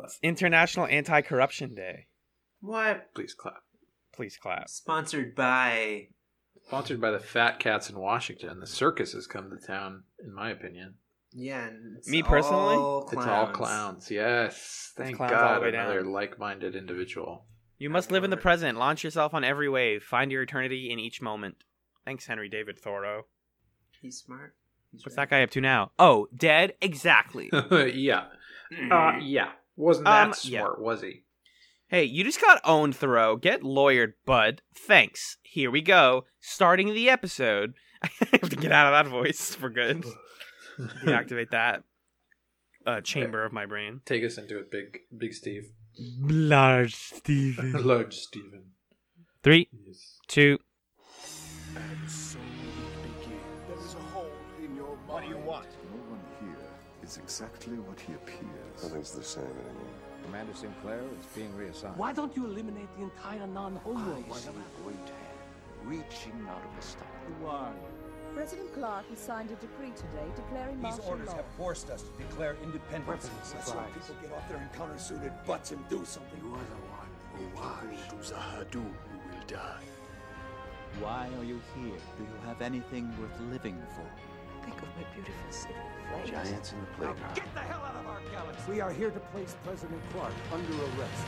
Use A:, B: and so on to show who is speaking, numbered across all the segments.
A: but
B: International Anti-Corruption Day.
C: What?
A: please clap.
B: Please clap.
C: Sponsored by.
A: Sponsored by the Fat Cats in Washington. The circus has come to town, in my opinion.
C: Yeah. and it's
B: Me personally?
C: all
A: It's all clowns. Yes. Thank
B: clowns all
A: God,
B: the way
A: another
B: down.
A: like-minded individual.
B: You must live in the present. Launch yourself on every wave. Find your eternity in each moment. Thanks, Henry David Thoreau.
C: He's smart. He's
B: What's
C: right.
B: that guy up to now? Oh, dead? Exactly.
A: yeah. Uh, yeah. Wasn't that
B: Um, yeah.
A: smart, was he?
B: hey, you just got owned, Thoreau. Get lawyered, bud. Thanks. Here we go. Starting the episode. I have to get out of that voice for good. Deactivate that uh, chamber of my brain.
A: Take us into it, big, big Steve.
B: Large Steven.
A: Large Steven.
B: Three,
A: Yes.
B: two.
D: And so it begins. There's a hole in your mind. What do you want?
E: No one here is exactly what he appears.
F: Nothing's the same anymore.
G: Commander Sinclair is being reassigned.
D: Why don't you eliminate the entire non-homo?
E: I see a great hand reaching out of the star.
D: Who are you?
H: President Clark has signed a decree today declaring
I: These
H: martial
I: orders
H: law.
I: have forced us to declare independence.
D: Let's let people get off their encounter-suited butts and do something.
F: You are the one who watch. To Zahadu who will die.
G: Why are you here? Do you have anything worth living for?
H: Think of my beautiful city of flames.
F: Giants in the playground.
I: Get the hell out of our galaxy!
D: We are here to place President Clark under arrest.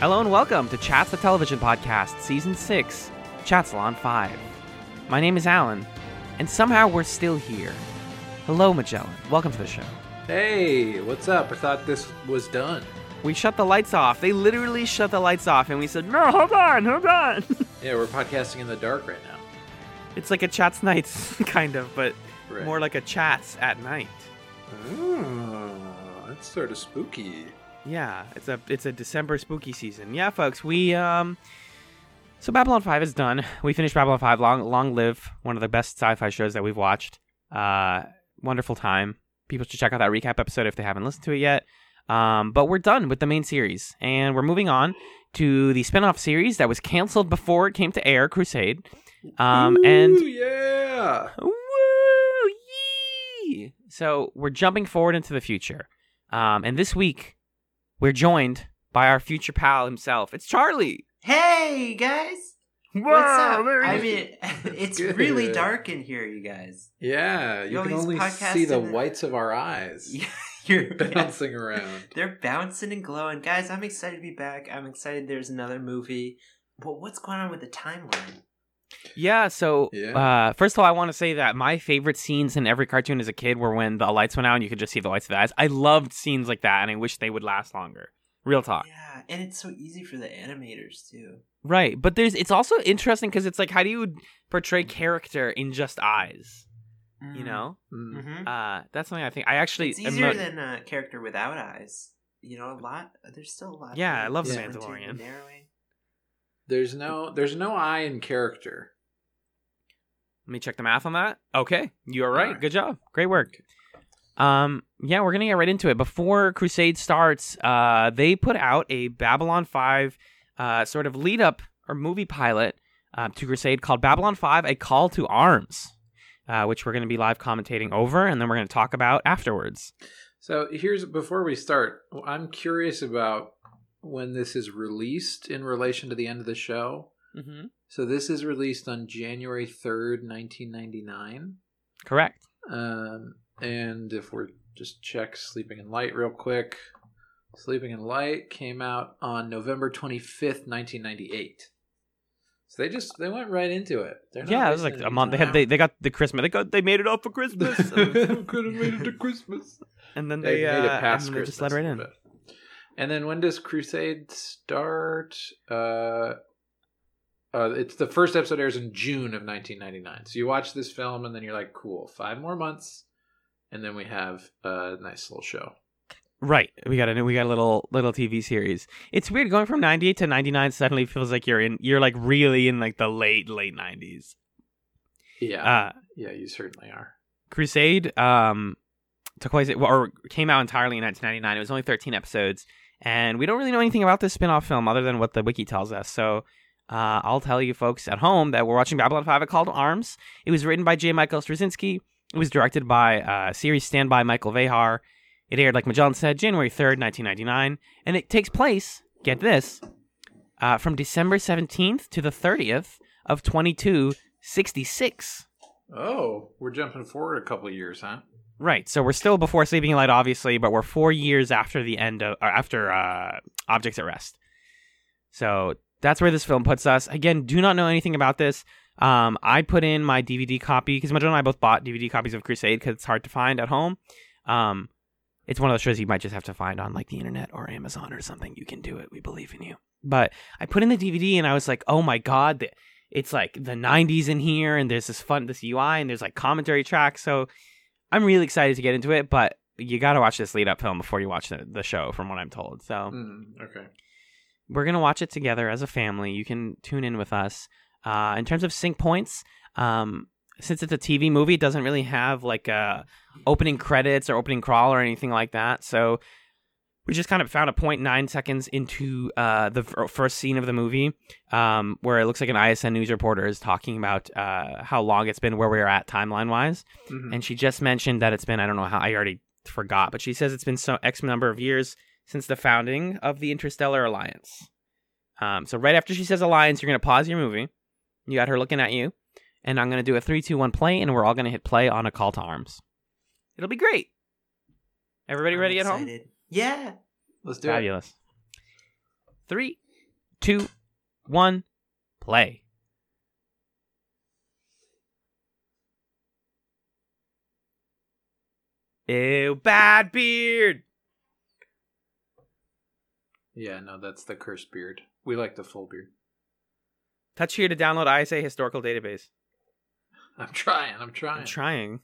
B: Hello and welcome to Chats the Television Podcast, Season 6, Chatsalon 5. My name is Alan, and somehow we're still here. Hello, Magellan. Welcome to the show.
A: Hey, what's up? I thought this was done.
B: We shut the lights off. They literally shut the lights off, and we said, No, hold on, hold on.
A: Yeah, we're podcasting in the dark right now.
B: it's like a Chats Nights, kind of, but
A: Right.
B: more like a Chats at night.
A: Oh, that's sort of spooky.
B: Yeah, it's a it's a December spooky season. Yeah, folks, we um so Babylon 5 is done. We finished Babylon 5 long long live, one of the best sci-fi shows that we've watched. Uh wonderful time. People should check out that recap episode if they haven't listened to it yet. Um but we're done with the main series and we're moving on to the spin-off series that was canceled before it came to air, Crusade. Um and
A: yeah.
B: Woo! Yee! So we're jumping forward into the future. Um, and this week, we're joined by our future pal himself. It's Charlie.
C: Hey guys! What's up? I mean, it's
A: Good.
C: really dark in here, you guys.
A: Yeah, you
C: You
A: can only see the whites of our eyes
C: You're
A: bouncing around.
C: They're bouncing and glowing, guys. I'm excited to be back. I'm excited. There's another movie. But what's going on with the timeline?
B: Yeah, so
A: Yeah.
B: Uh, first of all, I want to say that my favorite scenes in every cartoon as a kid were when the lights went out and you could just see the whites of the eyes. I loved scenes like that, and I wish they would last longer. Real talk.
C: Yeah, and it's so easy for the animators too.
B: Right, but there's it's also interesting because it's like how do you portray character in just eyes? You know,
A: Mm.
C: hmm
B: uh, that's something I think I actually
C: it's
B: am
C: easier
B: not-
C: than a character without eyes. You know, a lot. There's still a lot.
B: Yeah, I love
A: The
B: Mandalorian.
C: Narrowing.
A: There's no, there's no eye in character.
B: Let me check the math on that. Okay, you are right.
A: Alright.
B: Good job. Great work. Um, yeah, we're gonna get right into it. Before Crusade starts, uh, they put out a Babylon Five, uh, sort of lead up or movie pilot uh, to Crusade called Babylon Five: A Call to Arms, uh, which we're gonna be live commentating over, and then we're gonna talk about afterwards.
A: So here's before we start, I'm curious about when this is released in relation to the end of the show.
B: Mm-hmm.
A: So this is released on January 3rd, 1999.
B: Correct.
A: Um, and if we're just check Sleeping in Light real quick, Sleeping in Light came out on November 25th, 1998. So they just they went right into it. They're not
B: Yeah, it was like a month. They had they, they got the Christmas. They got they made it up for Christmas,
A: could have made it to Christmas.
B: and then
A: They
B: they,
A: made
B: uh,
A: it past
B: and then they
A: Christmas.
B: just let right in.
A: And then when does Crusade start? Uh, uh, it's the first episode airs in June of 1999. So you watch this film and then you're like, cool, five more months, and then we have a nice little show.
B: Right. We got a we got a little little TV series. It's weird going from 98 to 99 suddenly feels like you're in you're like really in like the late late 90s.
A: Yeah,
B: Uh
A: yeah, you certainly are.
B: Crusade um took place or came out entirely in 1999. It was only 13 episodes and we don't really know anything about this spin-off film other than what the wiki tells us. So Uh, I'll tell you folks at home that we're watching Babylon 5 A Call to Arms. It was written by J. Michael Straczynski. It was directed by uh, series standby Michael Vejar. It aired, like Magellan said, January 3rd, 1999. And it takes place, get this, uh, from December 17th to the 30th of 2266.
A: Oh, we're jumping forward a couple of years, huh?
B: Right. So we're still before Sleeping Light, obviously, but we're four years after the end of, or after uh, Objects at Rest. So that's where this film puts us. Again, do not know anything about this. Um, I put in my DVD copy because Magellan and I both bought DVD copies of Crusade because it's hard to find at home. Um, it's one of those shows you might just have to find on like the internet or Amazon or something. You can do it. We believe in you. But I put in the DVD and I was like, oh my god, the- it's like the 90s in here, and there's this fun this UI, and there's like commentary tracks. So I'm really excited to get into it, but you got to watch this lead up film before you watch the, the show, from what I'm told. So
A: Mm, okay.
B: we're gonna watch it together as a family. You can tune in with us. Uh, in terms of sync points, um, since it's a TV movie, it doesn't really have like a opening credits or opening crawl or anything like that. So we just kind of found a point nine seconds into uh, the first scene of the movie, um, where it looks like an ISN news reporter is talking about uh, how long it's been where we're at timeline wise,
A: Mhm.
B: and she just mentioned that it's been I don't know how I already forgot, but she says it's been so X number of years since the founding of the Interstellar Alliance. Um, so right after she says alliance, you're gonna pause your movie. You got her looking at you, and I'm gonna do a three, two, one play, and we're all gonna hit play on a call to arms. It'll be great. Everybody
C: I'm
B: ready at home?
C: Yeah.
A: Let's do it.
B: Fabulous. Three, two, one, play. Ew, bad beard.
A: Yeah, no, that's the cursed beard. We like the full beard.
B: Touch here to download ISA historical database.
A: I'm trying. I'm trying.
B: I'm trying.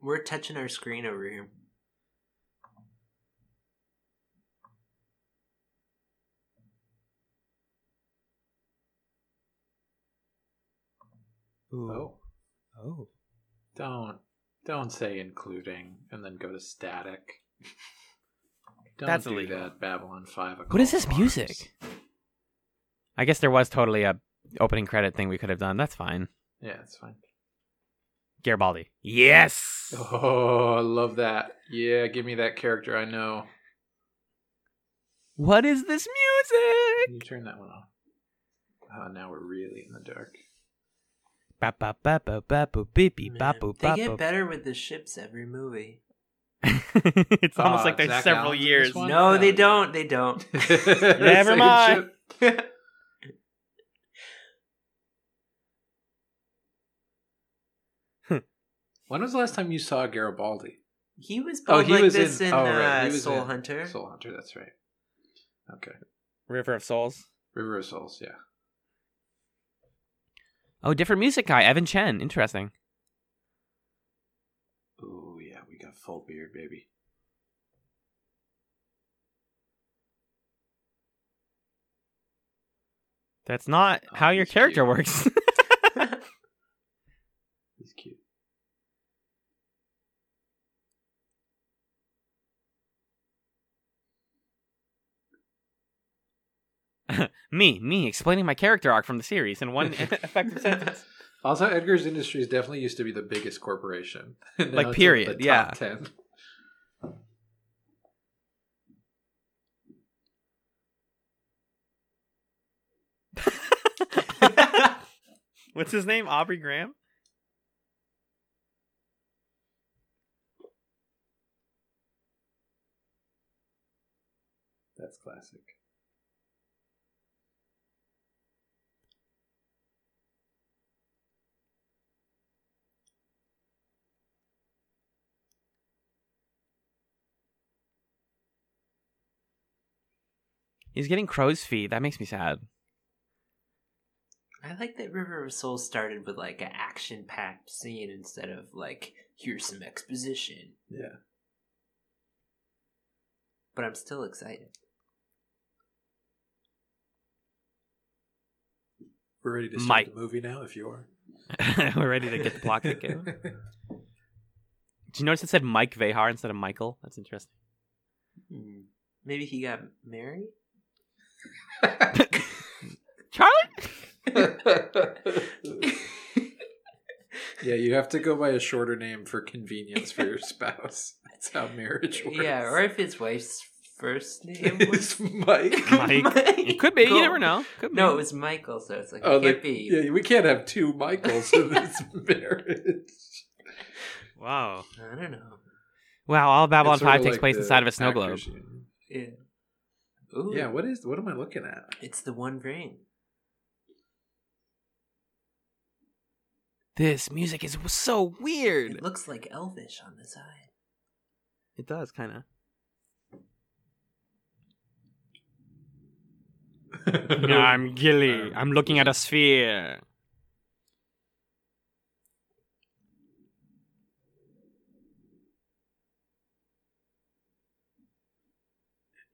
C: We're touching our screen over here.
A: Oh,
B: Oh.
A: don't don't say including and then go to static. don't
B: That's
A: do
B: illegal.
A: that. Babylon Five. A
B: What is this
A: to
B: music? I guess there was totally a opening credit thing we could have done. That's fine.
A: Yeah, it's fine.
B: Garibaldi. Yes.
A: Oh, I love that. Yeah, give me that character. I know.
B: What is this music?
A: Can you turn that one off? Oh, now we're really in the dark.
B: Ba ba ba ba ba boo beep beep ba
C: Man, they
B: ba
C: get
B: boo.
C: better with the ships every movie.
B: it's almost
A: Aw,
B: like there's
A: Zach
B: several
A: Allen's in
B: years.
A: this one?
C: No, they don't. They don't.
B: Never
A: Same
B: mind.
A: shit. when was the last time you saw Garibaldi?
C: He was
A: Oh, he
C: like
A: was
C: this
A: in.
C: in,
A: oh, right.
C: uh,
A: He was
C: Soul
A: in
C: Hunter.
A: Soul Hunter. That's right. Okay.
B: River of Souls.
A: River of Souls. Yeah.
B: Oh, different music guy, Evan Chen. Interesting.
A: Ooh, yeah. We got full beard, baby.
B: That's not
A: Oh,
B: how your character
A: cute.
B: works.
A: He's cute.
B: me, me explaining my character arc from the series in one effective sentence.
A: Also, Edgar's Industries definitely used to be the biggest corporation.
B: Like, period,
A: the
B: yeah.
A: Ten.
B: What's his name? Aubrey Graham?
A: That's classic.
B: He's getting crow's feet. That makes me sad.
C: I like that River of Souls started with like an action packed scene instead of like, here's some exposition.
A: Yeah.
C: But I'm still excited.
A: We're ready to start
B: Mike.
A: the movie now. If you are.
B: We're ready to get the plot kick in. Did you notice it said Mike Vejar instead of Michael? That's interesting.
C: Hmm. Maybe he got married?
B: Charlie.
A: yeah, you have to go by a shorter name for convenience for your spouse. That's how marriage works.
C: Yeah, or if his wife's first name
A: it's
C: was
A: Mike.
B: Mike. It could be. You never know. Could be.
C: No, it was Michael, so it's like
A: Oh,
C: it can't
A: the-
C: be.
A: yeah, we can't have two Michaels in this marriage.
B: Wow.
C: I don't know.
B: Wow. All of Babylon
A: It's sort
B: Five
A: of
B: takes
A: like
B: place
A: the
B: inside of a snow globe.
A: actors.
C: Yeah. Ooh.
A: Yeah, what is? What am I looking at?
C: It's the One Ring.
B: This music is so weird.
C: It looks like Elvish on the side.
B: It does kind of. I'm Gilly. I'm looking at a sphere.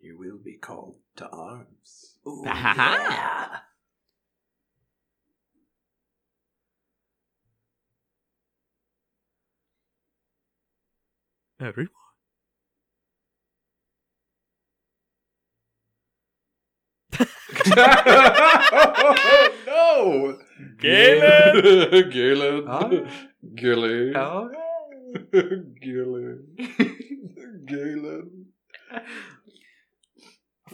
A: You will be called to arms.
C: Ooh, yeah.
B: Everyone.
A: no,
B: Galen! Oh.
A: Galen,
C: Alright.
A: Gilly,
C: Alright.
A: Gilly, Galen.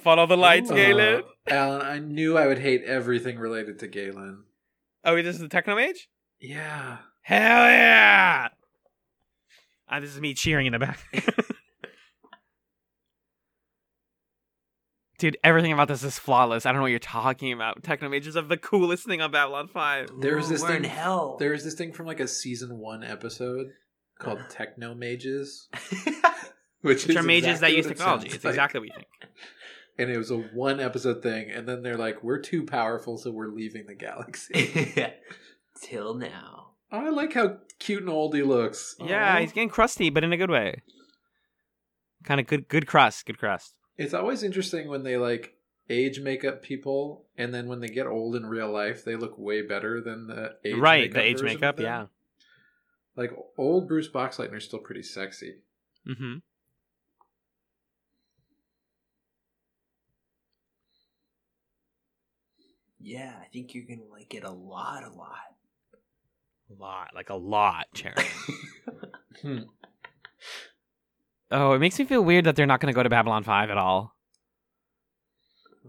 B: Follow the lights,
A: Uh,
B: Galen.
A: Alan, I knew I would hate everything related to Galen.
B: Oh, this is the Techno Mage?
A: Yeah.
B: Hell yeah! Ah, this is me cheering in the back. Dude, everything about this is flawless. I don't know what you're talking about. Techno Mages are the coolest thing on Babylon 5.
A: There was this
C: we're
A: thing.
C: in hell.
A: There was this thing from like a season one episode called Techno Mages, which,
B: Which
A: is
B: are mages
A: exactly
B: that use
A: what it
B: technology. It's
A: like.
B: exactly what you think.
A: And it was a one episode thing, and then they're like, "We're too powerful, so we're leaving the galaxy."
C: Till now.
A: I like how cute and old he looks.
B: Yeah,
A: Aw.
B: he's getting crusty, but in a good way. Kind of good, good crust, good crust.
A: It's always interesting when they like age makeup people, and then when they get old in real life, they look way better than the age
B: right,
A: makeup
B: the age makeup, yeah.
A: Like old Bruce Boxleitner's still pretty sexy.
B: Mm-hmm.
C: Yeah, I think you're gonna like it a lot, a lot.
B: A lot, like a lot, Cherry.
A: Hmm.
B: oh, it makes me feel weird that they're not going to go to Babylon 5 at all.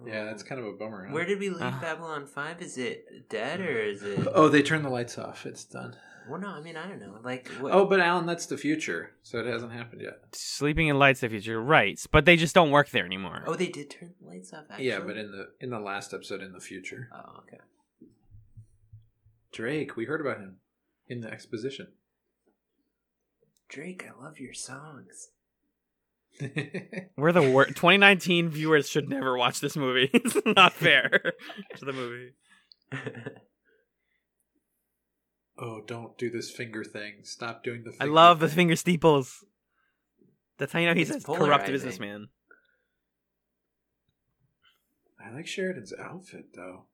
A: Yeah, that's kind of a bummer. huh?
C: Where did we leave
B: Uh.
C: Babylon Five? Is it dead or is it?
A: Oh, they turned the lights off. It's done.
C: Well, no. I mean, I don't know. Like, what?
A: Oh, but Alan, that's the future, so it hasn't happened yet.
B: Sleeping in Lights the future, right? But they just don't work there anymore.
C: oh, they did turn the lights off. Actually?
A: Yeah, but in the in the last episode in the future,
C: Oh, okay.
A: Drake, we heard about him in the exposition.
C: Drake, I love your songs.
B: We're the worst. 2019 viewers should never watch this movie. it's not fair to the movie.
A: Oh, don't do this finger thing. Stop doing the.
B: I
A: Finger
B: love the finger steeples. That's how you know he's
C: It's
B: a corrupt businessman.
A: I like Sheridan's outfit though.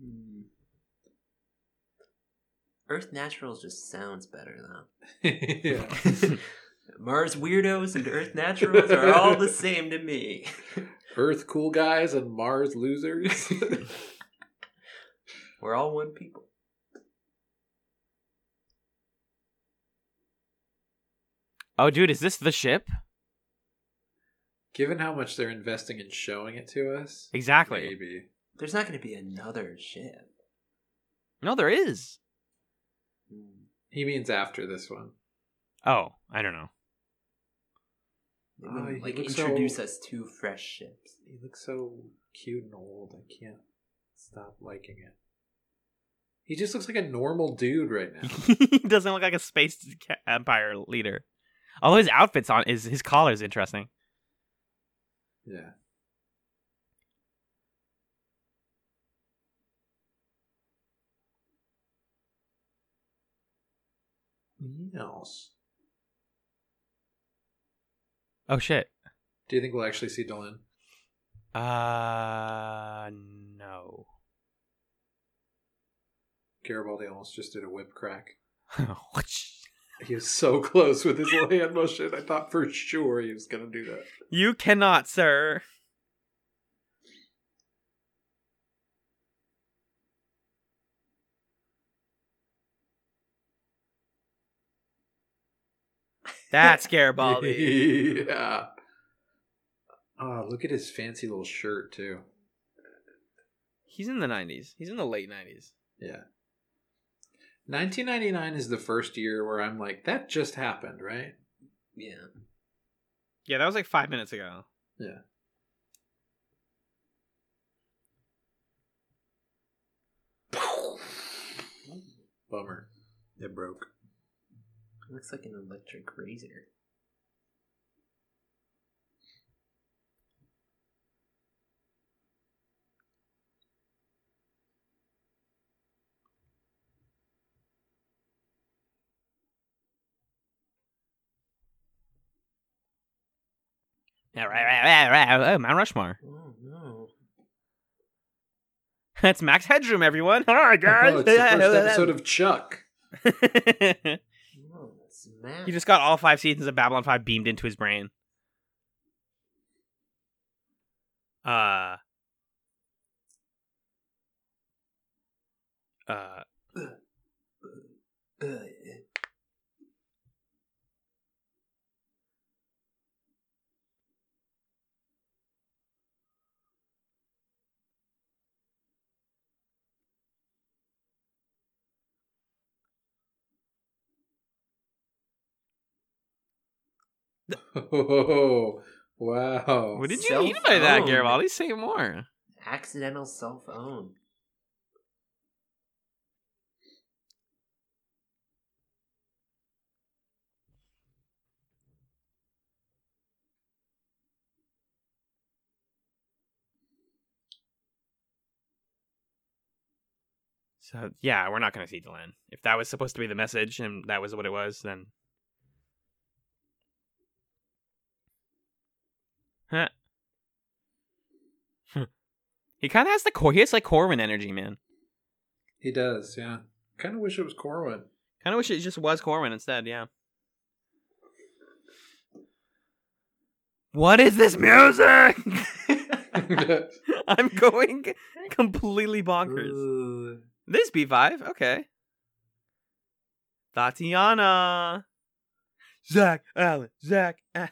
C: Hmm. Earth Naturals just sounds better though.
A: yeah.
C: Mars weirdos and Earth Naturals are all the same to me.
A: Earth cool guys and Mars losers.
C: We're all one people.
B: Oh, dude, is this the ship?
A: Given how much they're investing in showing it to us,
B: Exactly.
A: maybe.
C: There's not going to be another ship.
B: No, there is.
C: Hmm.
A: He means after this one.
B: Oh, I don't know.
C: They
A: Oh,
C: wouldn't,
A: he
C: like
A: looks
C: introduce
A: so-
C: us to fresh ships.
A: He looks so cute and old. I can't stop liking it. He just looks like a normal dude right now.
B: he doesn't look like a space ca- empire leader. Although his outfits on is his collar is interesting.
A: yeah. Yes.
B: Oh shit.
A: Do you think we'll actually see Delenn?
B: Uh, no.
A: Garibaldi almost just did a whip crack. He was so close with his little hand motion. I thought for sure he was going to do that.
B: you cannot, sir. That's Garibaldi.
A: yeah. Oh, look at his fancy little shirt too.
B: He's in the 90s. He's in the late 90s.
A: Yeah. 1999 is the first year where I'm like, that just happened, right?
C: Yeah.
B: Yeah, that was like five minutes ago.
A: Yeah. Bummer. It broke.
C: Looks like an electric razor.
B: Yeah, right, right, right, right. Oh, Mount Rushmore.
C: Oh no.
B: That's Max Headroom, everyone. Hi, guys.
A: Oh, it's the first episode of Chuck.
B: He just got all five seasons of Babylon 5 beamed into his brain. Uh. Uh.
C: Uh,
A: Oh, wow.
B: What did you
C: Cell
B: mean by that,
C: phone.
B: Garibaldi? Say more.
C: accidental cell phone.
B: So, yeah, we're not going to see Delenn. If that was supposed to be the message and that was what it was, then. Huh. he kind of has the Cor- he has like Corwin energy, man.
A: He does, yeah. Kind of wish it was Corwin.
B: Kind of wish it just was Corwin instead. Yeah. What is this music? I'm going completely bonkers.
C: Ooh.
B: This B5, okay. Tatiana. Zack Allan. Zack Allan.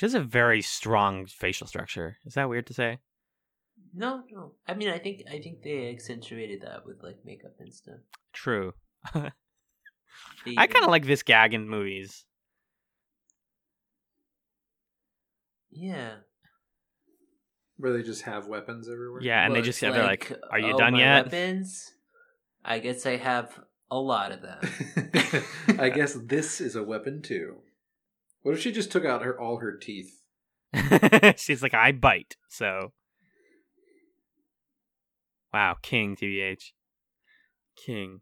B: She has a very strong facial structure. Is that weird to say?
C: No, no. I mean, I think I think they accentuated that with like makeup and stuff.
B: True. I kind of like this gag in movies.
C: Yeah.
A: Where they just have weapons everywhere.
B: Yeah, and they just
C: it's
B: they're like, "Are you
C: oh,
B: done
C: my
B: yet?"
C: Weapons. I guess I have a lot of them.
A: I guess this is a weapon too. What if she just took out her all her teeth?
B: She's like, I bite. So, wow, King tbh, King.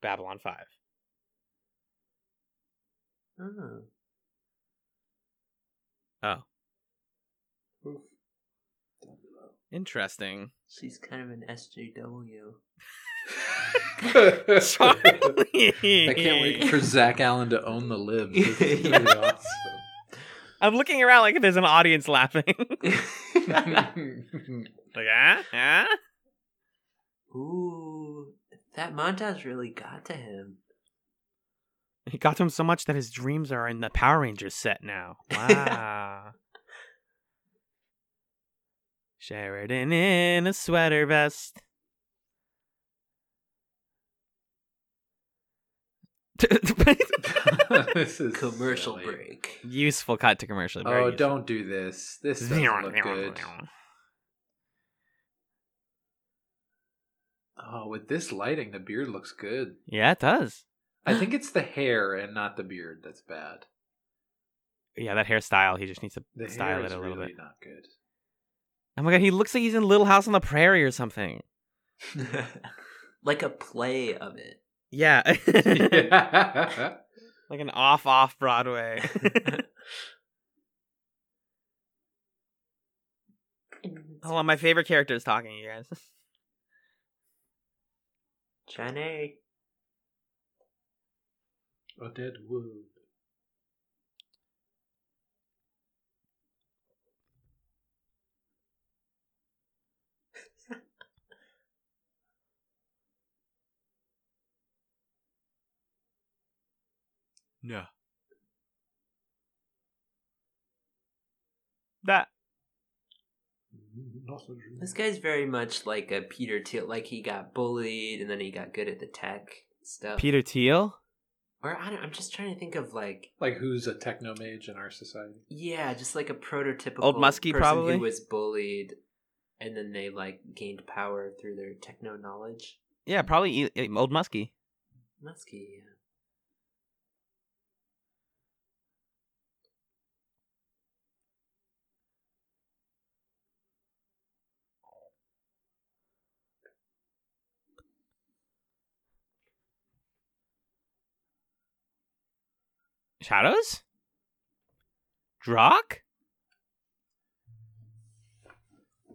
B: Babylon Five.
C: Oh.
B: Oh,
A: Oof.
B: Interesting.
C: She's kind of an SJW.
B: Charlie.
A: I can't wait for Zack Allan to own the libs. This is gonna be awesome.
B: I'm looking around like if there's an audience laughing. like, ah, ah.
C: Ooh, that montage really got to him.
B: He got to him so much that his dreams are in the Power Rangers set now. Wow. Sheridan in a sweater vest.
A: this is
C: Commercial
A: silly.
C: break.
B: Useful cut to commercial. very
A: Oh,
B: useful.
A: don't do this. This doesn't look good. Oh, with this lighting, the beard looks good.
B: Yeah, it does.
A: I think it's the hair and not the beard that's bad.
B: Yeah, that hairstyle. He just needs to
A: The
B: style it a little
A: really
B: bit.
A: not good.
B: Oh my god, he looks like he's in Little House on the Prairie or something.
C: like a play of it.
B: Yeah.
A: yeah.
B: like an off off Broadway. Hold on, my favorite character is talking, you guys.
C: Jenny.
A: A dead wood.
B: No. That
C: This guy's very much like a Peter Thiel. Like he got bullied and then he got good at the tech stuff.
B: Peter Thiel?
C: Or I don't, I'm just trying to think of like
A: Like who's a techno mage in our society?
C: yeah, just like a prototypical
B: Old Muskie,
C: person
B: probably?
C: who was bullied, and then they like gained power through their techno knowledge.
B: Yeah, probably Old Muskie.
C: Muskie, yeah.
B: Shadows? Drakh?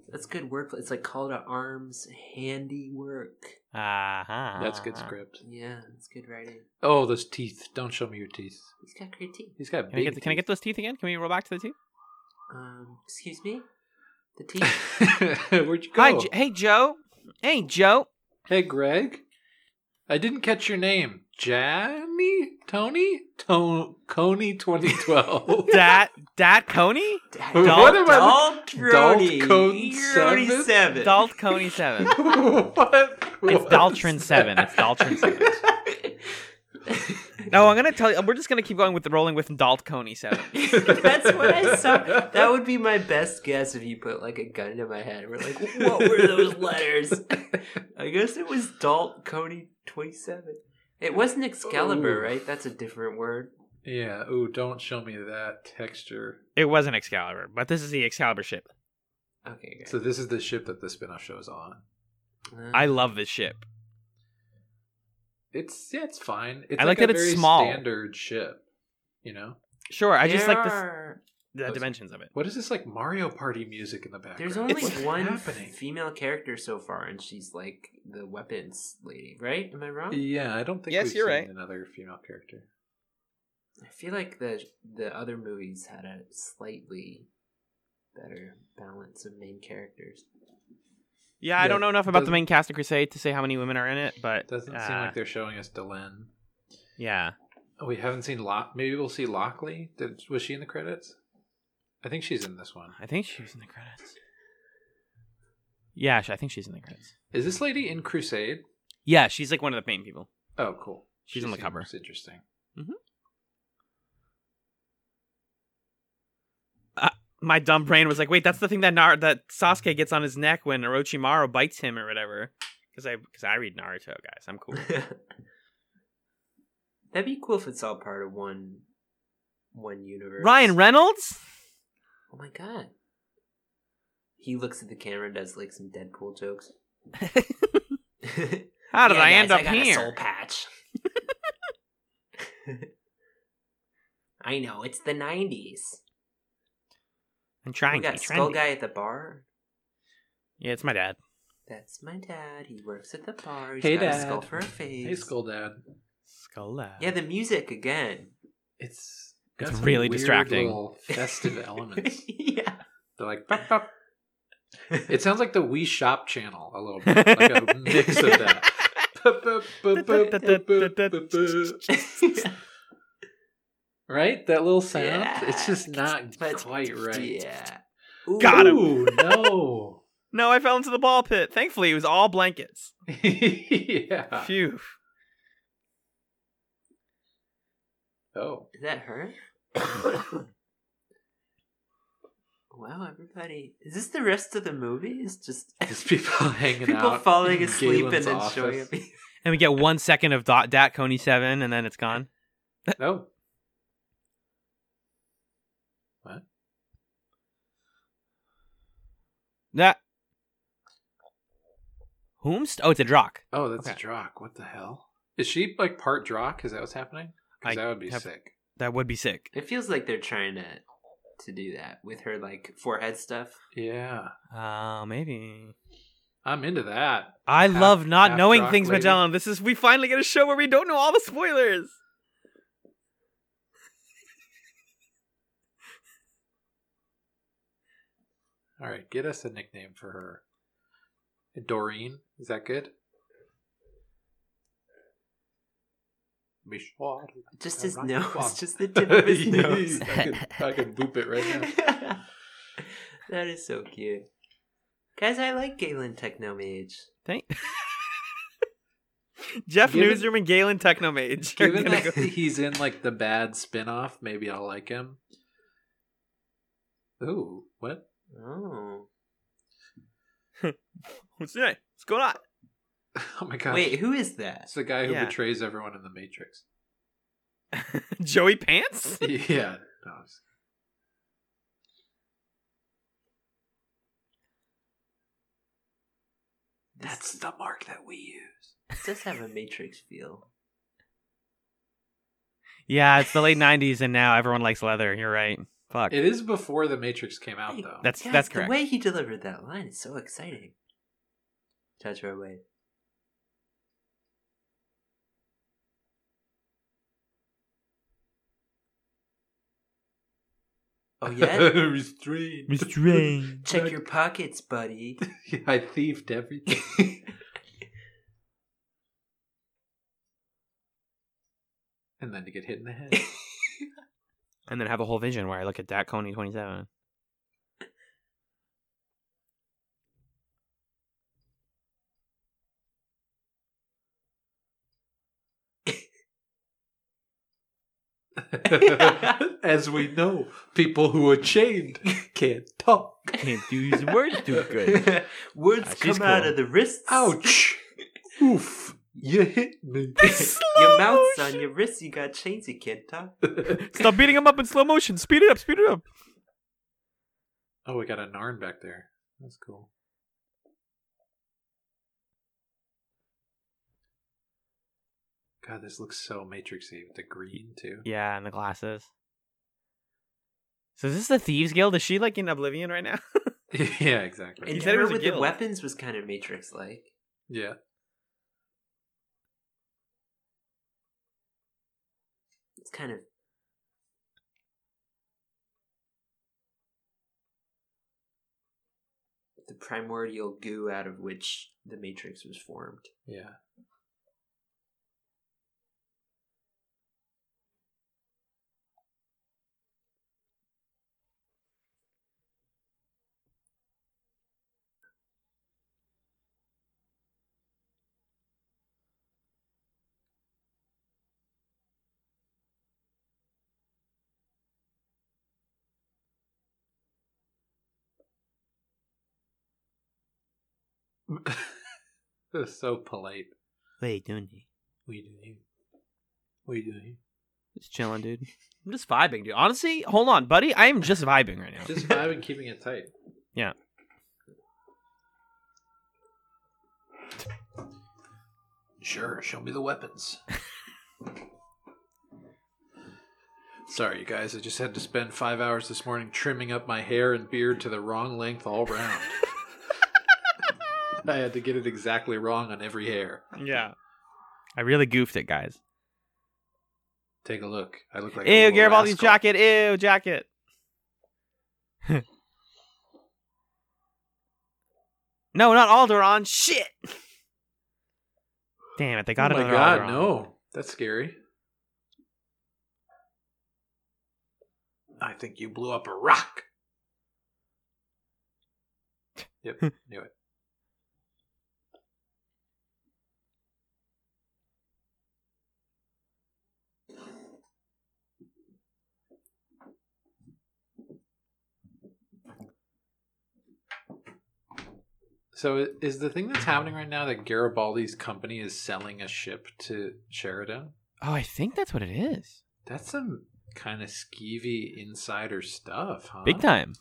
C: That's good work. It's like call to arms, handiwork.
B: Uh-huh.
A: That's good script.
C: Yeah, it's good writing.
A: Oh, those teeth. Don't show me your teeth.
C: He's got great teeth.
A: He's got
B: Can I,
A: big
B: get, can I get those teeth again? Can we roll back to the teeth?
C: Um, excuse me, the teeth.
A: teeth. Where'd you go?
B: Hi, J- hey, Joe. Hey, Joe.
A: Hey, Greg. I didn't catch your name. Janny? Tony? To- Coney 2012.
B: Dat, Dat Coney?
A: What am I-
C: Dalt Rody.
A: Dalt Code seven?
C: seven.
B: Dalt Coney 7.
A: what?
B: It's Daltron 7. It's Daltron 7. No, I'm going to tell you. We're just going to keep going with the rolling with Dalt Coney 7.
C: That's what I saw. That would be my best guess if you put like a gun to my head. We're like, what were those letters? I guess it was Dalt Coney twenty seven. It wasn't Excalibur,
A: Ooh.
C: right? That's a different word.
A: Yeah. Ooh, don't show me that texture.
B: It wasn't Excalibur, but this is the Excalibur ship.
C: Okay, good.
A: So this is the ship that the spin-off show's on.
C: Uh,
B: I love this ship.
A: It's yeah, it's fine. It's
B: I like
A: a
B: that it's
A: very
B: small.
A: standard ship. You know
B: Sure, I just
C: there
B: like this,
C: are-
B: the dimensions of it.
A: what is this like Mario Party music in the background?
C: There's only
A: What's
C: one
A: happening.
C: female character so far, and she's like the weapons lady, right? Am I wrong?
A: Yeah, I don't think
B: Yes,
A: we've
B: you're
A: seen
B: right.
A: another female character.
C: I feel like the the other movies had a slightly better balance of main characters.
B: Yeah, I don't know enough about the main cast of Crusade to say how many women are in it, but it
A: Doesn't seem
B: uh,
A: like they're showing us Delenn.
B: yeah.
A: We haven't seen Lock. Maybe we'll see Lochley. Did was she in the credits? I think she's in this one.
B: I think she was in the credits. Yeah, I think she's in the credits.
A: Is this lady in Crusade?
B: Yeah, she's like one of the main people.
A: Oh, cool.
B: She's on the cover.
A: It's interesting.
B: My dumb brain was like, "Wait, that's the thing that Nar- that Sasuke gets on his neck when Orochimaru bites him or whatever." Because I because I read Naruto, guys. I'm cool.
C: That'd be cool if it's all part of one one universe.
B: Ryan Reynolds.
C: Oh my god. He looks at the camera and does like some Deadpool jokes.
B: How did
C: Yeah,
B: I end up
C: I got A
B: here?
C: soul patch. I know it's the '90s.
B: I'm trying
C: We
B: to
C: got
B: be
C: Skull
B: trendy.
C: Guy at the bar.
B: Yeah, it's my dad.
C: That's my dad. He works at the bar. He's
A: Hey,
C: got a
A: Dad.
C: skull for a face.
A: Hey, Skull Dad.
B: Skull Dad.
C: Yeah, the music again.
A: It's
B: It's
A: got some
B: really
A: weird
B: distracting.
A: little festive elements.
C: yeah.
A: They're like, pop, pop. It sounds like the Wii Shop channel a little bit, like a mix of that. Right, that little sound. It's just not
C: But-
A: quite right.
C: Yeah.
B: Got him.
A: Ooh, no.
B: No, I fell into the ball pit. Thankfully, it was all blankets.
A: yeah.
B: Phew.
A: Oh.
C: Is that her? wow, everybody. Is this the rest of the movie? It's just
A: Just people hanging
C: people
A: out.
C: falling
A: in
C: asleep
A: Galen's
C: and then showing up.
B: And we get one second of dot Dat Coney Seven, and then it's gone.
A: No.
B: That. Whomst? Oh, it's a Drakh.
A: Oh, that's
B: Okay.
A: a Drakh. What the hell? Is she like part Drakh? Is that what's happening? 'Cause
B: I
A: that would be
B: have-
A: sick.
B: That would be sick.
C: It feels like they're trying to to do that with her like forehead stuff.
A: Yeah.
B: Uh, maybe.
A: I'm into that.
B: I
A: Half-
B: love not knowing
A: Drakh
B: things,
A: lady.
B: Magellan. This is we finally get a show where we don't know all the spoilers.
A: All right, get us a nickname for her. Doreen, is that good? Michelle.
C: Just uh,
A: his
C: nose,
A: come
C: just the tip of his nose.
A: I can, I can boop it right now.
C: that is so cute. Guys, I like Galen Technomage.
B: Thank. Jeff
A: Given-
B: Newsroom and Galen Technomage.
A: Given that
B: go-
A: he's in like the bad spin-off, maybe I'll like him. Ooh, what?
C: Oh.
B: What's today? What's going on?
A: Oh my gosh.
C: Wait, who is that?
A: It's the guy who
B: Yeah.
A: betrays everyone in the Matrix.
B: Joey Pants?
A: yeah. No, it's- That's the mark that we use.
C: It does have a Matrix feel.
B: Yeah, it's the late '90s, and now everyone likes leather. You're right. Fuck.
A: It is before the Matrix came out, though.
B: That's
C: Guys,
B: that's
C: the way he delivered that line is so exciting. Touch her away. Oh yeah?
A: Restrained.
B: Restrained.
C: Check your pockets, buddy.
A: I thieved everything. and then to get hit in the head.
B: And then have a whole vision where I look at Dat Coney 27.
A: As we know, people who are chained can't talk.
B: Can't use words too good.
C: Words
B: Ah, she's
C: come out
B: cool.
C: of the wrists.
A: Ouch! Oof! You hit me.
C: your mouth's on your wrists. You got chains. You can't talk.
B: Stop beating him up in slow motion. Speed it up. Speed it up.
A: oh, we got a Narn back there. That's cool. God, this looks so Matrixy with the green too.
B: Yeah, and the glasses. So is this the Thieves Guild? Is she like in Oblivion right now?
A: yeah, exactly.
C: And
B: He said it was
C: with the weapons was kind of Matrix-like.
A: Yeah.
C: Kind of the primordial goo out of which the Matrix was formed.
A: Yeah. That's so polite.
B: What are you doing?
A: What are you doing? What are you doing?
B: Just chilling, dude. I'm just vibing, dude. Honestly, hold on, buddy. I am just vibing right now.
A: Just vibing, keeping it tight.
B: Yeah.
A: Sure, show me the weapons. Sorry, you guys. I just had to spend five hours this morning trimming up my hair and beard to the wrong length all round. I had to get it exactly wrong on every hair.
B: Yeah. I really goofed it, guys.
A: Take a look. I look like a
B: Ew, Garibaldi's
A: rascal.
B: jacket. Ew, jacket. no, not Alderaan. Shit. Damn it, they got
A: oh my god,
B: Alderaan.
A: no. That's scary. I think you blew up a rock. Yep, knew it. So is the thing that's happening right now that Garibaldi's company is selling a ship to Sheridan?
B: Oh, I think that's what it is.
A: That's some kind of skeevy insider stuff, huh?
B: Big time.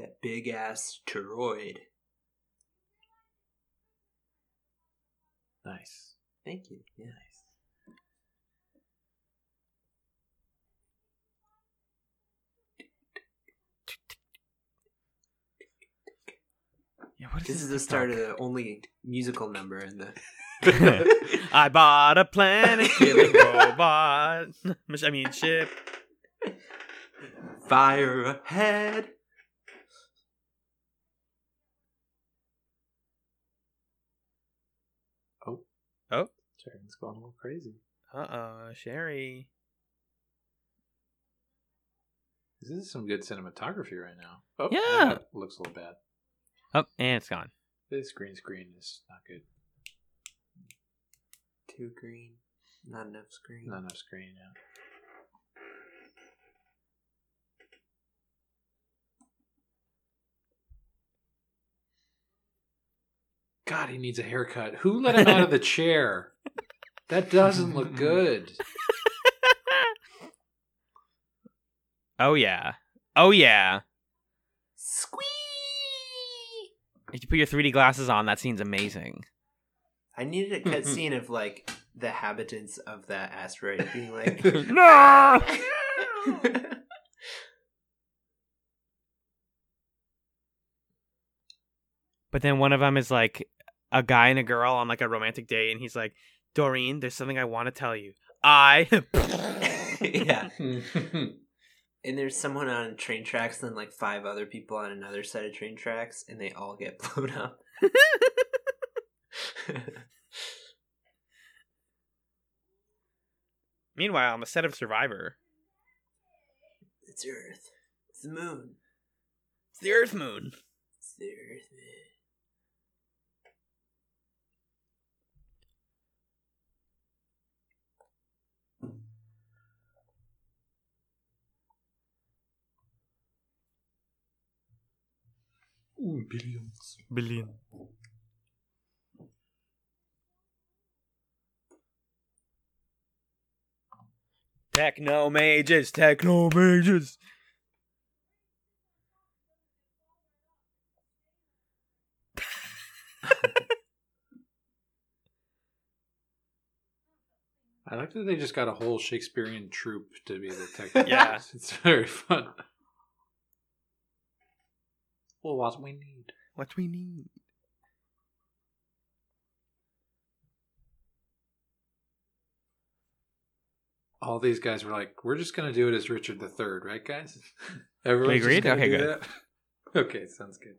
C: That big ass toroid.
A: Nice.
C: Thank you. Yeah.
B: Yeah, what
C: This is the start of the only musical number in the.
B: I bought a planet killing robot. I mean ship.
C: Fire ahead.
A: Oh. Sheridan's going a little crazy.
B: Uh oh, Sherry.
A: This is some good cinematography right now. Oh,
B: Yeah.
A: that looks a little bad.
B: Oh, and it's gone.
A: This green screen is not good.
C: Too green. Not enough screen.
A: Not enough screen, yeah. God, he needs a haircut. Who let him out of the chair? That doesn't look good.
B: Oh yeah. Oh yeah.
C: Squee!
B: If you put your 3D glasses on, that scene's amazing.
C: I needed a cutscene of like the habitants of that asteroid being like,
B: no. But then one of them is like a guy and a girl on like a romantic day, and he's like, "Doreen, there's something I want to tell you. I."
C: yeah. And there's someone on train tracks, and then like five other people on another set of train tracks, and they all get blown up.
B: Meanwhile, on the set of Survivor,
C: it's Earth. It's the moon.
B: it's the Earth Moon.
C: It's the Earth, man.
A: Ooh, billions.
B: Billion. Techno mages, techno mages.
A: I like that they just got a whole Shakespearean troupe to be the technical.
B: Yeah.
A: It's very fun. Well, what we need.
B: What we need.
A: All these guys were like, "We're just gonna do it as Richard III, right, guys?" Everyone
B: agreed? Okay,
A: do
B: good.
A: that? Okay, sounds good.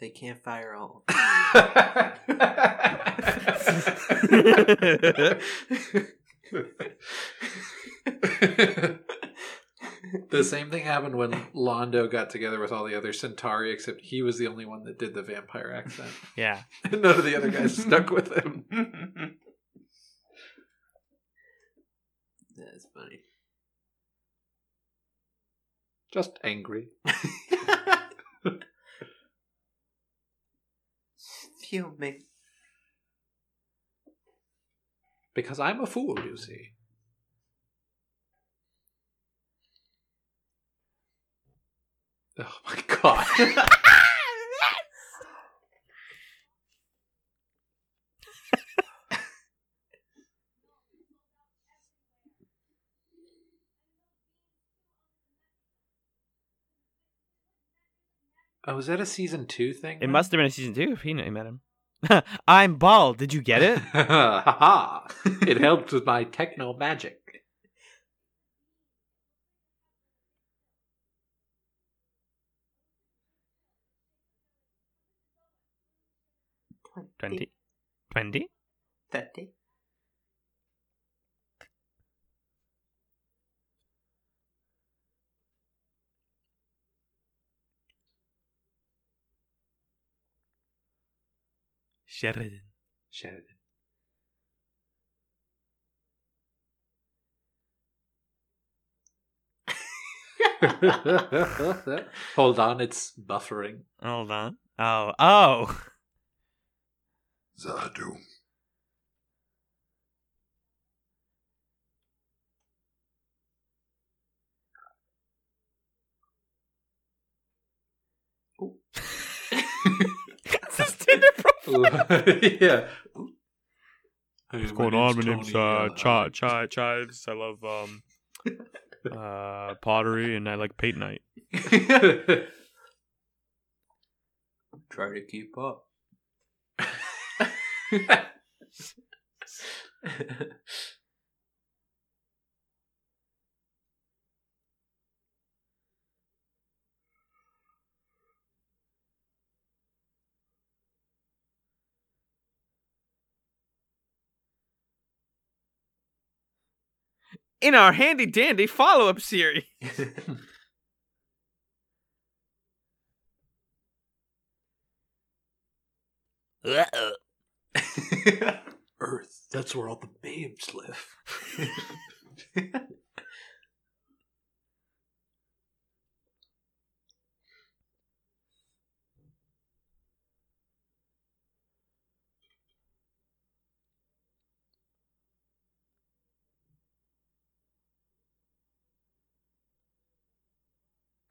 C: They can't fire all.
A: The same thing happened when Londo got together with all the other Centauri, except he was the only one that did the vampire accent.
B: Yeah.
A: None of the other guys stuck with him.
C: That's funny.
A: Just angry.
C: Fuming.
A: Because I'm a fool, you see. Oh my god. oh, was that a season two thing?
B: It must have been a season two if he knew- met him. I'm bald. Did you get it?
A: Ha ha! It helped with my techno magic.
B: 20 20
C: 30
B: Sheridan.
A: Sheridan. Hold on, it's buffering.
B: Hold on. Oh, oh.
E: Zahadu.
B: It's his Tinder profile.
A: yeah.
B: What's going on? My name's uh, Ch- Ch- Chives. I love um, uh, pottery and I like paint night.
C: Try to keep up.
B: In our handy dandy follow up series.
A: Earth. That's where all the babes live.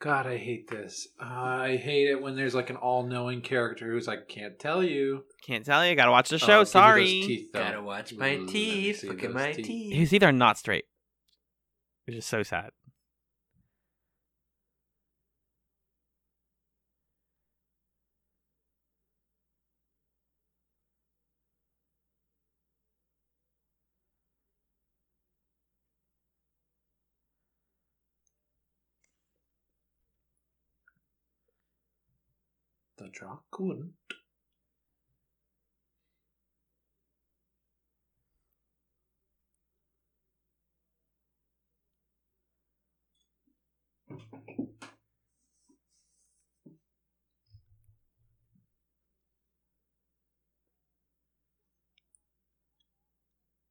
A: God, I hate this. I hate it when there's like an all-knowing character who's like, "Can't tell you."
B: Can't tell you. Gotta watch the
A: Oh,
B: show.
A: give me those
B: Sorry.
A: teeth.
C: Gotta watch my
A: Ooh,
C: teeth. Look at my
A: teeth.
C: teeth.
B: He's either not straight, which is so sad.
A: The jock wouldn't.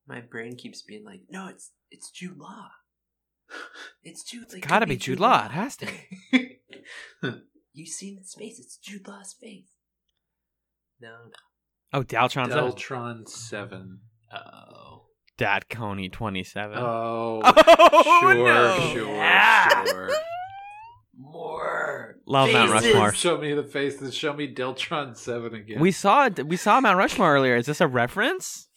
C: My brain keeps being like, no, it's it's Jude Law. It's Jude. It
B: Gotta be Jude Law. It has to be.
C: you seen his face? It's Jude Law's face. No, no.
B: Oh, Daltron.
A: Deltron Seven.
C: Oh.
B: Dad Coney 27.
A: Oh,
B: Oh,
A: sure,
B: no.
A: sure,
C: Yeah.
A: sure.
C: More.
B: Love Mount
C: faces.
B: Rushmore.
A: Show me the faces. Show me Deltron Seven again.
B: We saw it. We saw Mount Rushmore earlier. Is this a reference?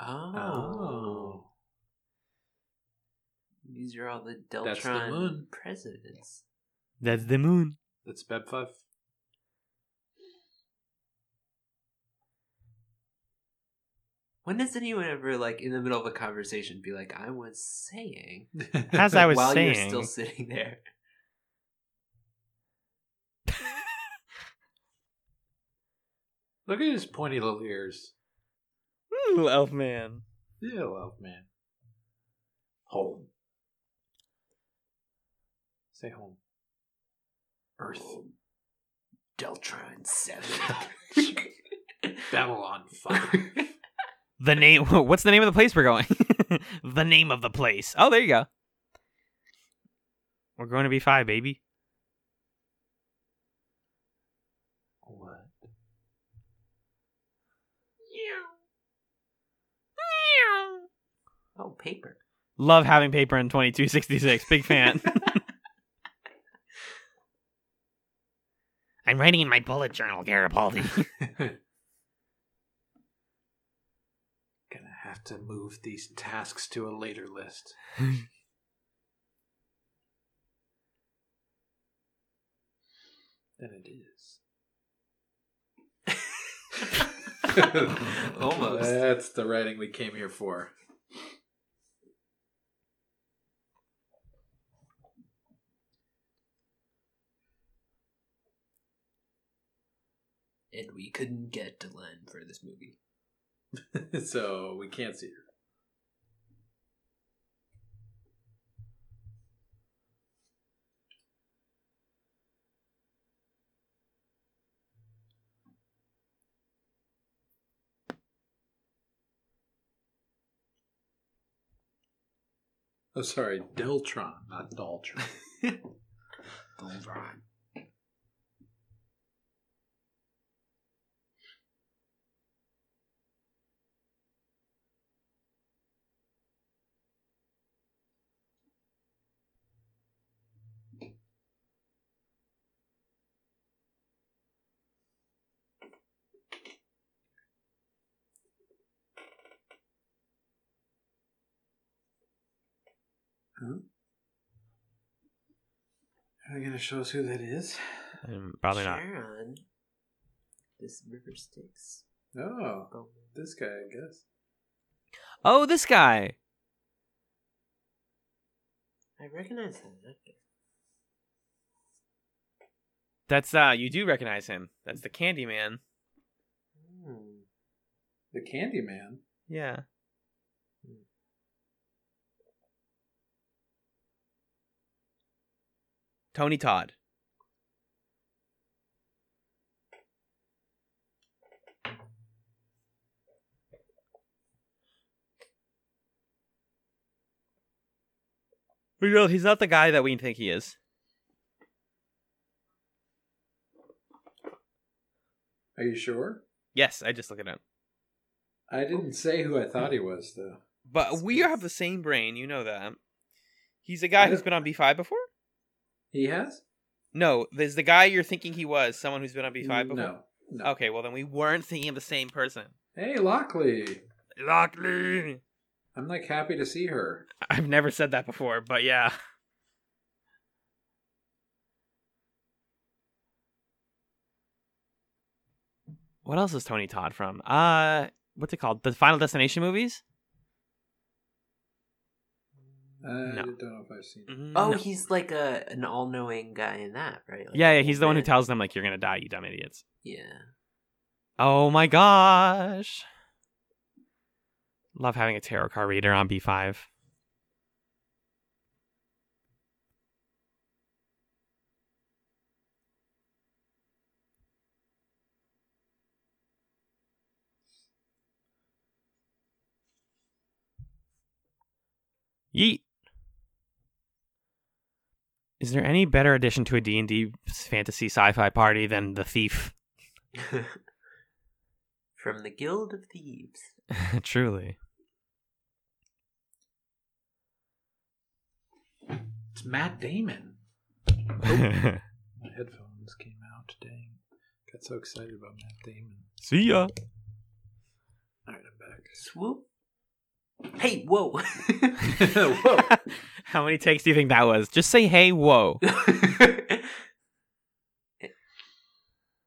C: Oh.
A: Oh.
C: These are all the
A: That's the
C: Deltron
A: moon.
C: presidents.
B: That's the moon.
A: That's Beb Five.
C: When does anyone ever, like, in the middle of a conversation, be like, "I was saying,"
B: As I was
C: while
B: saying.
C: you're still sitting there?
A: Look at his pointy little ears.
B: Ooh, elf man.
A: Yeah, elf man. Home. Say home. Earth. Oh.
C: Deltron Seven.
A: Babylon Five.
B: The name. What's the name of the place we're going? the name of the place. Oh, there you go. We're going to be five, baby.
A: what?
C: oh, paper.
B: Love having paper in 2266. Big fan. I'm writing in my bullet journal, Garibaldi.
A: Gonna have to move these tasks to a later list. than it is.
C: Almost.
A: That's the writing we came here for.
C: and we couldn't get Delenn for this movie.
A: so we can't see her. Oh, sorry, Deltron, not Daltron.
C: Deltron.
A: Huh? Are they going to show us who that is?
B: Um, probably not.
C: Charon. This river Styx.
A: Oh,
C: Oh.
A: this guy, I guess.
B: Oh, this guy.
C: I recognize that actor.
B: That's uh, you do recognize him. That's the Candyman.
C: Hmm.
A: The Candyman.
B: Yeah. Tony Todd. We know he's not the guy that we think he is.
A: Are you sure?
B: Yes, I just look at him.
A: I didn't say who I thought he was, though.
B: But we have the same brain, you know that. He's a guy who's been on B5 before?
A: He has?
B: No, there's the guy you're thinking he was, someone who's been on B5 before?
A: No. no.
B: Okay, well then we weren't thinking of the same person.
A: Hey, Lochley.
B: Lochley.
A: I'm like happy to see her.
B: I've never said that before, but yeah. What else is Tony Todd from? Uh, what's it called? The Final Destination movies?
A: I
B: No.
A: don't know if I've seen it.
C: Oh,
B: no.
C: he's like a an all knowing guy in that, right? Like
B: yeah, yeah. He's
C: old
B: the one who tells them like you're gonna die, you dumb idiots.
C: Yeah.
B: Oh my gosh. Love having a tarot card reader on B5. Yeet. Is there any better addition to a D&D fantasy sci-fi party than the thief?
C: From the Guild of Thieves.
B: Truly.
A: It's Matt Damon.
B: Oh.
A: My headphones came out. Dang. Got so excited about Matt Damon.
B: See ya.
A: All right, I'm back.
C: Swoop. Hey, whoa.
A: Whoa.
B: How many takes do you think that was? Just say, hey, whoa.
C: and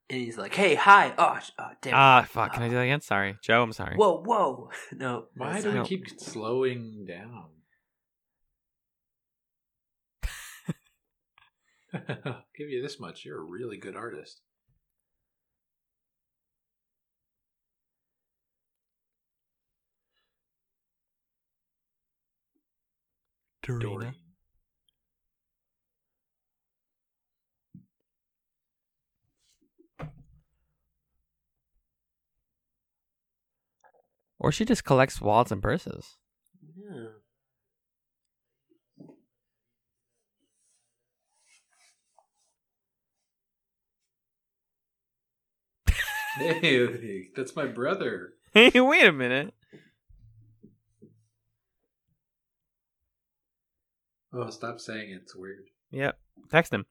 C: he's like, "Hey, hi." Oh, oh damn. it.
B: Ah, fuck. Can I do that again? Sorry. Joe, I'm sorry.
C: Whoa, whoa. No.
A: Why do we
C: not-
A: keep slowing down? I'll give you this much. You're a really good artist. Doreen.
B: Or she just collects wallets and purses.
C: Yeah.
A: Hey, that's my brother.
B: Hey, wait a minute.
A: Oh, stop saying it. It's weird.
B: Yep. Text him.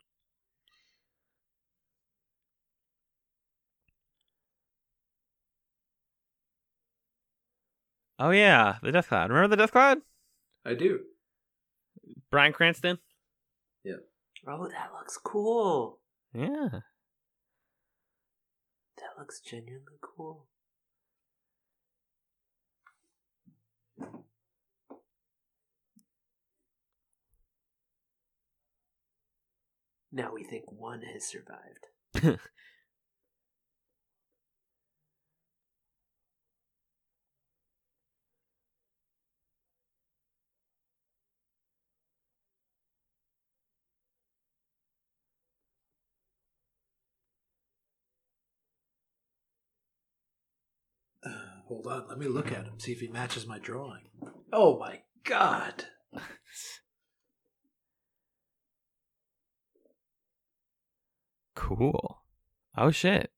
B: Oh yeah, the Death Cloud. Remember the Death Cloud?
A: I do.
B: Bryan Cranston. Yeah.
C: Oh, that looks cool.
B: Yeah.
C: That looks genuinely cool. Now we think one has survived.
A: Uh, hold on. Let me look at him. See if he matches my drawing. Oh my god.
B: Cool. Oh shit.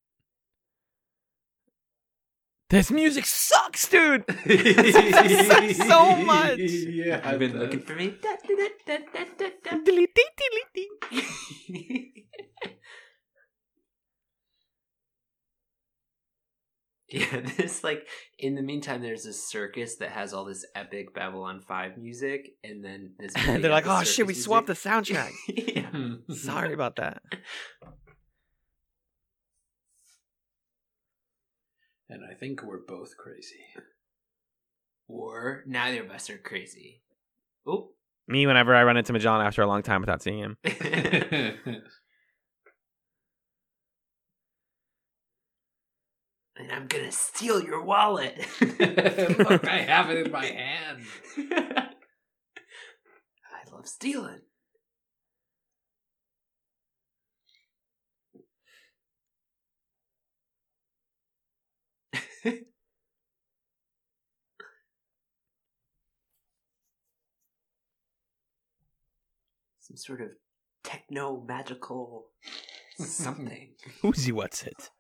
B: This music sucks, dude. It sucks so much.
A: Yeah,
C: I've been looking for me. Yeah, this like in the meantime, there's this circus that has all this epic Babylon Five music, and then this. movie
B: They're like, oh shit, we
C: circus
B: swapped the
C: music."
B: soundtrack.
C: yeah.
B: Sorry about that.
A: And I think we're both crazy.
C: Or neither of us are crazy. Oh.
B: Me, whenever I run into Magellan after a long time without seeing him.
C: and I'm gonna steal your wallet.
A: Look, I have it in my hand.
C: I love stealing. Some sort of techno magical something.
B: Who's he? what's it?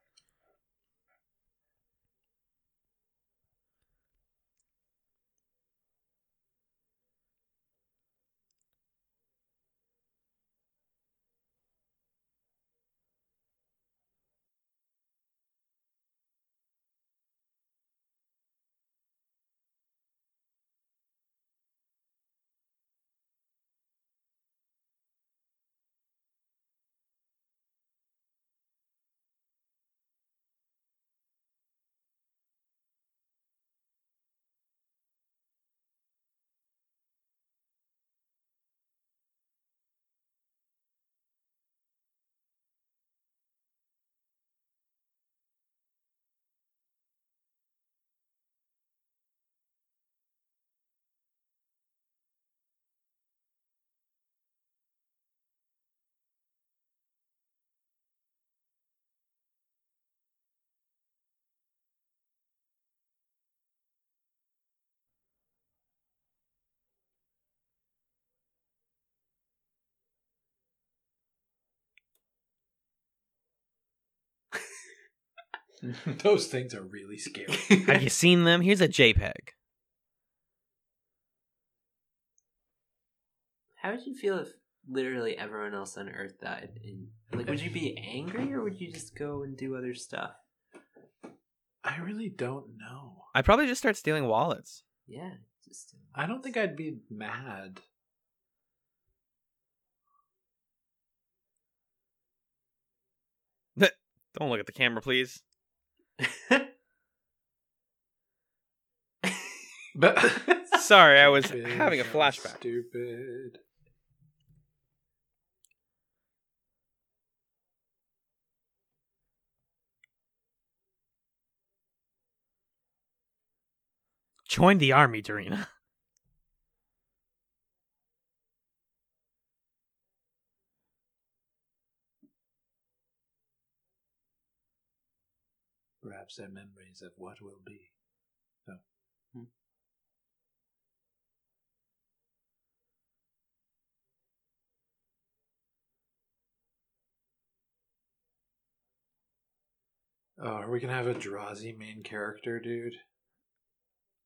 A: Those things are really scary.
B: Have you seen them? Here's a JPEG.
C: How would you feel if literally everyone else on Earth died? And like, would you be angry or would you just go and do other stuff?
A: I really don't know.
B: I'd probably just start stealing wallets.
C: Yeah, just
A: I don't think I'd be mad.
B: Don't look at the camera, please.
A: But
B: Sorry, I was
A: Stupid,
B: having a flashback.
A: Stupid.
B: Join the army, Dureena.
A: Perhaps they're memories of what will be. So. Oh, are we gonna have a Drazi main character, dude?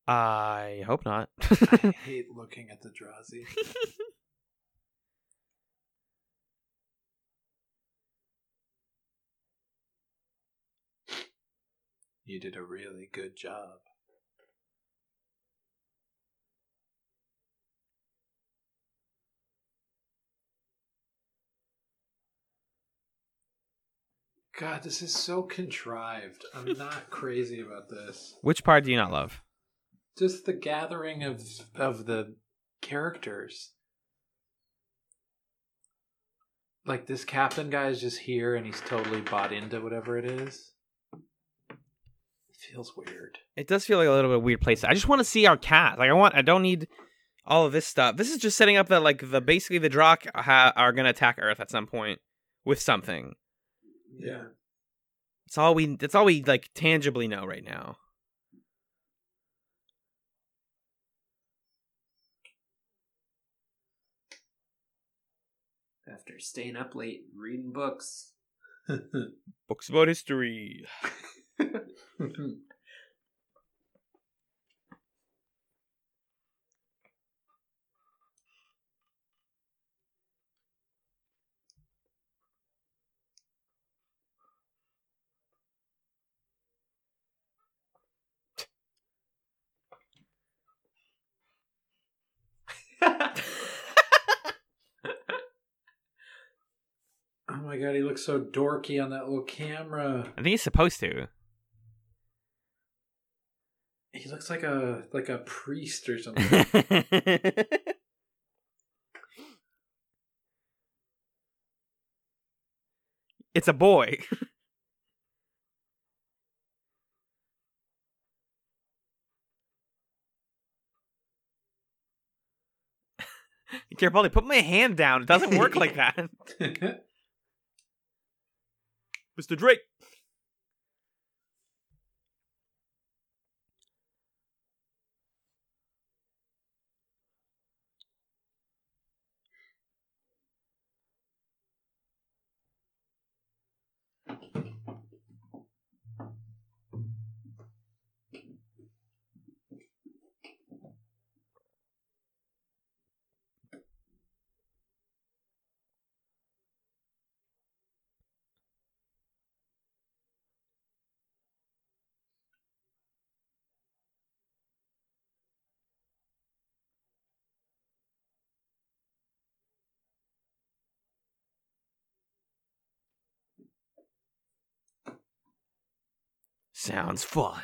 B: I hope not.
A: I hate looking at the Drazi. You did a really good job. God, this is so contrived. I'm not crazy about this.
B: Which part do you not love?
A: Just the gathering of of the characters. Like this captain guy is just here and he's totally bought into whatever it is. It feels weird.
B: It does feel like a little bit of weird place. I just want to see our cat. Like I want. I don't need all of this stuff. This is just setting up that like the basically the Drak ha- are gonna attack Earth at some point with something.
A: Yeah.
B: It's all we. That's all we like tangibly know right now.
C: after staying up late reading books.
B: Books about history. Hmm.
A: oh my god, he looks so dorky on that little camera.
B: I think he's supposed to.
A: He looks like a like a priest or something.
B: it's a boy. Garibaldi, put my hand down. It doesn't work like that. Mr. Drake. Sounds fun.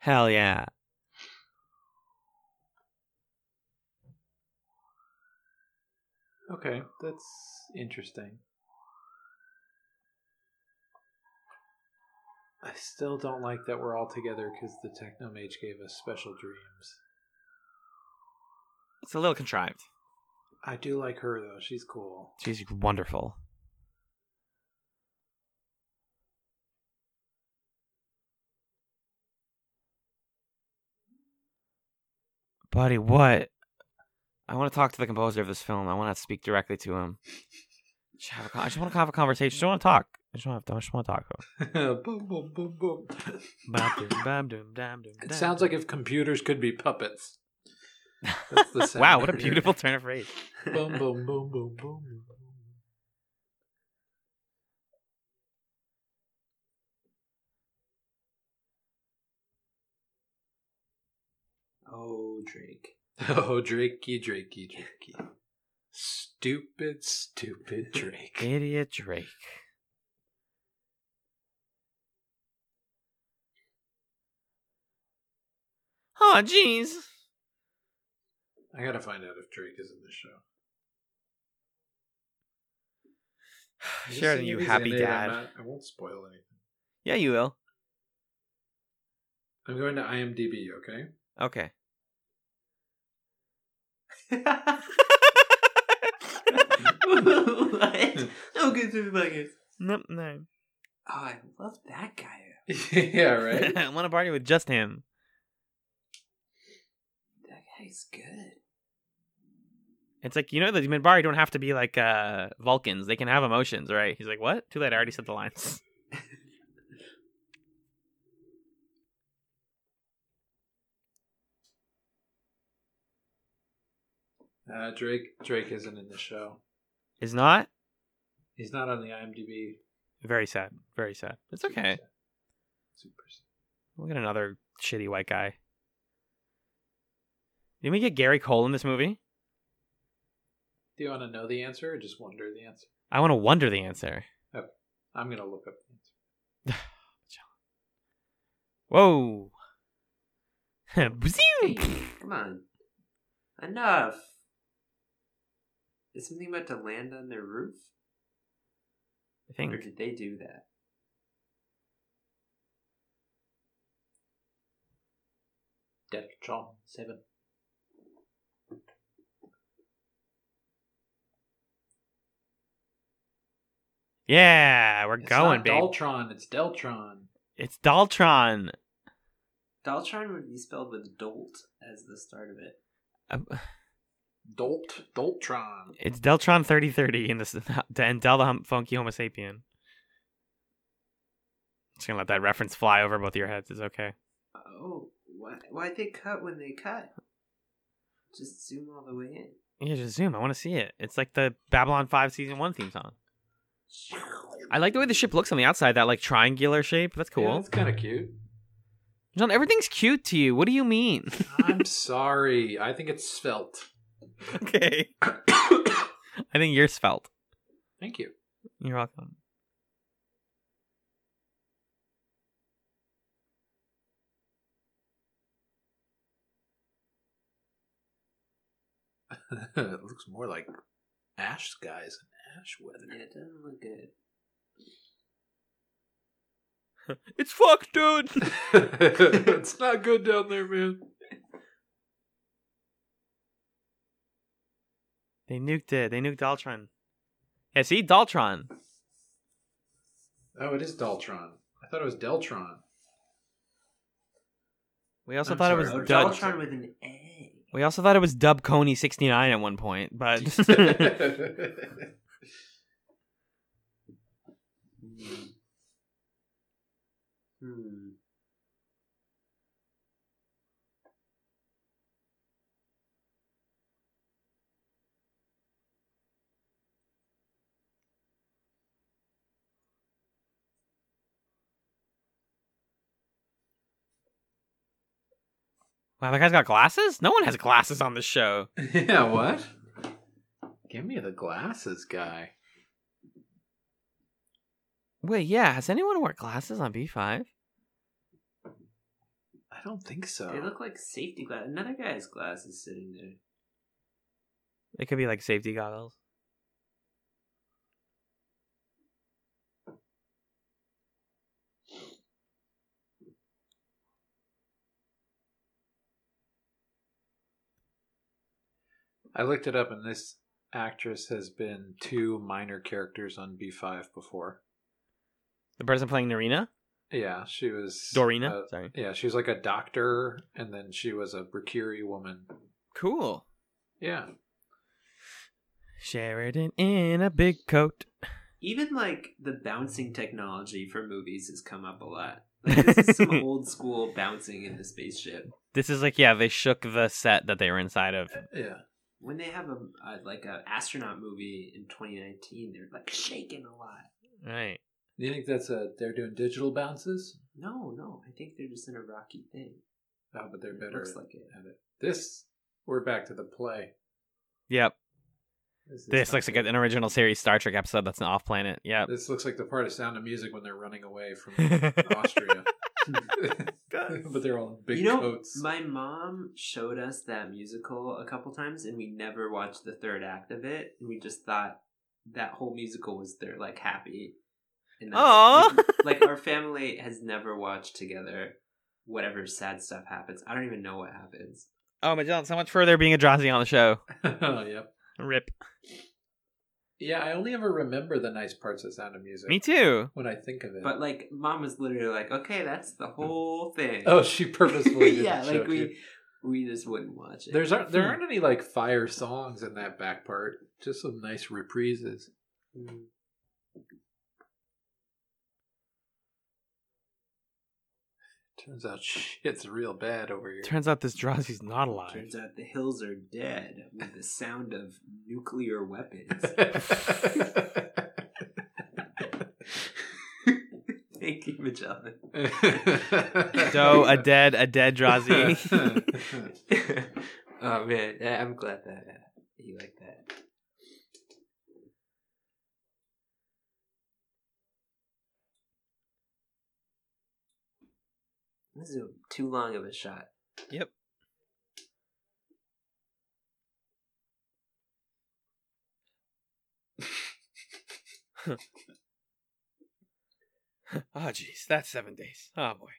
B: Hell yeah.
A: Okay, that's interesting. I still don't like that we're all together because the Technomage gave us special dreams.
B: It's a little contrived.
A: I do like her though; she's cool.
B: She's wonderful. Buddy, what? I want to talk to the composer of this film. I want to speak directly to him. Just con- I just want to have a conversation. I just want to talk. I just want to. I just want to talk to him.
A: boom, boom, boom, boom.
B: Bam, dum, bam, dum, dam, dum,
A: It sounds like if computers could be puppets. That's the sound
B: wow, what a beautiful turn of phrase.
A: boom, boom, boom, boom, boom.
C: Oh, Drake.
A: Oh, Drakey, Drakey, Drakey. Stupid, stupid Drake.
B: Idiot Drake. Oh, jeez.
A: I gotta find out if Drake is in the show.
B: Sheridan, you happy
A: in it, I'm
B: dad.
A: not- I won't spoil anything.
B: Yeah, you will.
A: I'm going to IMDb, okay?
B: Okay.
C: What? No good to buggers.
B: Nope, no.
C: Oh, I love that guy.
A: yeah, right?
B: I want to party with just him.
C: That guy's good.
B: It's like you know the Minbari don't have to be like uh Vulcans; they can have emotions, right? He's like, "What? Too late. I already said the lines."
A: Uh, Drake Drake isn't in the show.
B: Is not
A: He's not on the IMDb.
B: very sad. Very sad. It's okay.
A: Super sad.
B: Look at another shitty white guy. Didn't we get Gary Cole in this movie?
A: Do you want to know the answer or just wonder the answer?
B: I want to wonder the answer.
A: I'm gonna look up the answer.
B: Whoa.
C: Hey, come on. Enough. Is something about to land on their roof?
B: I think.
C: Or did they do that?
A: Deltron 7.
B: Yeah, we're
A: it's
B: going,
A: not Daltron, it's Deltron.
B: It's Daltron.
C: Daltron would be spelled with dolt as the start of it.
B: Um,
A: Dolt, Doltron.
B: It's Deltron 3030 in this and Del the hum- Funky Homo Sapien. Just gonna let that reference fly over both of your heads. It's okay.
C: Oh, why? Why'd they cut when they cut? Just zoom all the way in.
B: Yeah, just zoom. I want to see it. It's like the Babylon 5 season 1 theme song. I like the way the ship looks on the outside, that like triangular shape. That's
A: Yeah,
B: cool.
A: it's kind of cute.
B: John, everything's cute to you. What do you mean?
A: I'm sorry. I think it's svelte.
B: okay. I think you're svelte.
A: Thank you.
B: You're welcome.
A: it looks more like ash skies and ash weather.
C: Yeah, it doesn't look good.
B: It's fucked, dude.
A: it's not good down there, man.
B: They nuked it. They nuked Daltron. Yeah, see? Daltron.
A: Oh, it is Daltron. I thought it was Deltron.
B: We also
A: I'm
B: thought it was
C: Oh,
B: Dub.
C: Daltron with an A.
B: We also thought it was Dub Coney 69 at one point, but
C: Hmm.
B: Wow, that guy's got glasses? No one has glasses on the show.
A: yeah, what? Give me the glasses, guy.
B: Wait, yeah, has anyone wear glasses on B5?
A: I don't think so.
C: They look like safety glasses. Another guy's glasses sitting there.
B: It could be like safety goggles.
A: I looked it up, and this actress has been two minor characters on B5 before.
B: The person playing Narina?
A: Yeah, she was
B: Dorina?
A: uh,
B: Sorry.
A: Yeah, she was like a doctor, and then she was a Brakiri woman.
B: Cool.
A: Yeah,
B: Sheridan in a big coat.
C: Even like the bouncing technology for movies has come up a lot. Like, this is some old school bouncing in the spaceship.
B: This is like, yeah, they shook the set that they were inside of.
A: yeah.
C: When they have a, a like a astronaut movie in 2019, they're like shaking a lot.
B: Right.
A: Do you think that's a they're doing digital bounces?
C: No, no, I think they're just in a rocky thing.
A: Oh, but they're
C: It
A: better.
C: looks like it.
A: at it. This we're back to the play.
B: Yep.
A: This,
B: This looks like an original series Star Trek episode that's an off planet. Yep.
A: This looks like the part of Sound of Music when they're running away from Austria. but they're all big
C: you know,
A: coats.
C: my mom showed us that musical a couple times, and we never watched the third act of it. And we just thought that whole musical was their like happy. And that's-
B: Aw.
C: like, like our family has never watched together whatever sad stuff happens. I don't even know what happens.
B: Oh, Magellan, so much further being a Drazi on the show.
A: oh, yep.
B: Rip.
A: Yeah, I only ever remember the nice parts of Sound of Music.
B: Me too.
A: When I think of it.
C: But like, mom was literally like, "Okay, that's the whole thing."
A: oh, she purposefully didn't
C: yeah, like we
A: you.
C: we just wouldn't watch it.
A: There's aren't there aren't any like fire songs in that back part. Just some nice reprises.
C: Mm.
A: Turns out shit's real bad over here.
B: Turns out this Drazi's not alive.
C: Turns out the hills are dead with the sound of nuclear weapons. Thank you, Magellan.
B: So a dead, a dead Drazi.
C: oh man, I- I'm glad that uh, you like that. This is too long of a shot.
B: yep. oh, jeez. That's seven days. Oh, boy.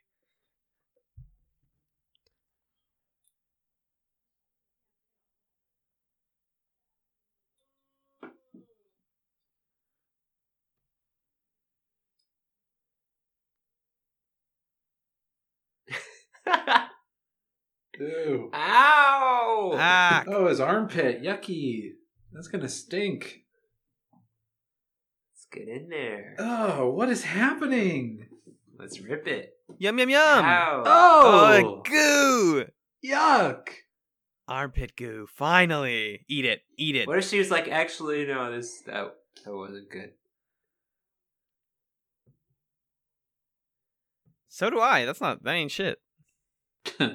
A: Ew.
C: Ow!
A: Oh, his armpit. Yucky. That's gonna stink.
C: Let's get in there.
A: Oh, what is happening?
C: Let's rip it.
B: yum yum yum.
C: Ow.
A: Oh,
B: Oh, goo.
A: yuck.
B: Armpit goo. Finally, eat it. Eat it.
C: What if she was like, actually, no, this that that wasn't good.
B: So do I. That's not. That ain't shit.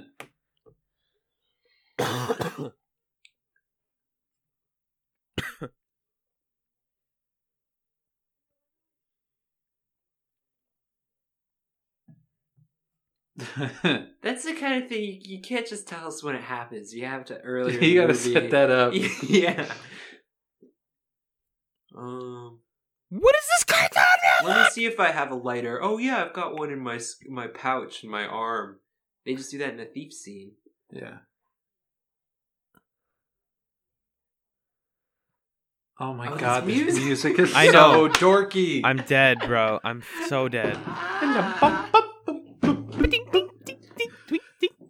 C: That's the kind of thing you, you can't just tell us when it happens. You have to earlier.
A: you gotta
C: movie-
A: set that up.
C: yeah. Um.
B: What is this guy doing?
C: Let me see if I have a lighter. Oh yeah, I've got one in my my pouch in my arm. They just do that in the thief scene.
A: Yeah. Oh my
C: Oh,
A: god,
C: this
A: this
C: music.
A: music is
B: I
A: so
B: know.
A: dorky.
B: I'm dead, bro. I'm so dead.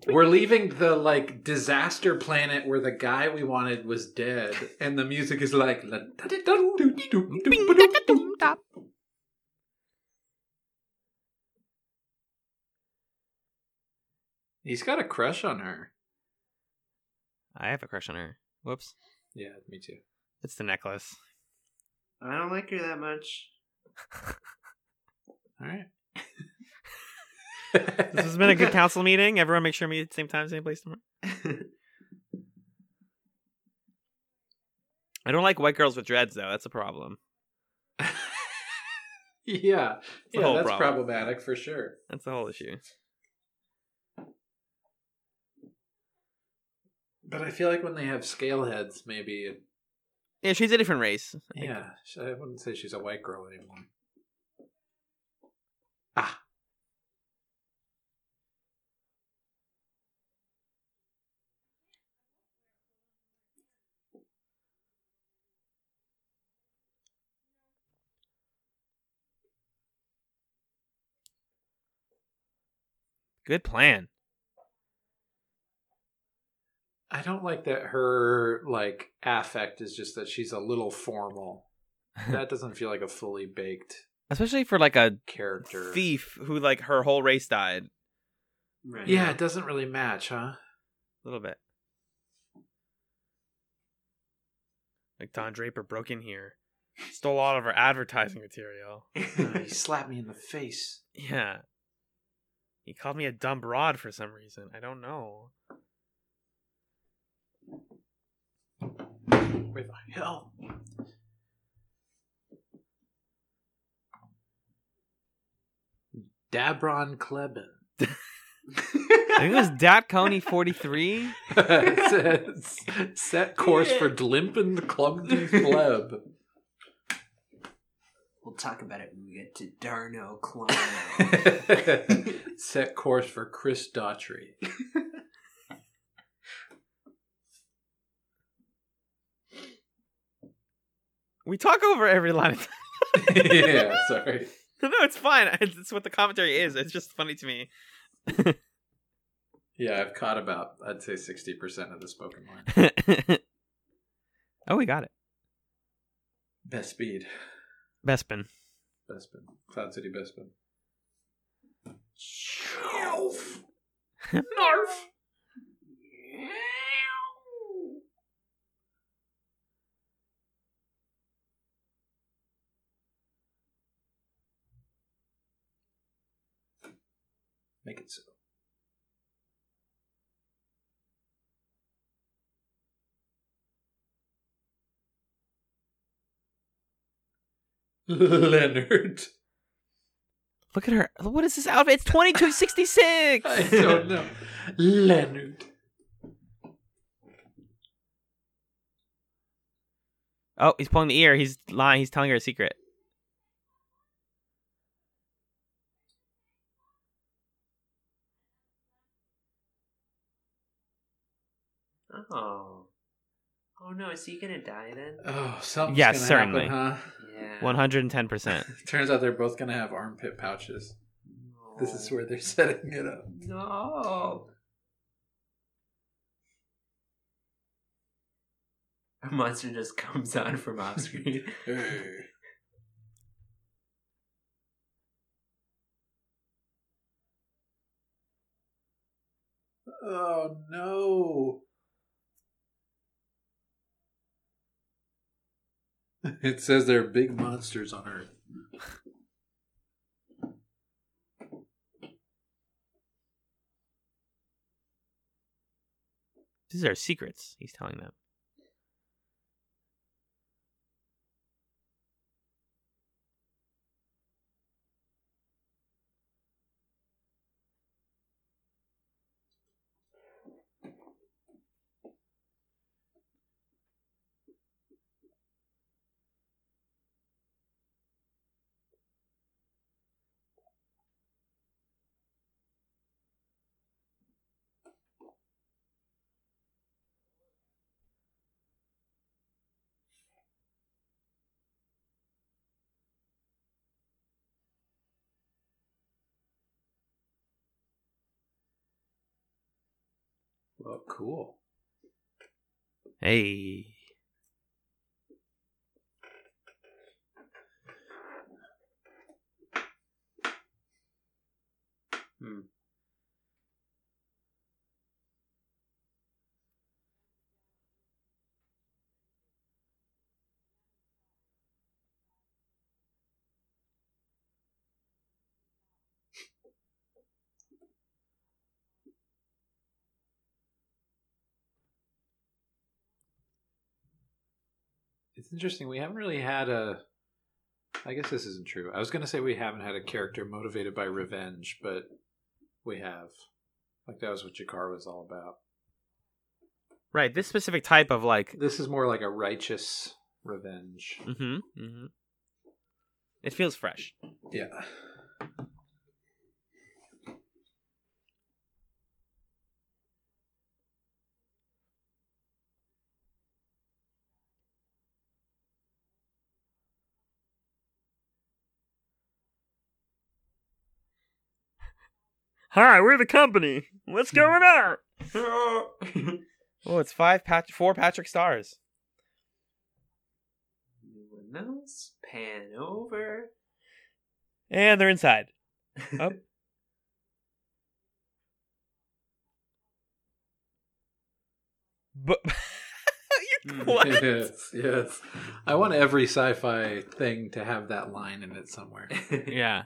A: We're leaving the like disaster planet where the guy we wanted was dead, and the music is like. He's got a crush on her.
B: I have a crush on her. Whoops.
A: Yeah, me too.
B: It's the necklace.
C: I don't like her that much.
A: All right.
B: This has been a good council meeting. Everyone make sure to meet at the same time, same place tomorrow. I don't like white girls with dreads though. That's a problem.
A: yeah,
B: the
A: yeah,
B: whole
A: that's
B: problem.
A: problematic for sure.
B: That's the whole issue.
A: But I feel like when they have scale heads, maybe
B: Yeah, she's a different race.
A: yeah, I wouldn't say she's a white girl anymore. Ah,
B: Good plan.
A: I don't like that her like affect is just that she's a little formal. That doesn't feel like a fully baked
B: Especially for like a
A: character.
B: thief who like her whole race died.
C: Right.
A: Yeah, it doesn't really match, huh?
B: A little bit. Like Don Draper broke in here, stole all of our advertising material.
A: Uh, he slapped me in the face.
B: Yeah. He called me a dumb broad for some reason. I don't know.
A: Where the hell? Dabron Kleben.
B: I think it was Dat Coney 43.
A: it set course for Dlimpen Clumsy Fleb.
C: We'll talk about it when we get to Darno Clono.
A: set course for Chris Daughtry.
B: We talk over every line. Of
A: yeah, sorry.
B: no, it's fine. It's what the commentary is. It's just funny to me.
A: Yeah, I've caught about, I'd say 60% of the spoken line.
B: oh, we got it.
A: Best speed.
B: Bespin.
A: Bespin. Cloud City Bespin.
B: Narf.
A: Make it so. Leonard.
B: Look at her. What is this outfit? It's 2266.
A: I don't know. Leonard.
B: Oh, he's pulling the ear. He's lying. He's telling her a secret.
C: Oh. Oh no, is he gonna die then?
A: Oh, something's
B: Yes,
A: gonna
B: certainly.
A: happen, huh?
C: Yeah.
B: One
A: hundred and ten percent. Turns out they're both gonna have armpit pouches. No. This is where they're setting it up.
C: No. A monster just comes out from off screen.
A: Hey. Oh no. It says there are big monsters on Earth.
B: These are secrets. He's telling them.
A: Well, cool.
B: Hey.
C: Hmm.
A: Interesting. We haven't really had a. I guess this isn't true. I was going to say we haven't had a character motivated by revenge, but we have. Like that was what Jakar was all about.
B: Right. This specific type of like.
A: This is more like a righteous revenge.
B: Mm-hmm. Mm-hmm. It feels fresh.
A: Yeah.
B: Hi, we're the company. What's going on? oh, it's five Pat- four Patrick stars.
C: Windows, pan over.
B: And they're inside. Up. But mm, what?
A: yes, yes. I want every sci-fi thing to have that line in it somewhere.
B: yeah.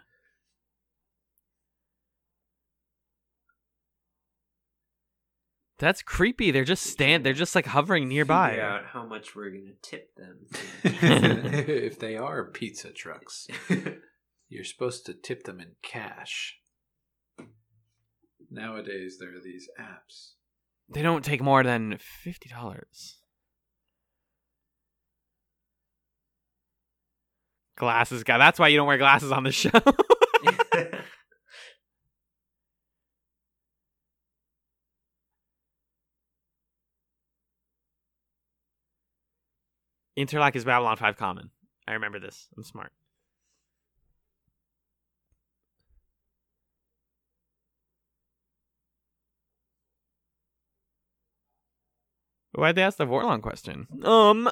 B: That's creepy. They're just stand. They're just like hovering nearby.
C: Figure out how much we're gonna tip them.
A: if they are pizza trucks, you're supposed to tip them in cash. Nowadays, there are these apps.
B: They don't take more than fifty dollars. Glasses guy. That's why you don't wear glasses on the show. Interlac is Babylon 5 common. I remember this. I'm smart. Why'd they ask the Vorlon question? Um.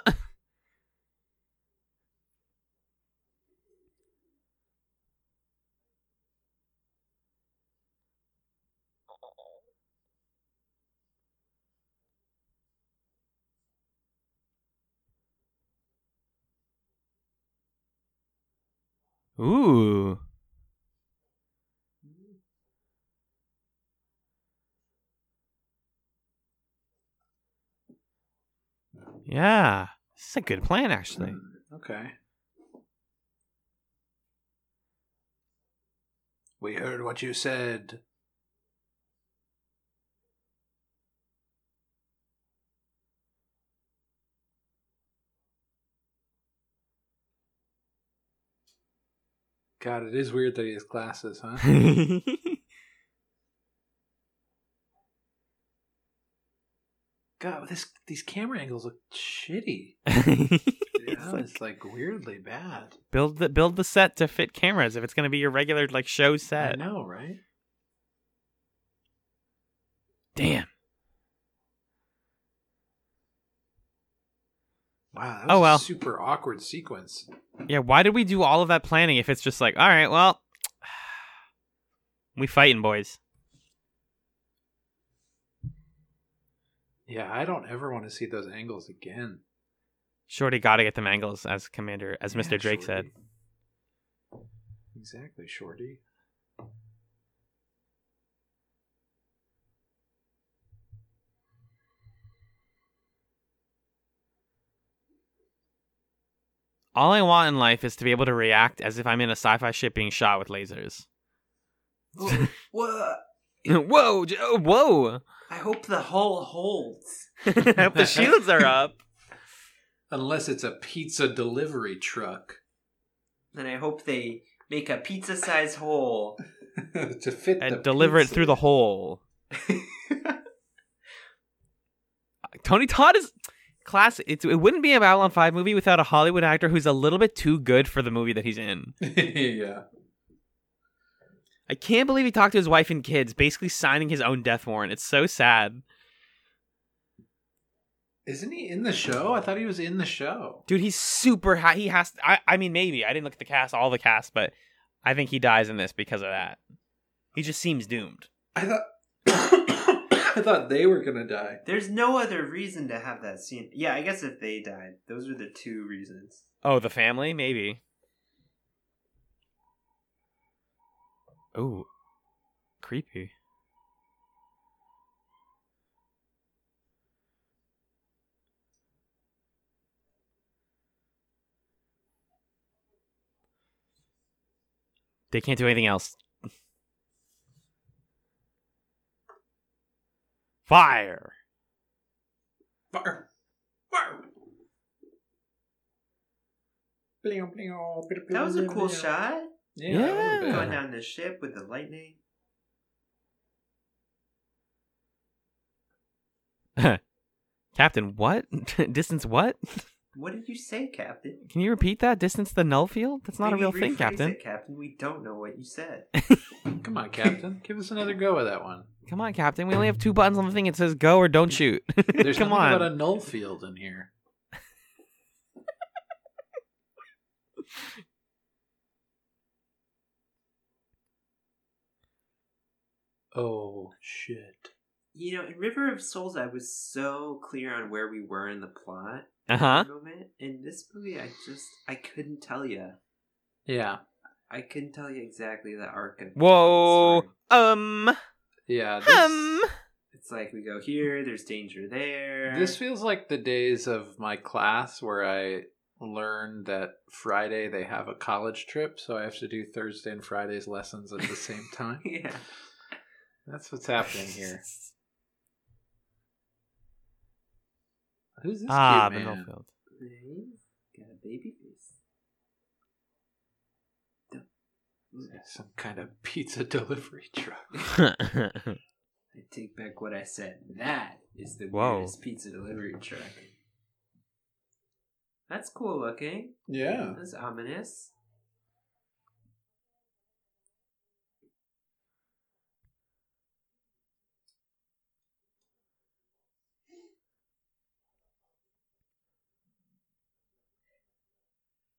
B: Ooh. Yeah. This is a good plan, actually.
A: Okay. We heard what you said. God, it is weird that he has glasses, huh? God, this these camera angles look shitty.
B: It's like-
A: it's like weirdly bad.
B: build the build the set to fit cameras if it's going to be your regular like show set.
A: I know, right?
B: Damn.
A: That
B: Oh, well.
A: a super awkward sequence.
B: Yeah, why did we do all of that planning if it's just like, all right, well, we fighting, boys.
A: Yeah, I don't ever want to see those angles again.
B: Shorty got to get them angles, as Commander, as
A: Yeah,
B: Mr. Drake said.
A: Exactly, Shorty.
B: All I want in life is to be able to react as if I'm in a sci-fi ship being shot with lasers.
C: Whoa!
B: whoa, J- oh, whoa!
C: I hope the hull holds.
B: I hope the shields are up.
A: Unless it's a pizza delivery truck
C: And I hope they make a pizza sized hole.
A: to fit the
B: and deliver it through the hole. Tony Todd is classic. It's, it wouldn't be a Babylon 5 movie without a Hollywood actor who's a little bit too good for the movie that he's in.
A: yeah.
B: I can't believe he talked to his wife and kids, basically signing his own death warrant. It's so sad.
A: Isn't he in the show? I thought he was in the show.
B: Dude, he's super high. He has. to, I, I mean, maybe. I didn't look at the cast, all the cast, but I think he dies in this because of that. He just seems doomed.
A: I thought I thought they were gonna die.
C: There's no other reason to have that scene. Yeah, I guess if they died, those are the two reasons.
B: Oh, the family? Maybe. Oh, creepy. They can't do anything else. Fire!
A: Fire! Fire!
C: Oh, that was a cool shot.
A: Yeah.
B: Yeah.
C: Going down the ship with the lightning.
B: Captain, what? Distance what?
C: What did you say, Captain?
B: Can you repeat that? Distance the null field? That's not a real thing, Captain.
C: It, Captain, we don't know what you said.
A: Come on, Captain. Give us another go at that one.
B: Come on, Captain. We only have two buttons on the thing. It says go or don't shoot.
A: There's
B: Come
A: nothing
B: on.
A: about a null field in here. oh shit.
C: You know, in River of Souls, I was so clear on where we were in the plot.
B: Uh huh.
C: Moment in this movie, I just I couldn't tell you.
A: Yeah.
C: I couldn't tell you exactly the arc of
B: Whoa.
C: the story.
B: Um.
A: Yeah. This,
B: Um.
C: It's like we go here, there's danger there.
A: this feels like the days of my class where I learned that Friday they have a college trip, so I have to do Thursday and Friday's lessons at the same time.
C: yeah.
A: That's what's happening here. Who's this
B: Ah, the
A: cute man?
B: field.
C: He's got a baby face.
A: Some kind of pizza delivery truck.
C: I take back what I said. That is the
B: Whoa.
C: weirdest pizza delivery truck. That's cool looking.
A: Yeah.
C: That's ominous.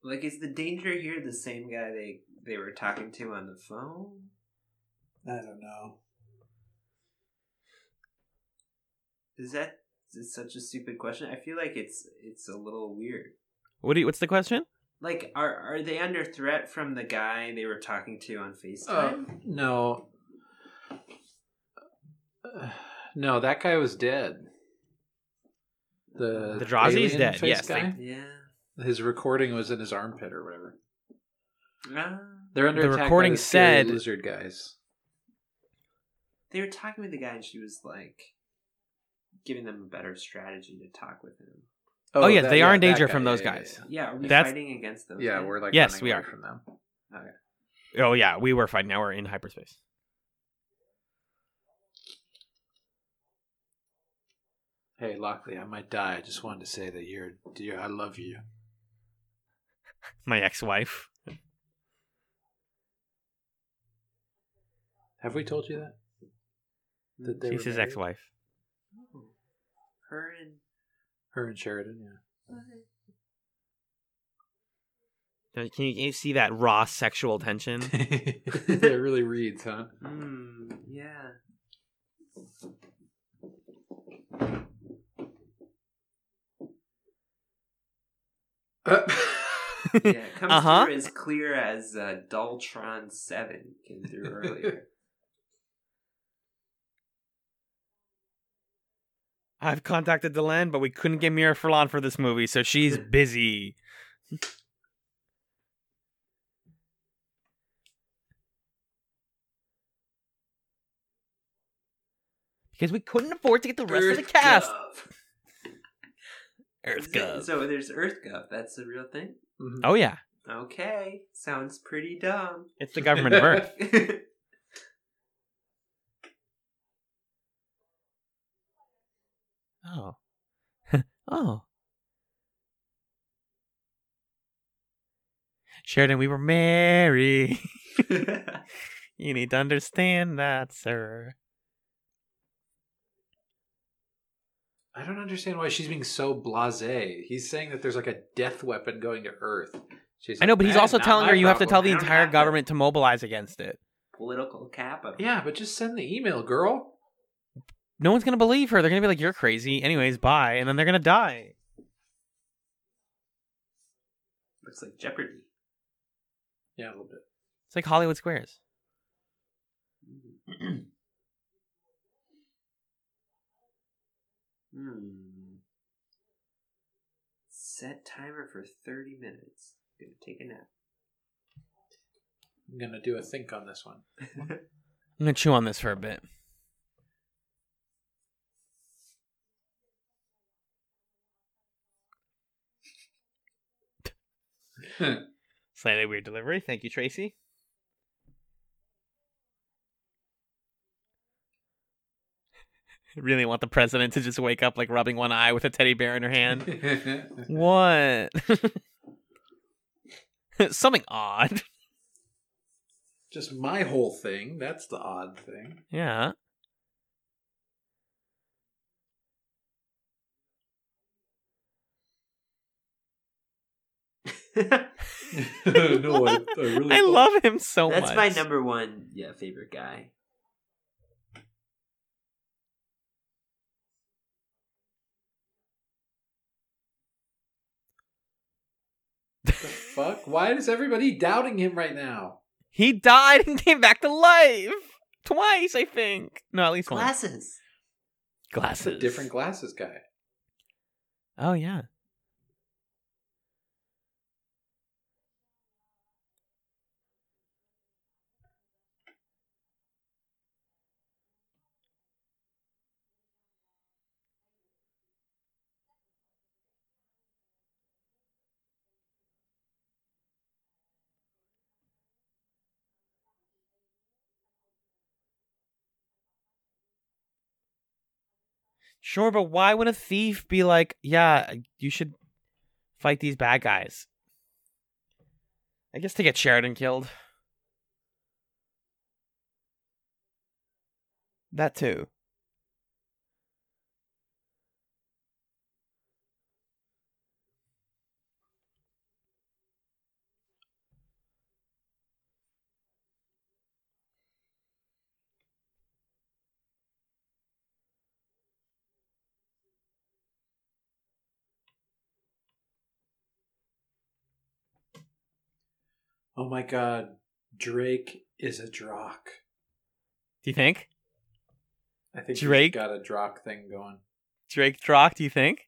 C: Like, is the danger here the same guy they they were talking to on the phone?
A: I don't know.
C: Is that is such a stupid question? I feel like it's it's a little weird.
B: what do you, What's the question?
C: Like, are are they under threat from the guy they were talking to on
A: Uh,
C: FaceTime?
A: no. Uh, no, that guy was dead. The
B: The Drazi is
A: alien
B: dead, yes,
A: guy?
B: they-
C: yeah.
A: His recording was in his armpit or whatever.
C: Ah.
A: They're under
B: The
A: attack
B: recording
A: by the scary
B: said-
A: lizard guys.
C: they were talking with the guy, and she was like giving them a better strategy to talk with him.
B: Oh, oh yeah,
A: that-
B: they are in danger
A: guy,
B: from those
A: yeah, yeah,
B: guys.
C: Yeah, are we
B: That's-
C: fighting against those?
A: Yeah,
C: guys?
A: we're like
B: Yes,
A: running
B: we are.
A: from them.
C: okay.
B: Oh yeah, we were fighting. Now we're in hyperspace.
A: Hey, Lochley, I might die. I just wanted to say that you're, dear. I love you.
B: My ex-wife.
A: Have we told you that? That they
B: She's his ex-wife.
C: Her and
A: Her and Sheridan, yeah.
B: Can you, can you see that raw sexual tension?
A: it really reads, huh?
C: Hmm. Yeah.
A: Uh,
C: Yeah. It comes
B: Uh-huh.
C: through as clear as uh, Daltron Seven came through earlier.
B: I've contacted Delenn, but we couldn't get Mira Furlan for this movie, so she's busy. because we couldn't afford to get the rest of the cast.
C: Gov.
B: Earth Gov.
C: So there's Earth Gov. That's the real thing.
A: mhm.
B: Oh yeah,
C: Okay. Sounds pretty dumb.
B: it's the government of Earth. Oh. oh. Sheridan, we were married. you need to understand that, sir.
A: I don't understand why she's being so blasé. He's saying that there's like a death weapon going to Earth. She's
B: I know,
A: like,
B: but he's also telling her you have to tell the entire government to mobilize against it.
C: Political capital.
A: Yeah, but just send the email, girl.
B: No one's gonna believe her. They're gonna be like, "You're crazy." Anyways, bye, and then they're gonna die.
C: Looks like Jeopardy.
A: Yeah, a little bit.
B: It's like Hollywood Squares.
C: Hmm. Set timer for 30 minutes. Gonna take a nap.
A: I'm gonna do a think on this one.
B: I'm gonna chew on this for a bit. Slightly weird delivery. Thank you, Tracy. really want the president to just wake up like rubbing one eye with a teddy bear in her hand. what? Something odd.
A: just my whole thing. That's the odd thing.
B: Yeah.
A: no, I, I really.
B: I love him so
C: That's
B: much.
C: That's my number one, yeah, favorite guy.
A: the fuck. Why is everybody doubting him right now?
B: He died and came back to life twice, I think. No, at least once.
C: Glasses.
B: Glasses.
A: A different glasses guy.
B: Oh yeah. Sure, but why would a thief be like, yeah, you should fight these bad guys? I guess to get Sheridan killed. That too.
A: Oh my god, Drake is a Drakh.
B: Do you think?
A: I think
B: Drake?
A: he's got a Drakh thing going.
B: Drake Drakh, do you think?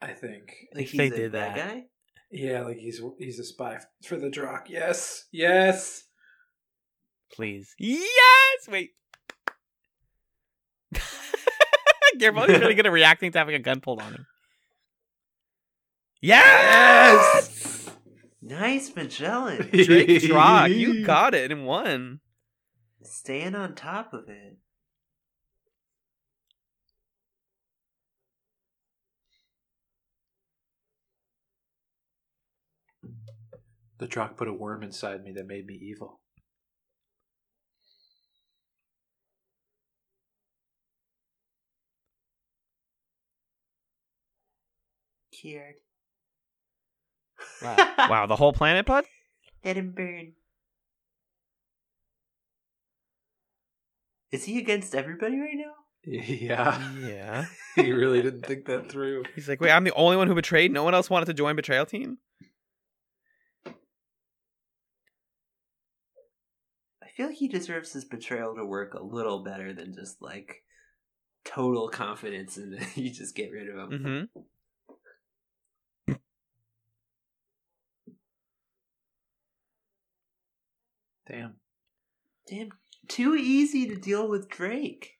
A: I think.
C: Like he's
B: they
C: a
B: did
C: bad
B: that.
C: guy?
A: Yeah, like he's he's a spy for the Drakh. Yes, yes.
B: Please. Yes! Wait. Garibaldi's really good at reacting to having a gun pulled on him. Yes!
C: Nice Magellan.
B: Drake Drakh, you got it in one.
C: Staying on top of it.
A: The Drakh put a worm inside me that made me evil.
C: Cured.
B: Wow. wow, the whole planet, bud?
C: Let him burn. Is he against everybody right now?
A: Yeah.
B: Yeah.
A: he really didn't think that through.
B: He's like, wait, I'm the only one who betrayed? No one else wanted to join betrayal team?
C: I feel like he deserves his betrayal to work a little better than just like total confidence and then you just get rid of him.
B: Mm-hmm.
A: Damn.
C: Damn, too easy to deal with Drake.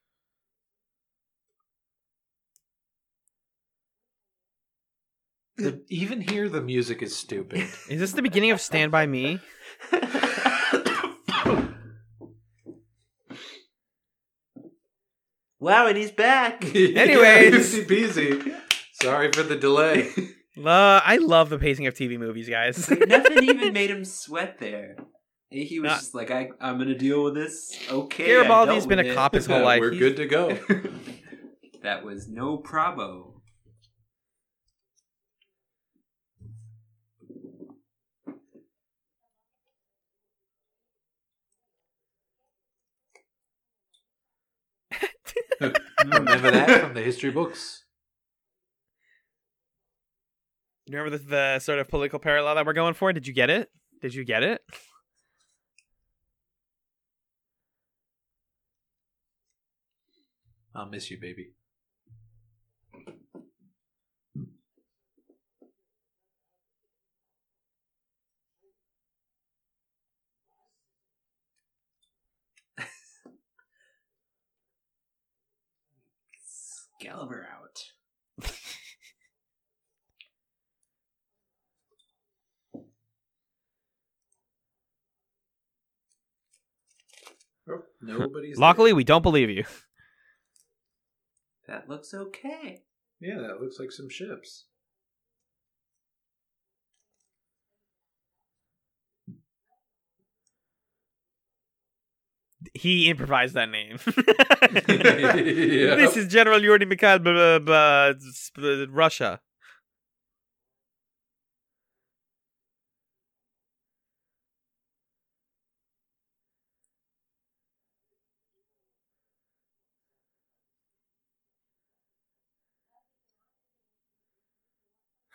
A: The, even here, the music is stupid.
B: Is this the beginning of Stand By Me?
C: wow, and he's back.
B: Anyways.
A: easy peasy. Sorry for the delay.
B: Uh, I love the pacing of TV movies, guys.
C: Nothing even made him sweat there. He was
B: Not-
C: just like, I, I'm gonna deal with this. Okay.
B: Garibaldi's been a
C: it."
B: cop his whole life.
A: We're
B: He's-
A: good to go.
C: that was no probo.
A: Remember that from the history books.
B: You remember the, the sort of political parallel that we're going for? Did you get it? Did you get it?
A: I'll miss you, baby.
C: Excalibur out.
A: Oh, nobody's.
B: Luckily, we don't believe you.
C: That looks okay.
A: Yeah, that looks like some ships.
B: He improvised that name.
A: Yeah.
B: This is General Yuri Mikhail, b- b- b- sp- Russia.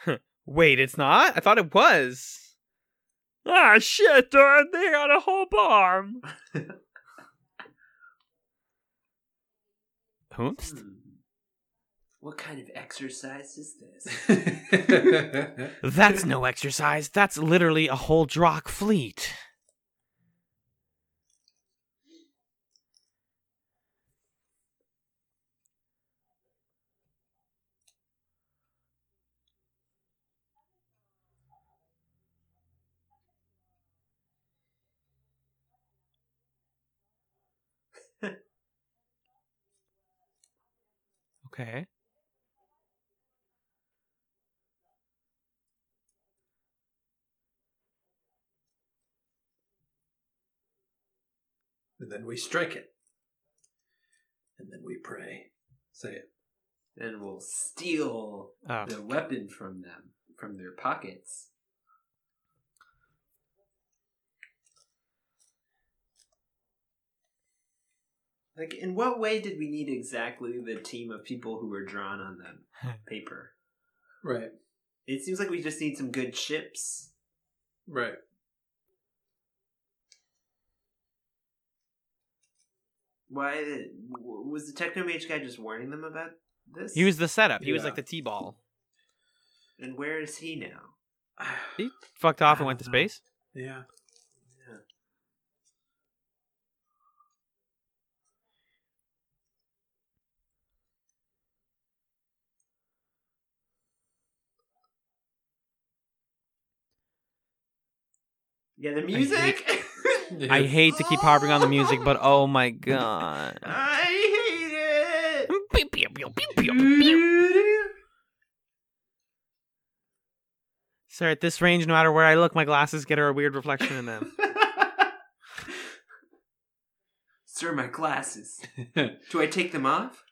B: Wait, it's not? I thought it was. Ah, shit, dude. They got a whole bomb. Oops.
C: Hmm. What kind of exercise is this?
B: That's no exercise. That's literally a whole Drakh fleet. Okay.
A: and then we strike it. And then we pray. Say it.
C: and we'll steal
B: Oh.
C: the weapon from them, from their pockets. Like, in what way did we need exactly the team of people who were drawn on the paper?
A: Right.
C: It seems like we just need some good chips.
A: Right.
C: Why w- was the Technomage guy just warning them about this?
B: He was the setup. He was like the T-ball.
C: and where is he now?
B: He fucked off and
A: I
B: went to
A: uh-huh.
B: space.
A: Yeah.
C: Yeah. Yeah, the music.
B: I hate to keep harping on the music, but oh my god.
C: I hate it.
B: Sir, at this range, no matter where I look, my glasses get a weird reflection in them.
C: Sir, my glasses. Do I take them off?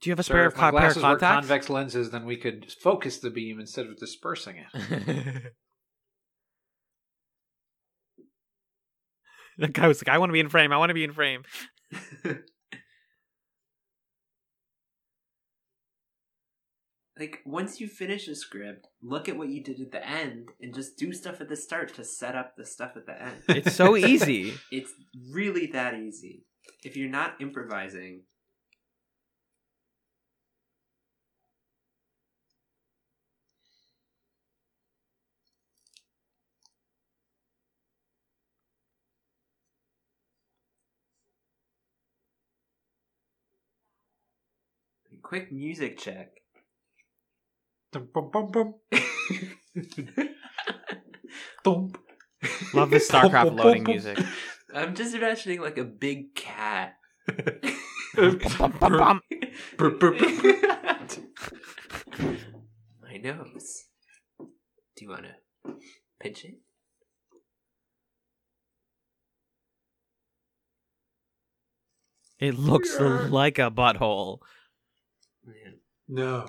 B: Do you have a
A: Sir,
B: spare
A: if my
B: pair of
A: glasses were
B: contacts?
A: convex lenses, then we could focus the beam instead of dispersing it.
B: the guy was like, "I want to be in frame. I want to be in frame."
C: like once you finish a script, look at what you did at the end and just do stuff at the start to set up the stuff at the end.
B: It's so easy.
C: It's really that easy. If you're not improvising, quick music check.
A: Dum, bum, bum, bum. Thump.
B: Love this StarCraft loading music.
C: I'm just imagining like a big cat.
B: Bum, bum, bum.
A: Brr, brr, brr, brr.
C: My nose. Do you want to pinch it?
B: It looks like a butthole.
C: Man.
A: No.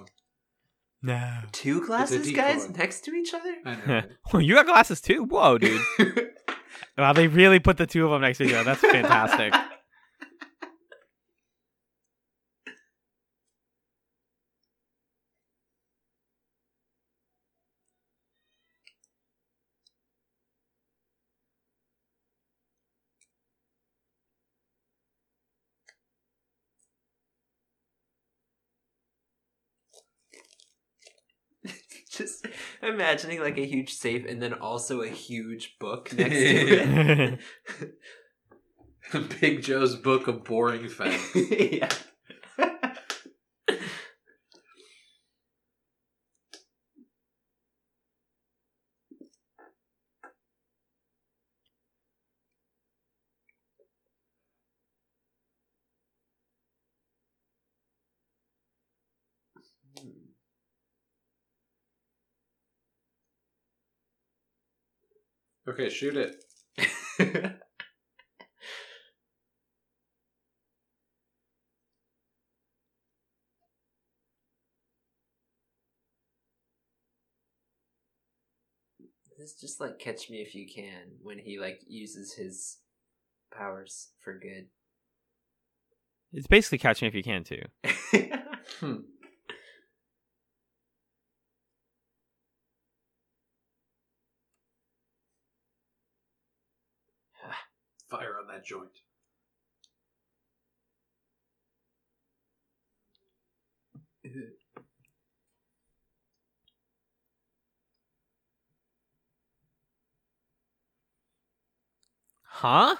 B: No.
C: Two glasses, guys,
A: decoy.
C: next to each other?
A: I know.
B: well, you got glasses too? Whoa, dude. wow, they really put the two of them next to each other. That's fantastic.
C: Just imagining like a huge safe and then also a huge book next to it.
A: Big Joe's book of boring facts.
C: yeah.
A: Okay, shoot it.
C: This is just like Catch Me If You Can when he like uses his powers for good.
B: It's basically Catch Me If You Can too.
A: Hmm. Fire on that joint.
B: Huh?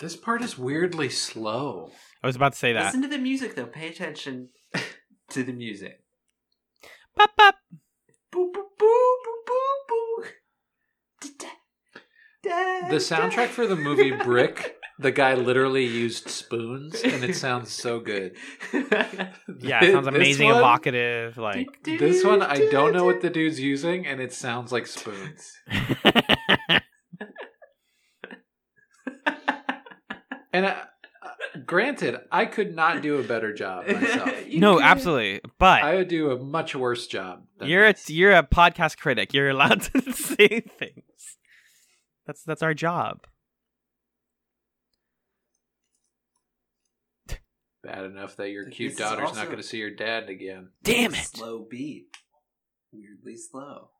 A: This part is weirdly slow.
B: I was about to say that.
C: Listen to the music though. Pay attention to the music.
B: Bop, bop.
C: Boo boo boo da, da,
A: The soundtrack for the movie Brick, the guy literally used spoons, and it sounds so good.
B: Yeah, it sounds amazing,
A: one-
B: evocative. Like,
A: This one, I don't know what the dude's using, and it sounds like spoons. And uh, uh, granted, I could not do a better job myself.
B: No,
C: could.
B: absolutely. But
A: I would do a much worse job.
B: you're a you're a podcast critic. You're allowed to say things. That's that's our job.
A: bad enough that your
C: This
A: cute
C: is
A: daughter's
C: also-
A: not going to see your dad again.
B: Damn it!
C: Slow beat. Weirdly slow.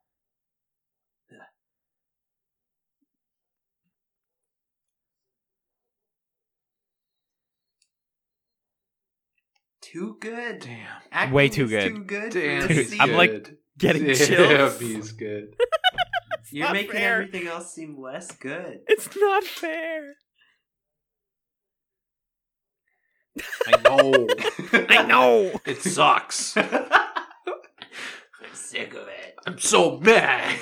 C: Too good.
A: Damn.
C: Acting
B: Way too
C: is
B: good.
C: Too good.
A: Damn,
C: for
B: Dude,
C: this
A: he's
B: I'm like
A: good.
B: getting
A: Damn,
B: chills.
A: he's good.
C: You're making
B: fair.
C: everything else seem less good.
B: It's not fair.
A: I know.
B: I know.
A: It sucks.
C: I'm sick of it.
A: I'm so mad.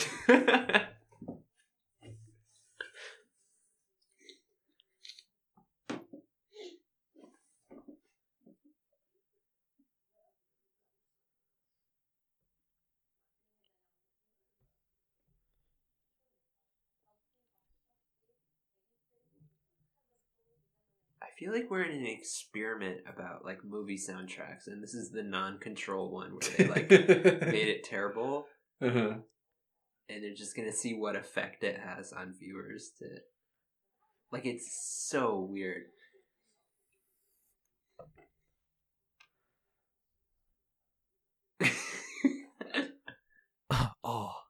C: Feel like we're in an experiment about like movie soundtracks, and this is the non-control one where they like made it terrible,
A: Uh-huh.
C: and they're just gonna see what effect it has on viewers. To like, it's so weird.
B: oh.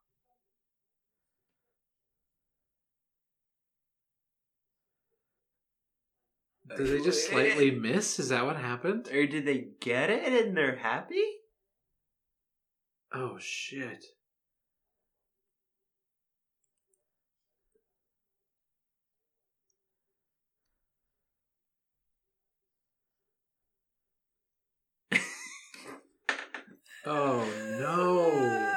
A: Did they just slightly miss? Is that what happened?
C: Or did they get it and they're happy?
A: Oh shit. Oh no.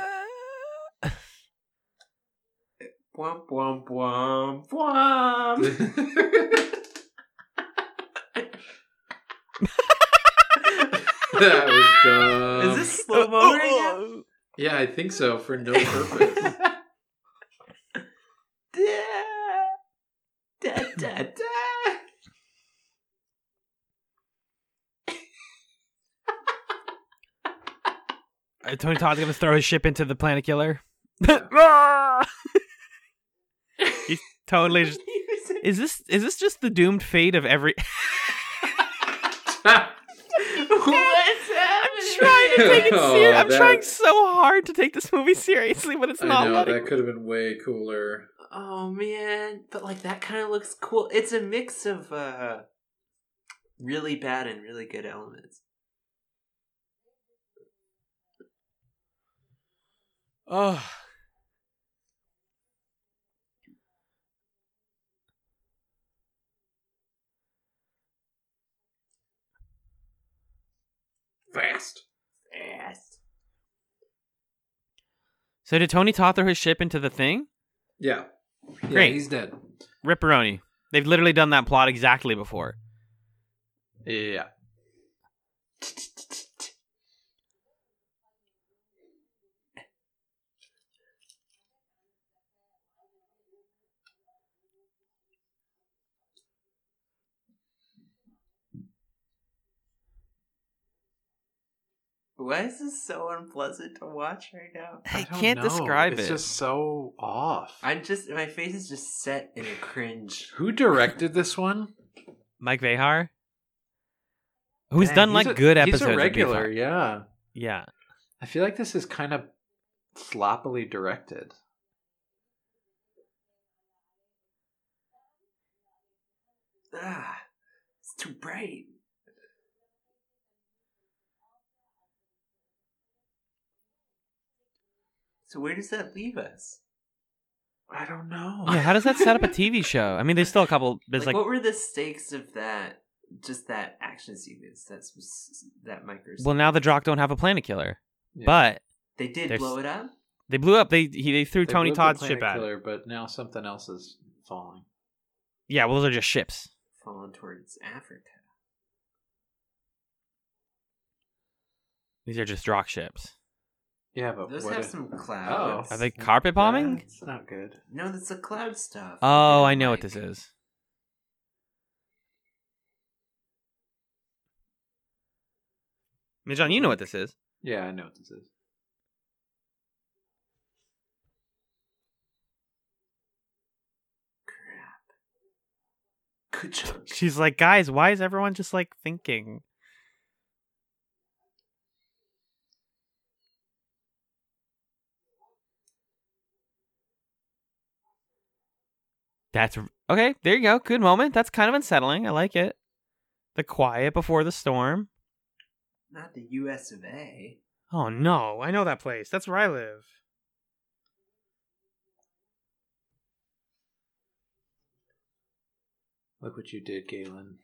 C: Womp womp womp womp.
A: that was dumb.
C: Is this slow mo right?
A: Yeah, I think so for no purpose.
C: da, da, da, da.
B: Uh, Tony Todd's gonna throw his ship into the planet killer. He's totally just. Is this is this just the doomed fate of every?
C: What's
B: I'm trying to take it
A: Oh,
B: serious. I'm
A: that-
B: trying so hard to take this movie seriously, but it's
A: I
B: not
A: know
B: letting.
A: that could have been way cooler.
C: Oh man, but like that kind of looks cool. It's a mix of uh really bad and really good elements.
B: Oh,
A: Fast.
C: Fast.
B: so did Tony Todd throw his ship into the thing?
A: Yeah. Yeah,
B: Great.
A: he's dead.
B: Ripperoni. They've literally done that plot exactly before.
A: Yeah.
C: Why is this so unpleasant to watch right now?
B: I
A: don't
B: can't
A: know.
B: describe
A: it's
B: it.
A: It's just so off.
C: I'm just my face is just set in a cringe.
A: Who directed this one?
B: Mike Vejar, who's
A: Dang,
B: done like
A: a-
B: good
A: he's
B: episodes.
A: a regular,
B: Beefheart.
A: yeah.
B: Yeah.
A: I feel like this is kind of sloppily directed.
C: Ah, it's too bright. So where does that leave us?
A: I don't know.
B: Yeah. How does that set up a TV show? I mean, there's still a couple. There's
C: like,
B: like,
C: what were the stakes of that? Just that action sequence. That's that micro.
B: well, now the Drakh don't have a planet killer,
A: Yeah.
B: but
C: they did blow it up.
B: they blew up. They he, they threw
A: They
B: Tony
A: blew up the
B: Todd's
A: Planet
B: ship at. it.
A: Killer, but now something else is falling.
B: Yeah. Well, those are just ships.
C: Falling towards Africa.
B: These are just Drakh ships.
A: Yeah, but
C: Those
A: what
C: have
A: if-
C: some
A: Oh,
C: clouds.
B: Are they carpet bombing?
A: It's not good.
C: No, that's the cloud stuff.
B: Oh,
C: They
B: I
C: don't
B: know what this is. Mijan, you know what this is.
A: Yeah, I know what this is.
C: Crap. Good chunk.
B: She's like, guys, why is everyone just like thinking? That's okay. There you go. Good moment. That's kind of unsettling. I like it. The quiet before the storm.
C: Not the U.S. of A.
B: Oh no, I know that place. That's where I live.
A: Look what you did, Galen.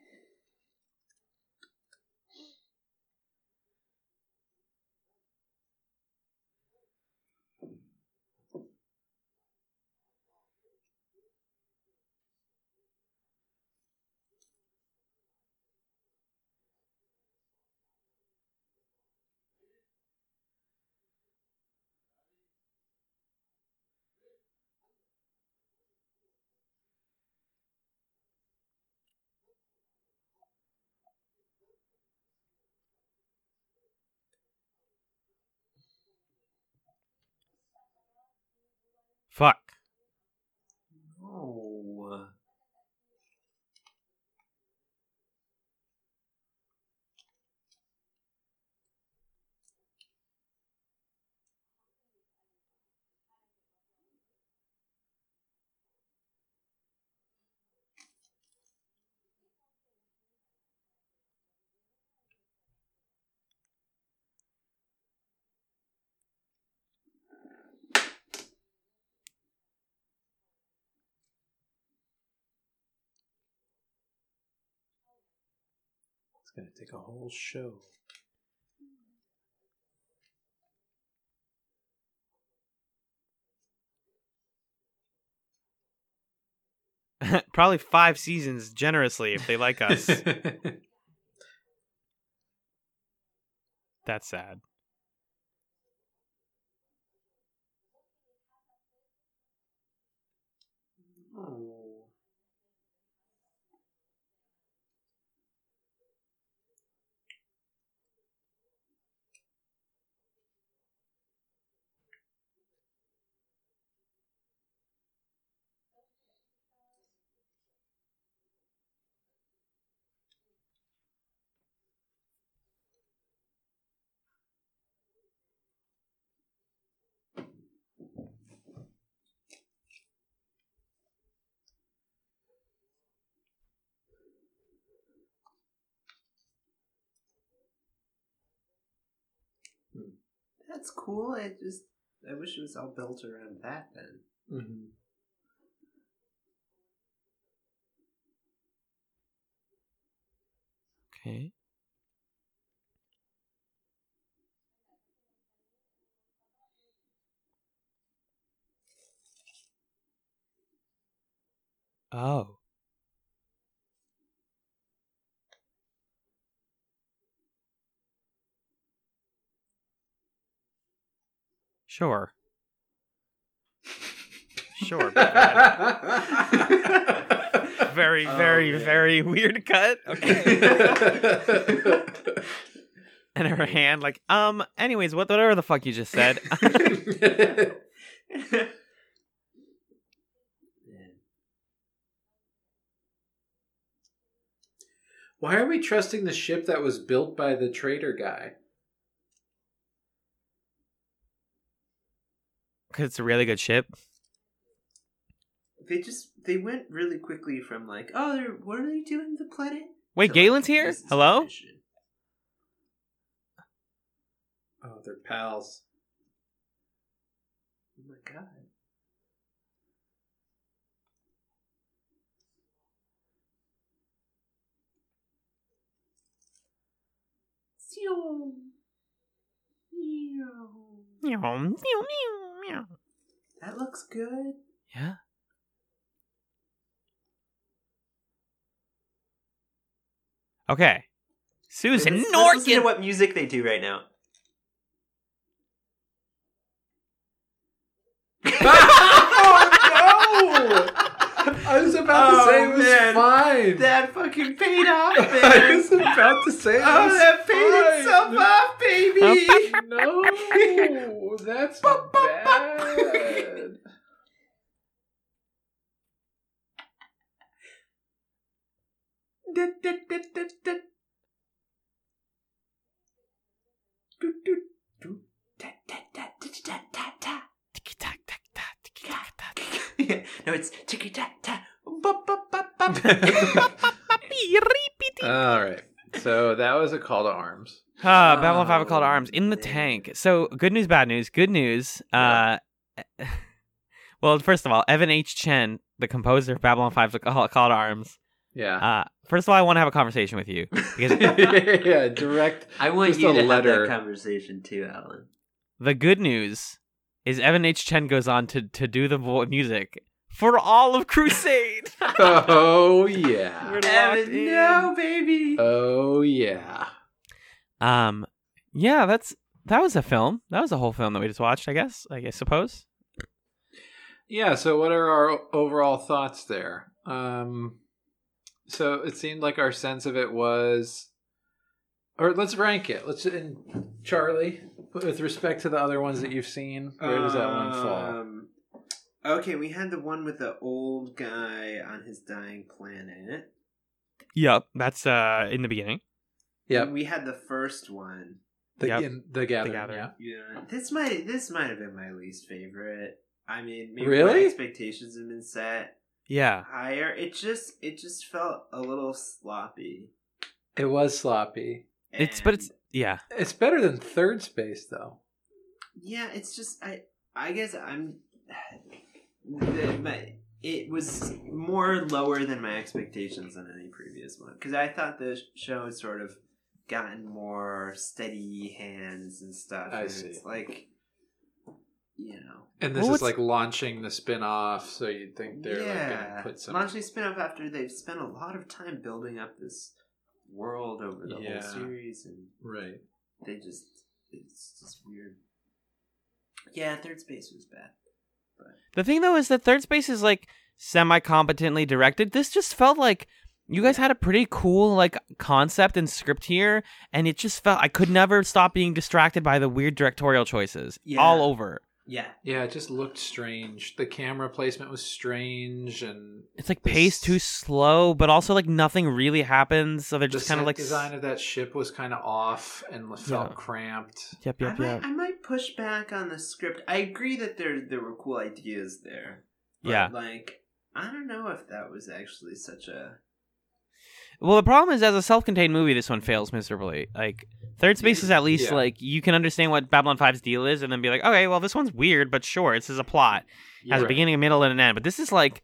B: Fuck.
C: Oh.
A: It's gonna take a whole show.
B: Probably five seasons generously if they like us. That's sad.
C: That's cool. I just I wish it was all built around that then.
A: Mhm.
B: Okay. Oh. Sure. Sure. Big Red. very, very,
C: Oh, yeah.
B: very weird cut. Okay. and her hand, like, um, anyways, what, whatever the fuck you just said.
A: Why are we trusting the ship that was built by the trader guy?
B: Because it's a really good ship.
C: They just they went really quickly from like, oh, they're what are they doing to the planet?
B: Wait,
C: to,
B: Galen's
C: like,
B: here? Hello?
A: Oh, they're pals.
C: Oh my god.
B: Meow, meow, meow, meow.
C: That looks good.
B: Yeah. Okay. Susan
C: Let's- let's listen to what music they do right now.
A: oh no! I was about to
C: Oh,
A: say it was
C: man.
A: fine.
C: That fucking paid off, Man.
A: I was about to say it
C: oh,
A: was.
C: oh, that paid
A: fine.
C: itself off, baby.
A: No, that's bad.
C: Yeah, no, it's ticky tack tack. Bop, bop, bop, bop.
A: All right. So that was a call to arms.
B: Ah, Babylon 5 a call to arms in the tank. So, good news, bad news. Good news. Uh, well, first of all, Evan H. Chen, the composer of Babylon 5 a call, call to arms.
A: Yeah.
B: Uh, first of all, I want to have a conversation with you because
A: yeah, direct.
C: I want you to have
A: letter.
C: that conversation too, Alan.
B: the good news is Evan H. Chen goes on to, to do the vo- music for all of Crusade.
A: Oh yeah.
C: Evan, no, baby.
A: Oh yeah.
B: Um, yeah, that's that was a film. That was a whole film that we just watched. I guess. I guess suppose.
A: Yeah. So what are our overall thoughts there? Um, so it seemed like our sense of it was, or let's rank it. Let's in Charlie with respect to the other ones that you've seen. Where does that one fall?
C: Um, Okay, we had the one with the old guy on his dying planet.
B: Yep, that's uh in the beginning.
A: Yeah,
C: We had the first one.
A: the,
B: Yep.
A: in, the gathering.
B: Gathering.
A: Yeah.
C: Yeah. This might this might have been my least favorite. I mean, maybe
A: Really?
C: my expectations have been set
B: Yeah.
C: higher. It just it just felt a little sloppy.
A: It was sloppy.
B: It's but it's yeah.
A: It's better than Third Space, though.
C: yeah. It's just I I guess I'm the, my, it was more lower than my expectations than any previous one because I thought the show had sort of gotten more steady hands and stuff.
A: I
C: and
A: see.
C: It's like you know.
A: And this
B: Well,
A: is like launching the spin off, so you'd think they're like
C: yeah,
A: gonna put some
C: launching spin-off after they've spent a lot of time building up this world over the
A: Yeah.
C: whole series, and
A: right.
C: they just it's just weird. Yeah, third space was bad.
B: The thing though is that Third Space is like semi competently directed. This just felt like you guys had a pretty cool like concept and script here, and it just felt I could never stop being distracted by the weird directorial choices
C: Yeah.
B: all over.
C: Yeah,
A: Yeah, it just looked strange. The camera placement was strange, and
B: It's like
A: The
B: paced too slow, but also like nothing really happens. So they're
A: the
B: just kind of
A: set
B: like
A: design of that ship was kind of off and felt
B: Yeah.
A: cramped.
B: Yep,
C: I
B: yep,
C: might
B: yep.
C: I might push back on the script. I agree that there there were cool ideas there. but,
B: Yeah.
C: like I don't know if that was actually such a
B: Well, the problem is, as a self-contained movie, this one fails miserably. Like, Third Space is at least
A: Yeah.
B: like you can understand what Babylon 5's deal is, and then be like, okay, well, this one's weird, but sure, this is a plot, has a beginning, a middle, and an end. But this is like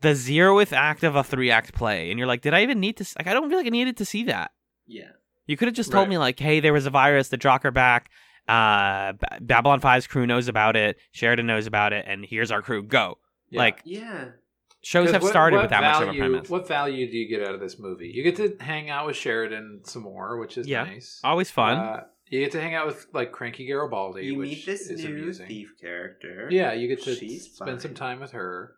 B: the zeroth act of a three-act play, and you're like, did I even need to? s- Like, I don't feel like I needed to see that.
C: yeah.
B: You could have just told
A: Right.
B: me like, hey, there was a virus, the are back. Uh, Ba- Babylon 5's crew knows about it. Sheridan knows about it, and here's our crew. Go.
A: Yeah.
B: Like
C: Yeah.
B: Shows
A: 'Cause
B: have
A: what-
B: started
A: what
B: with that much of a
A: value-
B: premise.
A: What value do you get out of this movie? You get to hang out with Sheridan some more, which is
B: Yeah.
A: nice.
B: Always fun.
A: Uh, you get to hang out with like Cranky Garibaldi,
C: You
A: which
C: meet this
A: is
C: new
A: amusing.
C: thief character.
A: Yeah, you get to
C: She's
A: spend some time with her.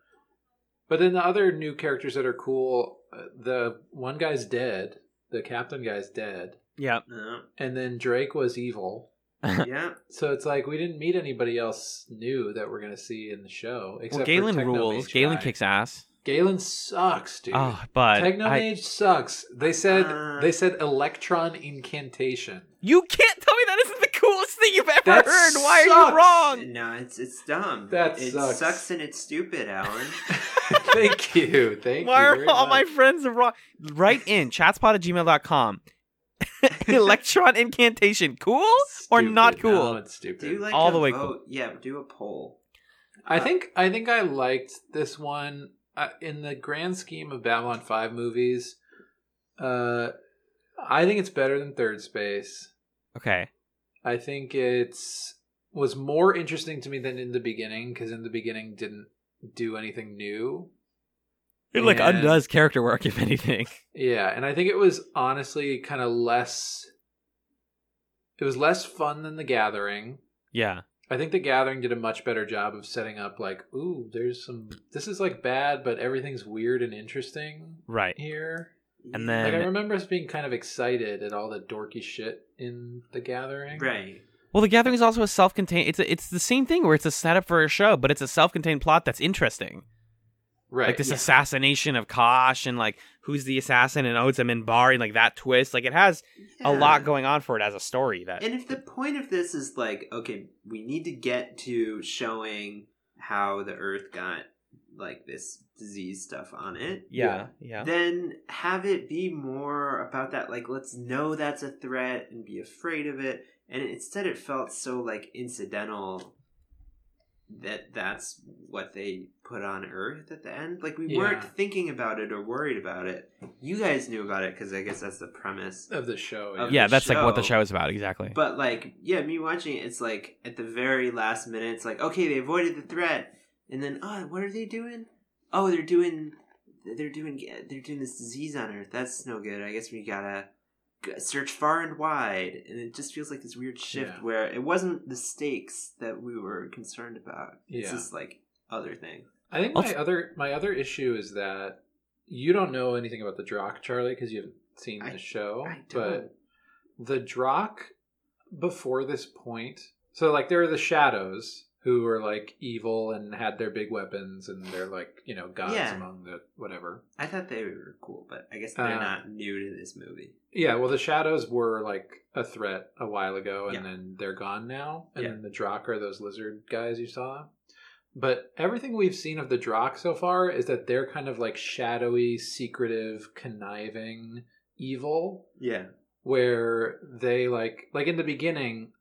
A: But then the other new characters that are cool, uh, the one guy's dead, the captain guy's dead,
B: yep.
C: Yeah.
A: and then Drake was evil.
C: Yeah.
A: So it's like we didn't meet anybody else new that we're gonna see in the show.
B: Well,
A: Except
B: Galen
A: for
B: rules.
A: Mage
B: Galen kicks ass.
A: Galen sucks, dude.
B: Oh, but
A: Techno
B: I-
A: Mage sucks. They said
C: Uh,
A: they said electron incantation.
B: You can't tell me that isn't the coolest thing you've ever
A: That
B: heard. Why are you wrong?
C: No, it's it's dumb.
A: That
C: it
A: sucks.
C: and it's stupid, Alan.
A: Thank you. Thank
B: Why
A: you.
B: are
A: very
B: all my
A: much.
B: friends wrong? Write in chatspot at gmail.com. Electron incantation. Cool or
A: Stupid.
B: not cool?
A: No, it's stupid.
C: do like
B: All the way
C: vote. Yeah, do a poll.
A: I think I think I liked this one uh, in the grand scheme of Babylon Five movies. Uh, I think it's better than Third Space.
B: Okay.
A: I think it's was more interesting to me than in the beginning because in the beginning didn't do anything new.
B: It like
A: And-
B: undoes character work, if anything.
A: Yeah, and I think it was honestly kind of less. It was less fun than The Gathering.
B: Yeah.
A: I think The Gathering did a much better job of setting up like, ooh, there's some. This is like bad, but everything's weird and interesting
B: Right.
A: here.
B: And
C: then
A: Like I remember us being kind of excited at all the dorky shit in The Gathering.
C: right.
B: Well, The Gathering is also a self-contained. It's a, it's the same thing where it's a setup for a show, but it's a self-contained plot that's interesting.
A: Right.
B: like this
C: yeah.
B: assassination of Kosh and like who's the assassin and oh it's a Minbari and like that twist. Like it has a lot going on for it as a story. That
C: And if the point of this is like, okay, we need to get to showing how the Earth got like this disease stuff on it,
B: yeah, yeah,
C: then have it be more about that. Like, let's know that's a threat and be afraid of it. And instead, it felt so like incidental that that's what they put on Earth at the end. Like, we
A: Yeah.
C: weren't thinking about it or worried about it. You guys knew about it because I guess that's the premise.
A: of the show.
C: Of
B: yeah.
C: the
B: That's like what the
C: show.
B: show is about exactly.
C: But like, yeah, me watching it, it's like at the very last minute, it's like, okay, they avoided the threat, and then, oh, what are they doing? Oh, they're doing, they're doing, they're doing this disease on Earth. That's no good. I guess we gotta search far and wide, and it just feels like this weird shift
A: Yeah.
C: where it wasn't the stakes that we were concerned about. It's
A: Yeah.
C: just like other thing.
A: I think my
B: Also-
A: other my other issue is that you don't know anything about the Drakh, Charlie, because you haven't seen
C: I-
A: the show.
C: I
A: But the Drakh before this point, so like there are the Shadows who were like evil and had their big weapons and they're like you know gods
C: Yeah.
A: among the whatever.
C: I thought they were cool, but I guess they're
A: Uh,
C: not new to this movie.
A: Yeah, well, the shadows were like a threat a while ago, and
C: Yeah.
A: then they're gone now. And
C: Yeah.
A: then the Drakh are those lizard guys you saw. But everything we've seen of the Drakh so far is that they're kind of like shadowy, secretive, conniving evil,
C: Yeah.
A: where they like like in the beginning.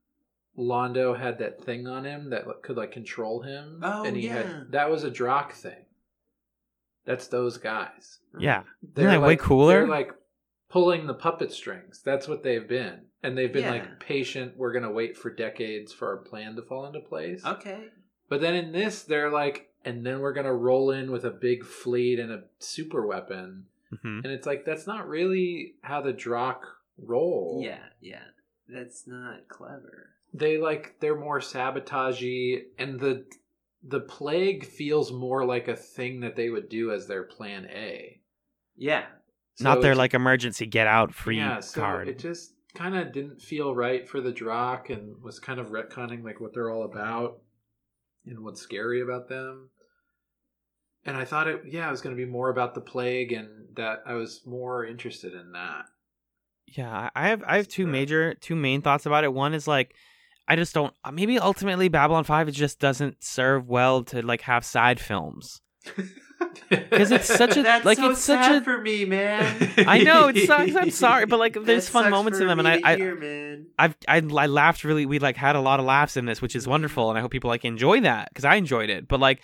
A: Londo had that thing on him that could like control him,
C: Oh,
A: and he
C: yeah.
A: had that was a Drakh thing. That's those guys.
B: Yeah.
A: They're
B: that way cooler?
A: They're like pulling the puppet strings. That's what they've been. And they've been
C: Yeah.
A: like patient. We're going to wait for decades for our plan to fall into place.
C: Okay.
A: But then in this, they're like, and then we're going to roll in with a big fleet and a super weapon.
B: Mhm.
A: And it's like, that's not really how the Drakh roll.
C: Yeah, yeah. That's not clever.
A: They like, they're more sabotagey. And the. The plague feels more like a thing that they would do as their plan A.
C: Yeah.
B: Not their like emergency get out free
A: yeah, so
B: card.
A: It just kind of didn't feel right for the Drakh and was kind of retconning like what they're all about and what's scary about them. And I thought it, yeah, it was going to be more about the plague, and that I was more interested in that.
B: Yeah, I have I have two
A: So-
B: major two main thoughts about it. One is like I just don't uh, maybe ultimately Babylon 5 it just doesn't serve well to like have side films. Cuz it's such a
C: That's
B: like
C: so
B: it's such a
C: for me, man.
B: I know it sucks. I'm sorry, but like there's fun moments in them and I I
C: hear.
B: I've I, I laughed really we like had a lot of laughs in this, which is wonderful and I hope people like enjoy that cuz I enjoyed it. But like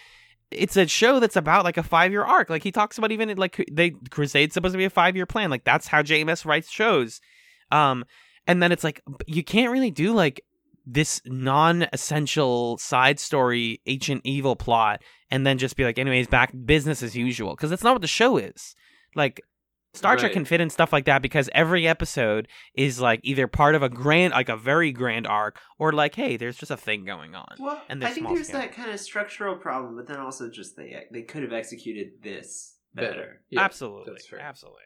B: it's a show that's about like a 5-year arc. Like he talks about even like they Crusade's supposed to be a 5-year plan. Like that's how JMS writes shows. Um and then it's like you can't really do like this non-essential side story ancient evil plot and then just be like anyways back business as usual because that's not what the show is like star trek can fit in stuff like that because every episode is like either part of a grand like a very grand arc or like hey there's just a thing going on
C: Well,
B: and
C: I think there's
B: scale.
C: that kind of structural problem, but then also just they they could have executed this better.
A: Better. Yeah,
B: absolutely
A: That's fair.
B: absolutely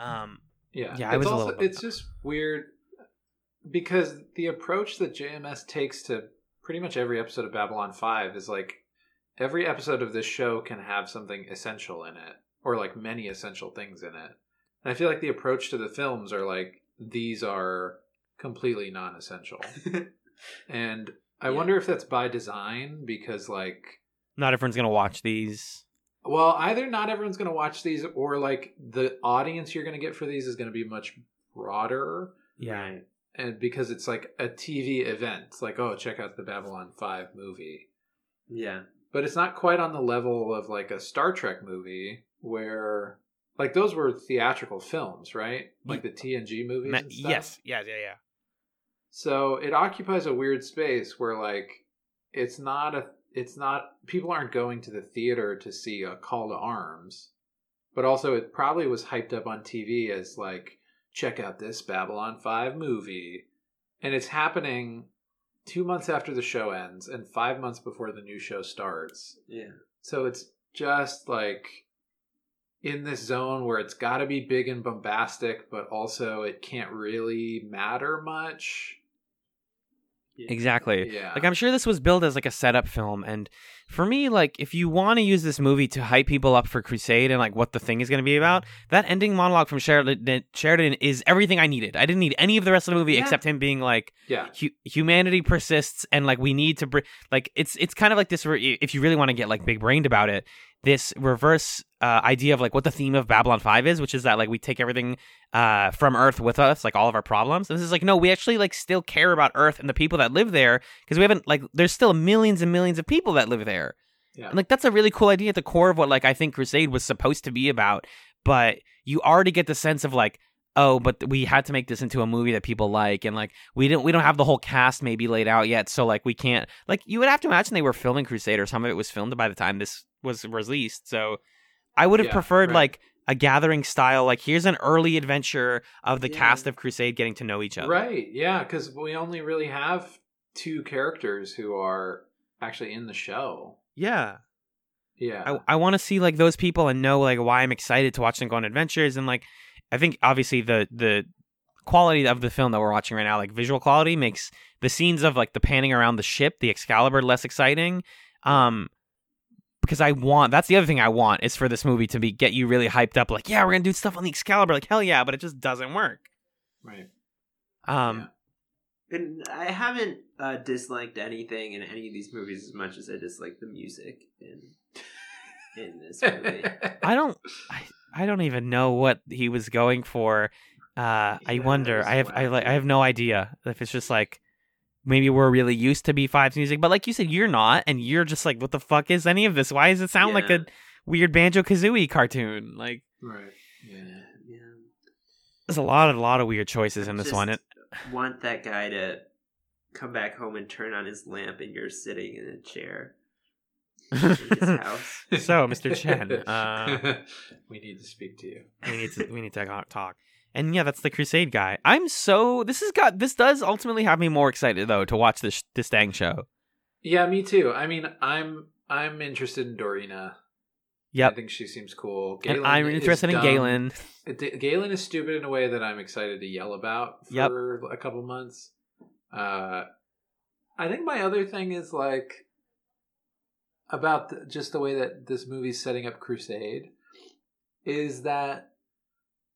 B: um
A: Yeah,
B: Yeah, I
A: it's
B: was a
A: also,
B: little
A: It's just weird because the approach that JMS takes to pretty much every episode of Babylon Five is like every episode of this show can have something essential in it, or like many essential things in it. And I feel like the approach to the films are like these are completely non-essential, and I
C: Yeah.
A: wonder if that's by design because like
B: not everyone's gonna watch these.
A: Well, either not everyone's going to watch these, or like the audience you're going to get for these is going to be much broader,
B: yeah
A: and because it's like a TV event, it's like oh, check out the Babylon Five movie,
C: Yeah.
A: but it's not quite on the level of like a Star Trek movie where like those were theatrical films, right? Like the TNG movies.
B: Ma-
A: and stuff.
B: yes yeah yeah yeah
A: So it occupies a weird space where like it's not a it's not people aren't going to the theater to see a call to arms. But also it probably was hyped up on TV as like check out this Babylon 5 movie. And it's happening 2 months after the show ends and 5 months before the new show starts.
C: Yeah.
A: So it's just like in this zone where it's got to be big and bombastic, but also it can't really matter much.
B: Exactly
A: Yeah.
B: Like I'm sure this was built as like a setup film and for me like if you want to use this movie to hype people up for Crusade and like what the thing is going to be about, that ending monologue from Sheridan Sheridan is everything I needed. I didn't need any of the rest of the movie
A: Yeah.
B: except him being like
A: yeah.
B: hu- humanity persists and like we need to br- like it's it's kind of like this re- if you really want to get like big brained about it this reverse uh, idea of like what the theme of babylon 5 is which is that like we take everything uh, from earth with us like all of our problems and this is like no we actually like still care about earth and the people that live there because we haven't like there's still millions and millions of people that live there
A: Yeah.
B: and like that's a really cool idea at the core of what like I think Crusade was supposed to be about. But you already get the sense of like, oh, but we had to make this into a movie that people like, and like we don't we don't have the whole cast maybe laid out yet, so like we can't like you would have to imagine they were filming Crusade or some of it was filmed by the time this was released. So I would have
A: Yeah,
B: preferred
A: right.
B: like a gathering style, like here's an early adventure of the
C: Yeah.
B: cast of Crusade getting to know each other.
A: Right. Yeah, because we only really have two characters who are actually in the show.
B: Yeah.
A: Yeah.
B: I, I want to see like those people and know like why I'm excited to watch them go on adventures and like I think obviously the the quality of the film that we're watching right now, like visual quality, makes the scenes of like the panning around the ship, the Excalibur, less exciting. Um, because I want that's the other thing I want is for this movie to be get you really hyped up, like yeah, we're gonna do stuff on the Excalibur, like hell yeah, but it just doesn't work.
A: Right.
B: Um,
C: And I haven't uh, disliked anything in any of these movies as much as I dislike the music in in this movie.
B: I don't, I, I don't even know what he was going for. Uh, I wonder. I have, I like, I have no idea if it's just like maybe we're really used to B5's music, but like you said, you're not, and you're just like, what the fuck is any of this? Why does it sound like a weird Banjo Kazooie cartoon? Like,
A: Right. Yeah.
C: yeah.
B: there's a lot, a lot of weird choices in this one. It,
C: want that guy to come back home and turn on his lamp, and you're sitting in a chair in his house.
B: So, Mr. Chen, uh,
A: we need to speak to you.
B: we need to, we need to talk. And yeah, that's the Crusade guy. I'm so this has got this does ultimately have me more excited though to watch this this dang show.
A: Yeah, me too. I mean, I'm I'm interested in Dureena. Yeah,
B: I
A: think she seems cool.
B: And I'm interested in. Galen.
A: Galen is stupid in a way that I'm excited to yell about
B: Yep.
A: for a couple months. Uh, I think my other thing is like about the, just the way that this movie's setting up Crusade is that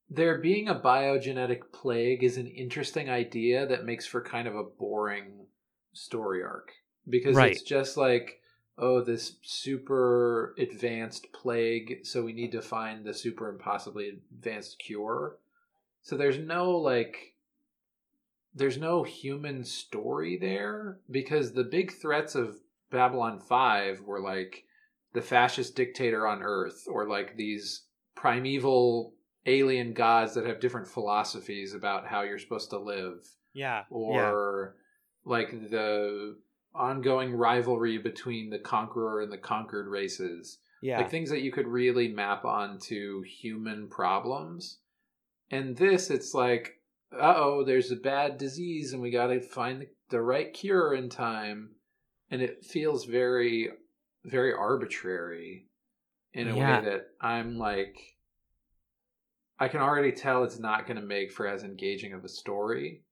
A: there being a biogenetic plague is an interesting idea that makes for kind of a boring story arc because
B: Right.
A: it's just like oh this super advanced plague so we need to find the super impossibly advanced cure so there's no like there's no human story there because the big threats of babylon 5 were like the fascist dictator on earth or like these primeval alien gods that have different philosophies about how you're supposed to live
B: Yeah.
A: or like the ongoing rivalry between the conqueror and the conquered races
B: yeah.
A: like things that you could really map onto human problems and this it's like uh-oh there's a bad disease and we got to find the, the right cure in time and it feels very very arbitrary in a
B: Yeah.
A: way that i'm like i can already tell it's not going to make for as engaging of a story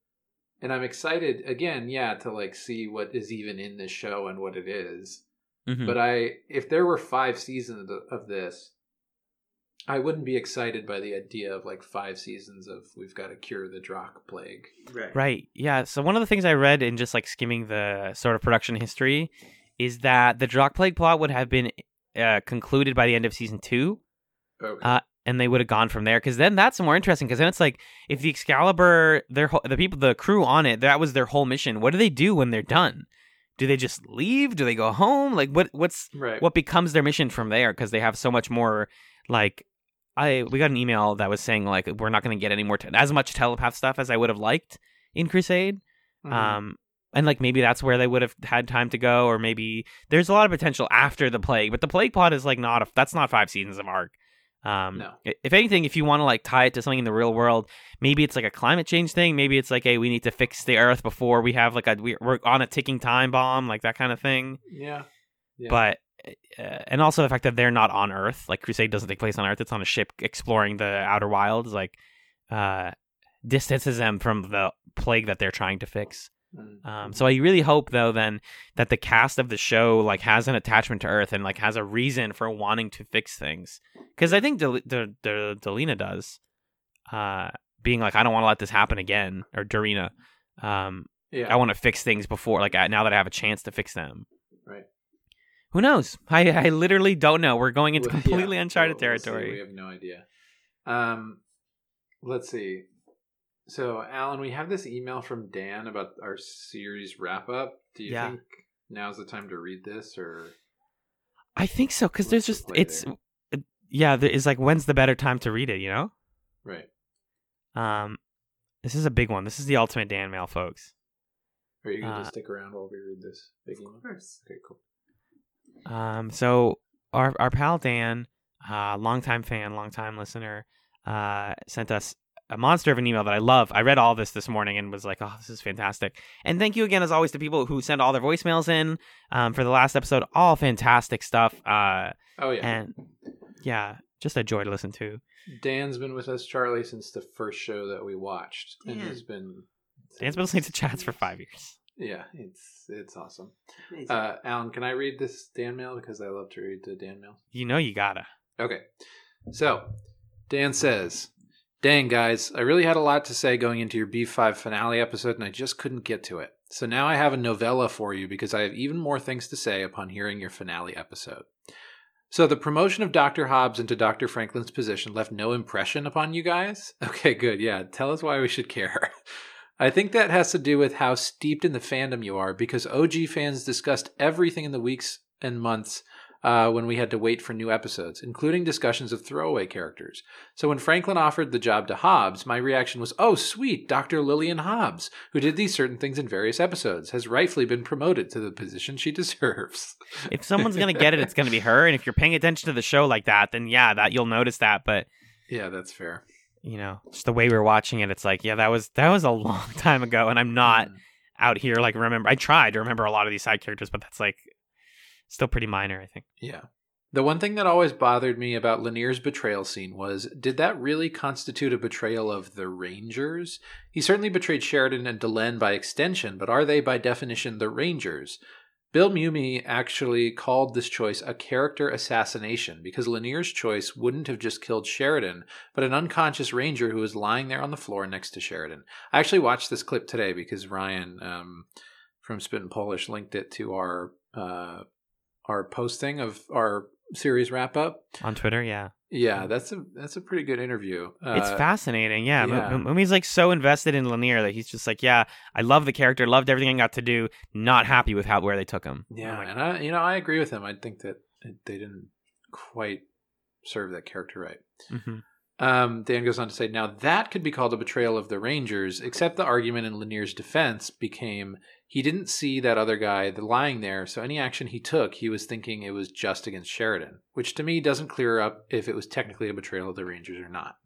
A: and i'm excited again yeah to like see what is even in this show and what it is
B: Mhm.
A: but I, if there were five seasons of- of this, I wouldn't be excited by the idea of like five seasons of we've got to cure the Drakh plague.
C: Right.
B: Right. Yeah. So one of the things I read in just like skimming the sort of production history is that the Drakh Plague plot would have been uh, concluded by the end of season two,
A: Okay.
B: Uh, and they would have gone from there. Because then that's more interesting. Because then it's like if the Excalibur, their whole- the people, the crew on it, that was their whole mission. What do they do when they're done? Do they just leave? Do they go home? Like what? What's
A: right.
B: what becomes their mission from there because they have so much more like i we got an email that was saying like we're not going to get any more te- as much telepath stuff as i would have liked in crusade
A: Mhm.
B: um and like maybe that's where they would have had time to go or maybe there's a lot of potential after the plague but the plague plot is like not a, that's not five seasons of arc um
A: No.
B: if anything if you want to like tie it to something in the real world maybe it's like a climate change thing maybe it's like hey we need to fix the earth before we have like a we- we're on a ticking time bomb like that kind of thing
A: yeah. Yeah.
B: but uh, and also the fact that they're not on Earth, like Crusade doesn't take place on Earth; it's on a ship exploring the outer wilds, like uh, distances them from the plague that they're trying to fix.
A: Mm.
B: Um, so I really hope though then that the cast of the show like has an attachment to Earth and like has a reason for wanting to fix things, because I think Del- Del- Del- Delina does, uh, being like I don't want to let this happen again, or Dureena. Um,
A: yeah.
B: I want to fix things before, like uh, now that I have a chance to fix them.
A: Right.
B: Who knows? I, I literally don't know. We're going into
A: Well, yeah,
B: completely uncharted
A: we'll- we'll
B: territory.
A: We have no idea. Um, let's see. So, Alan, we have this email from Dan about our series wrap up. Do you
B: Yeah.
A: think now's the time to read this, or
B: I think so because there's just
A: the play
B: it's
A: there?
B: uh, yeah. There is like when's the better time to read it? You know.
A: right?
B: Um, this is a big one. This is the ultimate Dan mail, folks.
A: Are you going to
B: Uh,
A: stick around while we read this big email?
C: Of course.
A: Okay, cool.
B: Um, so our our pal Dan, uh, longtime fan, longtime listener, uh, sent us a monster of an email that I love. I read all this this morning and was like, oh, this is fantastic. And thank you again, as always, to people who send all their voicemails in um, for the last episode. All fantastic stuff. Uh,
A: Oh yeah.
B: and yeah, just a joy to listen to.
A: Dan's been with us, Charlie, since the first show that we watched, and
C: Dan.
A: has been.
B: Dan's been listening to chats for five years.
A: Yeah, it's it's awesome. Uh, Alan, can I read this Dan mail because I love to read the Dan mail.
B: You know you gotta.
A: Okay. So, Dan says, Dang, guys, I really had a lot to say going into your B5 finale episode, and I just couldn't get to it. So now I have a novella for you because I have even more things to say upon hearing your finale episode. So, the promotion of Dr. Hobbs into Dr. Franklin's position left no impression upon you guys? Okay, good. Yeah, tell us why we should care. I think that has to do with how steeped in the fandom you are because OG fans discussed everything in the weeks and months uh, when we had to wait for new episodes, including discussions of throwaway characters. So when Franklin offered the job to Hobbs, my reaction was, oh, sweet, Dr. Lillian Hobbs, who did these certain things in various episodes, has rightfully been promoted to the position she deserves.
B: If someone's gonna get it, it's gonna be her. And if you're paying attention to the show like that, then yeah, that you'll notice that. But
A: yeah, that's fair.
B: you know, just the way we're watching it, it's like, yeah, that was that was a long time ago, and I'm not
A: Mm.
B: out here like remember. I tried to remember a lot of these side characters, but that's like still pretty minor, I think.
A: Yeah. The one thing that always bothered me about Lennier's betrayal scene was did that really constitute a betrayal of the Rangers? He certainly betrayed Sheridan and Delenn by extension, but are they by definition the Rangers? Bill Mumy actually called this choice a character assassination because Lennier's choice wouldn't have just killed Sheridan, but an unconscious ranger who was lying there on the floor next to Sheridan. I actually watched this clip today because Ryan um, from Spit and Polish linked it to our uh, our posting of our series wrap up.
B: On Twitter, yeah.
A: Yeah, that's a that's a pretty good interview.
B: it's
A: Uh,
B: fascinating, yeah.
A: yeah.
B: M- Mumy's like so invested in Lennier that he's just like, yeah, I love the character, loved everything I got to do, not happy with how where they took him.
A: Yeah, and I you know I agree with him. I think that they didn't quite serve that character right.
B: mhm.
A: Um, Dan goes on to say, now that could be called a betrayal of the Rangers, except the argument in Lennier's defense became he didn't see that other guy lying there, so any action he took, he was thinking it was just against Sheridan, which to me doesn't clear up if it was technically a betrayal of the Rangers or not.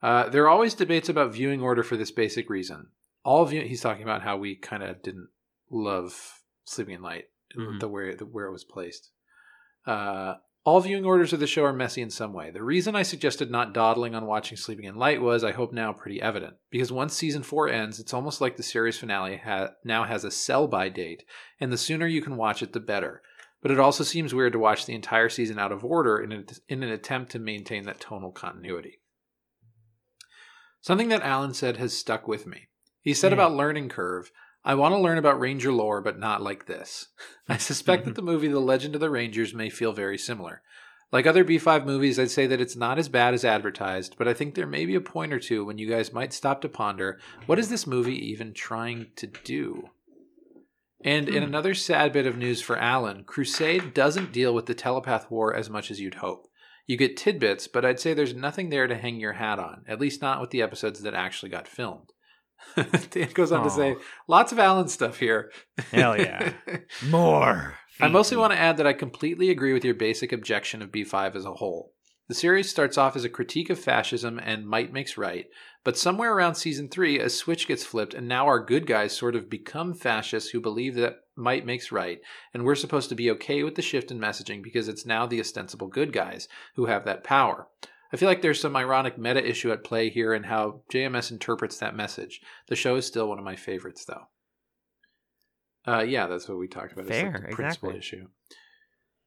A: Uh, there are always debates about viewing order for this basic reason. All view- he's talking about how we kind of didn't love Sleeping in Light,
B: Mhm.
A: the way the, where it was placed. Uh, all viewing orders of the show are messy in some way. The reason I suggested not dawdling on watching Sleeping in Light was, I hope now, pretty evident. Because once season four ends, it's almost like the series finale ha- now has a sell by date, and the sooner you can watch it, the better. But it also seems weird to watch the entire season out of order in, a, in an attempt to maintain that tonal continuity. Something that Alan said has stuck with me. He said
B: Yeah.
A: about learning curve, I want to learn about Ranger lore, but not like this. I suspect that mm-hmm. the movie The Legend of the Rangers may feel very similar. Like other B5 movies, I'd say that it's not as bad as advertised, but I think there may be a point or two when you guys might stop to ponder what is this movie even trying to do? And in hmm. another sad bit of news for Alan, Crusade doesn't deal with the telepath war as much as you'd hope. You get tidbits, but I'd say there's nothing there to hang your hat on, at least not with the episodes that actually got filmed. Dan goes on to say, lots of Alan stuff here.
B: Hell yeah. More.
A: I mostly want to add that I completely agree with your basic objection of B5 as a whole. The series starts off as a critique of fascism and might makes right, but somewhere around season 3, a switch gets flipped, and now our good guys sort of become fascists who believe that might makes right, and we're supposed to be okay with the shift in messaging because it's now the ostensible good guys who have that power. I feel like there's some ironic meta issue at play here in how JMS interprets that message. The show is still one of my favorites, though. Uh, yeah, that's what we talked about. It's like
B: Fair,
A: the principal
B: exactly.
A: issue.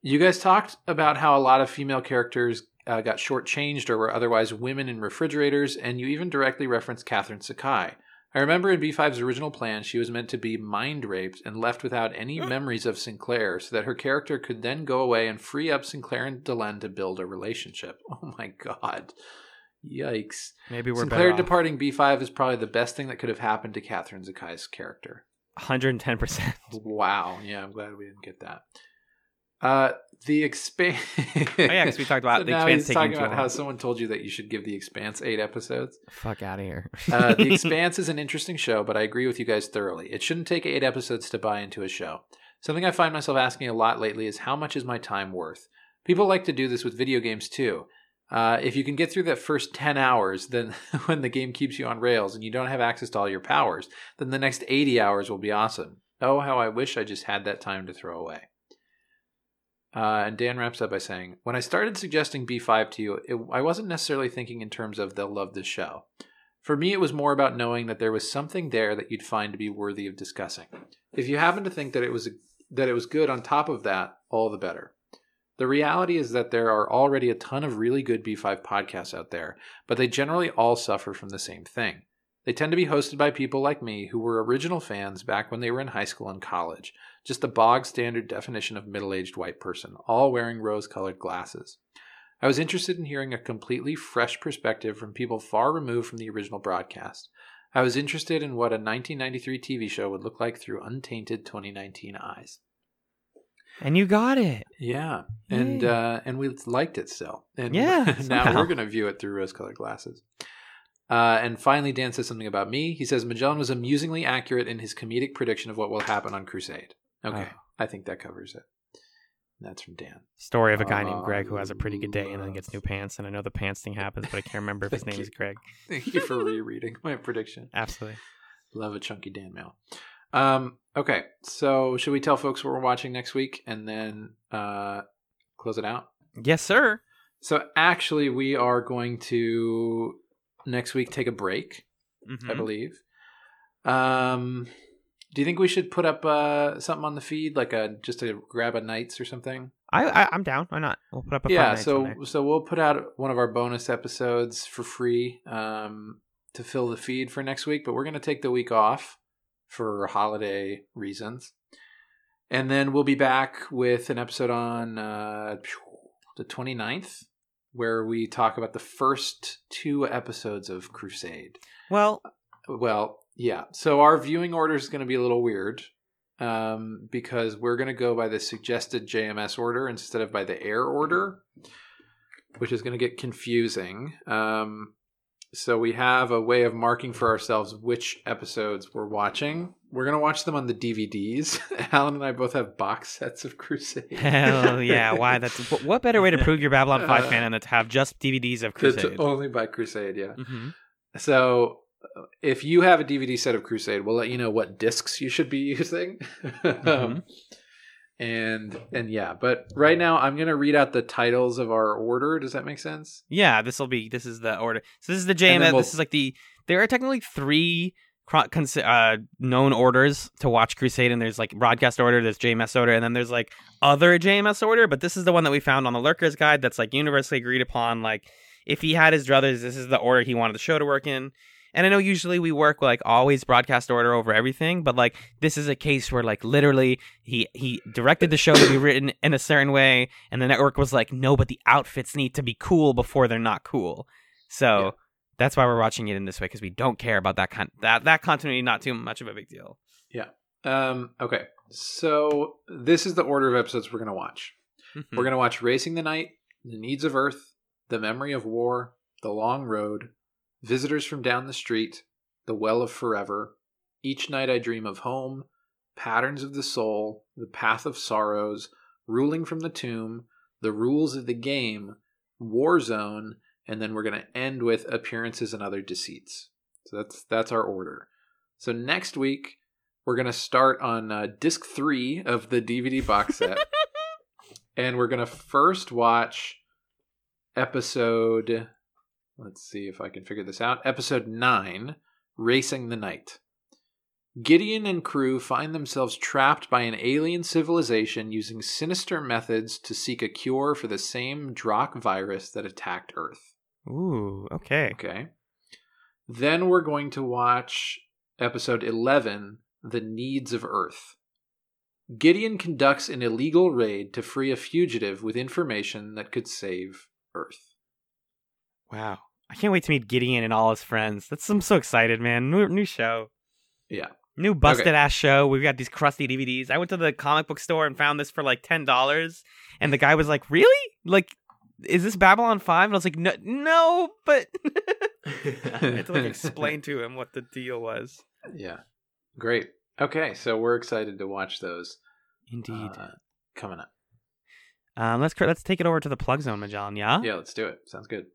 A: You guys talked about how a lot of female characters uh, got shortchanged or were otherwise women in refrigerators, and you even directly referenced Catherine Sakai. I remember in B5's original plan, she was meant to be mind raped and left without any memories of Sinclair, so that her character could then go away and free up Sinclair and Delenn to build a relationship. Oh my god. Yikes.
B: Maybe we're
A: Sinclair departing B5 is probably the best thing that could have happened to Catherine Sakai's character.
B: 110%.
A: Wow. Yeah, I'm glad we didn't get that. Uh, the expanse.
B: Oh, yeah, 'cause we talked about
A: so
B: The
A: now
B: Expanse
A: he's
B: taking
A: talking about how someone told you that you should give The Expanse eight episodes.
B: Fuck out of here.
A: Uh, the Expanse is an interesting show, but I agree with you guys thoroughly. It shouldn't take eight episodes to buy into a show. Something I find myself asking a lot lately is how much is my time worth? People like to do this with video games too. Uh, if you can get through that first 10 hours, then when the game keeps you on rails and you don't have access to all your powers, then the next 80 hours will be awesome. Oh, how I wish I just had that time to throw away. Uh, and Dan wraps up by saying, When I started suggesting B5 to you, it, I wasn't necessarily thinking in terms of they'll love this show. For me, it was more about knowing that there was something there that you'd find to be worthy of discussing. If you happen to think that it was that it was good on top of that, all the better. The reality is that there are already a ton of really good B5 podcasts out there, but they generally all suffer from the same thing. They tend to be hosted by people like me who were original fans back when they were in high school and college, just the bog standard definition of middle aged white person, all wearing rose colored glasses. I was interested in hearing a completely fresh perspective from people far removed from the original broadcast. I was interested in what a 1993 TV show would look like through untainted 2019 eyes.
B: And you got it.
A: Yeah, and uh, and we liked it still. And
B: Yeah,
A: now
B: somehow.
A: we're gonna view it through rose-colored glasses. Uh, and finally, Dan says something about me. He says Magellan was amusingly accurate in his comedic prediction of what will happen on Crusade. Okay,
B: Oh.
A: I think that covers it. That's from Dan.
B: Story of a guy named Greg who has a pretty good day and then gets new pants. And I know the pants thing happens, but I can't remember if his
A: Thank
B: name is. Greg.
A: Thank you for rereading my prediction.
B: Absolutely.
A: Love a chunky Dan mail. Um, okay, so should we tell folks what we're watching next week and then uh, close it out?
B: Yes, sir.
A: So actually, we are going to next week take a break. I
B: Mhm.
A: believe. Um, do you think we should put up uh, something on the feed, like a just to grab a nights or something?
B: I, I I'm down. Why not? We'll put up a
A: yeah. So so we'll put out one of our bonus episodes for free um, to fill the feed for next week. But we're going to take the week off for holiday reasons, and then we'll be back with an episode on uh, the 29th where we talk about the first two episodes of Crusade.
B: Well,
A: Well, yeah. So our viewing order is going to be a little weird um, because we're going to go by the suggested JMS order instead of by the air order, which is going to get confusing. Um, so we have a way of marking for ourselves which episodes we're watching. We're going to watch them on the DVDs. Alan and I both have box sets of Crusade.
B: hell yeah. Why? That's what- better way to prove you're Babylon Five
A: Uh,
B: fan than to have just DVDs of Crusade?
A: only by Crusade, yeah.
B: hmm
A: So if you have a DVD set of Crusade, we'll let you know what discs you should be using. um, and and yeah, but right now I'm gonna read out the titles of our order. Does that make sense?
B: Yeah, this will be. This is the order. So this is the JMS.
A: we'll-
B: This is like the. There are technically three uh, known orders to watch Crusade, and there's like broadcast order, there's JMS order, and then there's like other JMS order. But this is the one that we found on the Lurkers Guide. That's like universally agreed upon. Like if he had his druthers, this is the order he wanted the show to work in. And I know usually we work like always broadcast order over everything, but like this is a case where like literally he he directed the show to be written in a certain way, and the network was like, no, but the outfits need to be cool before they're not cool. So
A: Yeah.
B: that's why we're watching it in this way because we don't care about that con- that that continuity. Not too much of a big deal. Yeah.
A: Um, okay, so this is the order of episodes we're gonna watch.
B: Mhm.
A: We're gonna watch Racing the Night, The Needs of Earth, The Memory of War, The Long Road, Visitors from Down the Street, The Well of Forever, Each Night I Dream of Home, Patterns of the Soul, The Path of Sorrows, Ruling from the Tomb, The Rules of the Game, War Zone, and then we're gonna end with Appearances and Other Deceits. So that's that's our order. So next week we're gonna start on uh, disc three of the DVD box set and we're gonna first watch episode let's see if i can figure this out. Episode 9 racing the night. Gideon and crew find themselves trapped by an alien civilization using sinister methods to seek a cure for the same Drakh virus that attacked earth.
B: Ooh, okay.
A: okay. Then we're going to watch episode 11 the needs of earth. Gideon conducts an illegal raid to free a fugitive with information that could save Earth.
B: Wow, I can't wait to meet Gideon and all his friends. That's I'm so excited, man. New new show.
A: Yeah.
B: New busted
A: Okay.
B: ass show. We've got these crusty DVDs. I went to the comic book store and found this for like ten dollars, and the guy was like, "Really? Like, is this Babylon 5? And I was like, "No, no, but." I had to like explain to him what the deal was.
A: Yeah. Great. Okay, so we're excited to watch those
B: Indeed.
A: uh, coming up.
B: um, let's let's take it over to the plug zone, Magellan. Yeah.
A: Yeah, let's do it. Sounds good.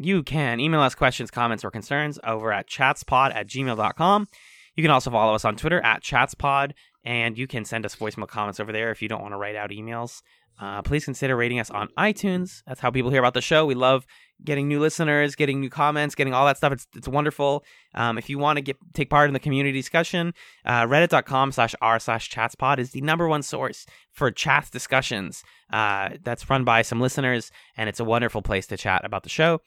B: You can email us questions, comments, or concerns over at chatspod at gmail.com. You can also follow us on Twitter at chatspod, and you can send us voicemail comments over there if you don't want to write out emails. uh, please consider rating us on iTunes. That's how people hear about the show. We love getting new listeners, getting new comments, getting all that stuff. It's it's wonderful. Um, if you want to get take part in the community discussion, uh, reddit.com slash r slash chatspod is the number one source for chats discussions. Uh, that's run by some listeners, and it's a wonderful place to chat about the show.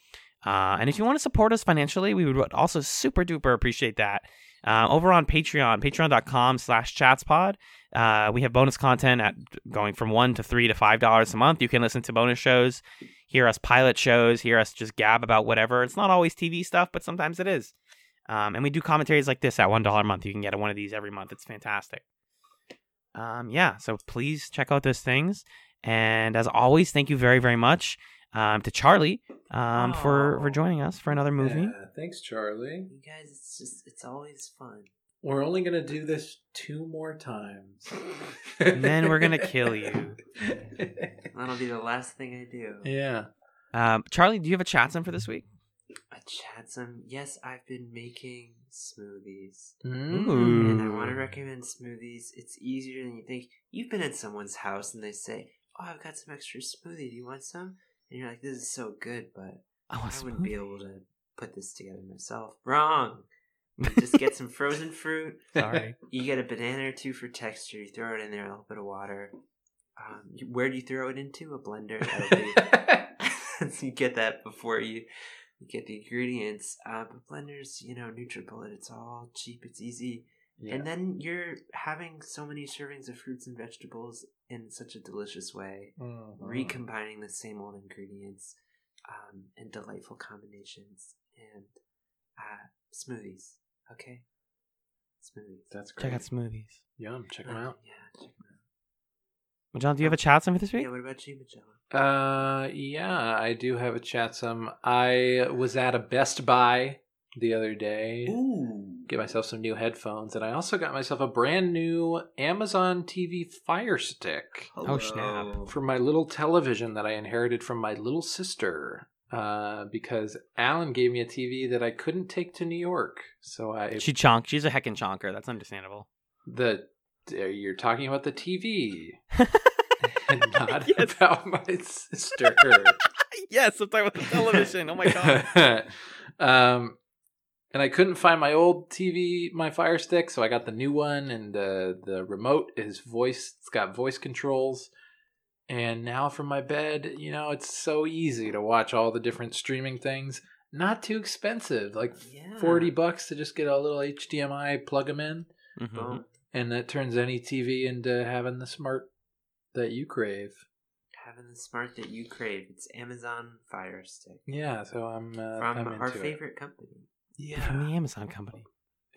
B: Uh, and if you want to support us financially, we would also super duper appreciate that. Uh, over on Patreon, patreon.com slash chatspod. Uh, we have bonus content at going from one to three to five dollars a month. You can listen to bonus shows, hear us pilot shows, hear us just gab about whatever. It's not always TV stuff, but sometimes it is. Um, and we do commentaries like this at one dollar a month. You can get one of these every month. It's fantastic. Um, yeah, so please check out those things. And as always, thank you very very much um, to Charlie um, for for joining us for another movie.
A: Yeah, thanks, Charlie.
C: You guys, it's just it's always fun.
A: We're only gonna do this two more times.
B: And then we're gonna kill you.
C: That'll be the last thing I do.
A: yeah.
B: Um, Charlie, do you have a chatsum for this week?
C: A chatsum. Yes, I've been making smoothies.
B: Ooh.
C: And I want to recommend smoothies. It's easier than you think. You've been at someone's house and they say, "Oh, I've got some extra smoothie. Do you want some?" And you're like, "This is so good, but
B: I,
C: I wouldn't be able to put this together myself." Wrong. Just get some frozen fruit.
B: Sorry.
C: You get a banana or two for texture. You throw it in there, a little bit of water. Um, where do you throw it into? A blender. Be- so you get that before you, you get the ingredients. Uh, but blenders, you know, NutriBullet, it's all cheap, it's easy.
A: Yeah.
C: And then you're having so many servings of fruits and vegetables in such a delicious way,
A: Mhm.
C: recombining the same old ingredients um, in delightful combinations and uh, smoothies. Okay? Smoothies.
A: That's great.
B: Check out smoothies.
A: Yum. Check them
C: Uh,
A: out.
C: Yeah, check 'em out.
B: John, do you have a chat chatsum for this week?
C: Yeah, what about you, Magellan?
A: Uh, yeah, I do have a chat chatsum. I was at a Best Buy the other day.
C: Ooh.
A: Get myself some new headphones, and I also got myself a brand new Amazon TV Fire Stick
B: Oh, snap.
A: For my little television that I inherited from my little sister. Uh, because Alan gave me a TV that I couldn't take to New York, so I
B: She chonk. She's a heckin' chonker. That's understandable.
A: the uh, you're talking about the TV and not
B: Yes.
A: about my sister.
B: yes, I'm talking about the television. Oh my god.
A: um, and I couldn't find my old TV, my Fire Stick, so I got the new one, and uh, the remote is voice. It's got voice controls. And now from my bed, you know, it's so easy to watch all the different streaming things. Not too expensive, like
C: Yeah.
A: forty bucks to just get a little HDMI, plug them in,
B: Mhm.
A: And that turns any TV into having the smart that you crave.
C: Having the smart that you crave. It's Amazon Fire Stick.
A: Yeah, so I'm uh,
C: From
A: I'm
C: our
A: favorite it.
C: favorite company.
B: From the Amazon company.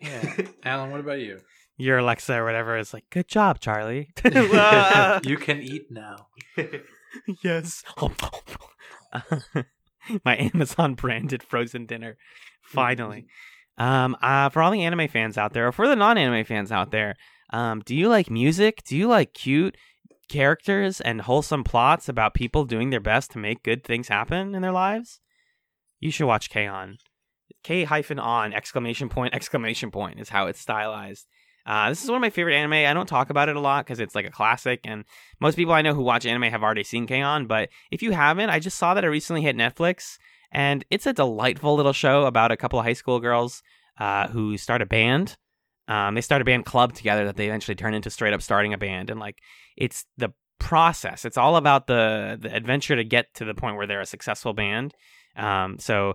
A: Yeah, Alan, what about you?
B: Your Alexa or whatever is like, good job, Charlie.
A: You can eat now.
B: yes. My Amazon branded frozen dinner. Finally. Um, uh, for all the anime fans out there, or for the non anime fans out there, um, do you like music? Do you like cute characters and wholesome plots about people doing their best to make good things happen in their lives? You should watch K on. K hyphen on exclamation point exclamation point is how it's stylized. Uh, this is one of my favorite anime. I don't talk about it a lot because it's like a classic, and most people I know who watch anime have already seen K-On! But if you haven't, I just saw that it recently hit Netflix, and it's a delightful little show about a couple of high school girls uh, who start a band. Um, they start a band club together that they eventually turn into straight up starting a band, and like it's the process. It's all about the the adventure to get to the point where they're a successful band. Um, so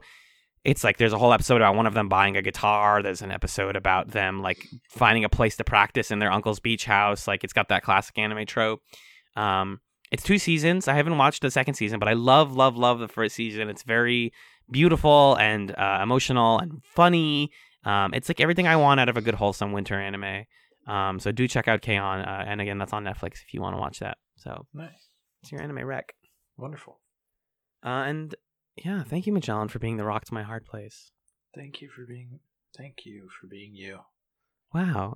B: it's like there's a whole episode about one of them buying a guitar. There's an episode about them like finding a place to practice in their uncle's beach house. Like it's got that classic anime trope. Um, it's two seasons. I haven't watched the second season, but I love, love, love the first season. It's very beautiful and uh, emotional and funny. Um, it's like everything I want out of a good, wholesome winter anime. Um, so do check out K-On! Uh, and again, that's on Netflix if you want to watch that. So
A: Nice,
B: it's your anime rec.
A: wonderful.
B: Uh, and yeah, thank you, Magellan, for being the rock to my hard place.
A: Thank you for being. Thank you for being you.
B: Wow.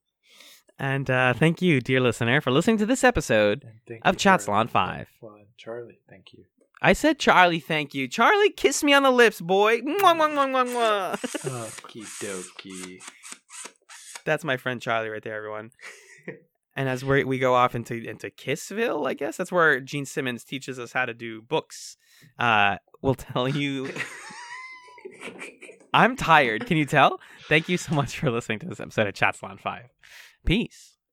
B: and uh, thank you, dear listener, for listening to this episode. Of
A: Chat for
B: Chatsalon
A: having
B: 5.
A: fun. Charlie, thank you.
B: I said Charlie, thank you. Charlie, kiss me on the lips, boy. Mwah, mwah, mwah, mwah, mwah.
A: Okie dokie.
B: That's my friend Charlie right there, everyone. And as we we go off into into Kissville, I guess that's where Gene Simmons teaches us how to do books. Uh, we'll tell you. I'm tired. Can you tell? Thank you so much for listening to this episode of Chatsalon Five. Peace.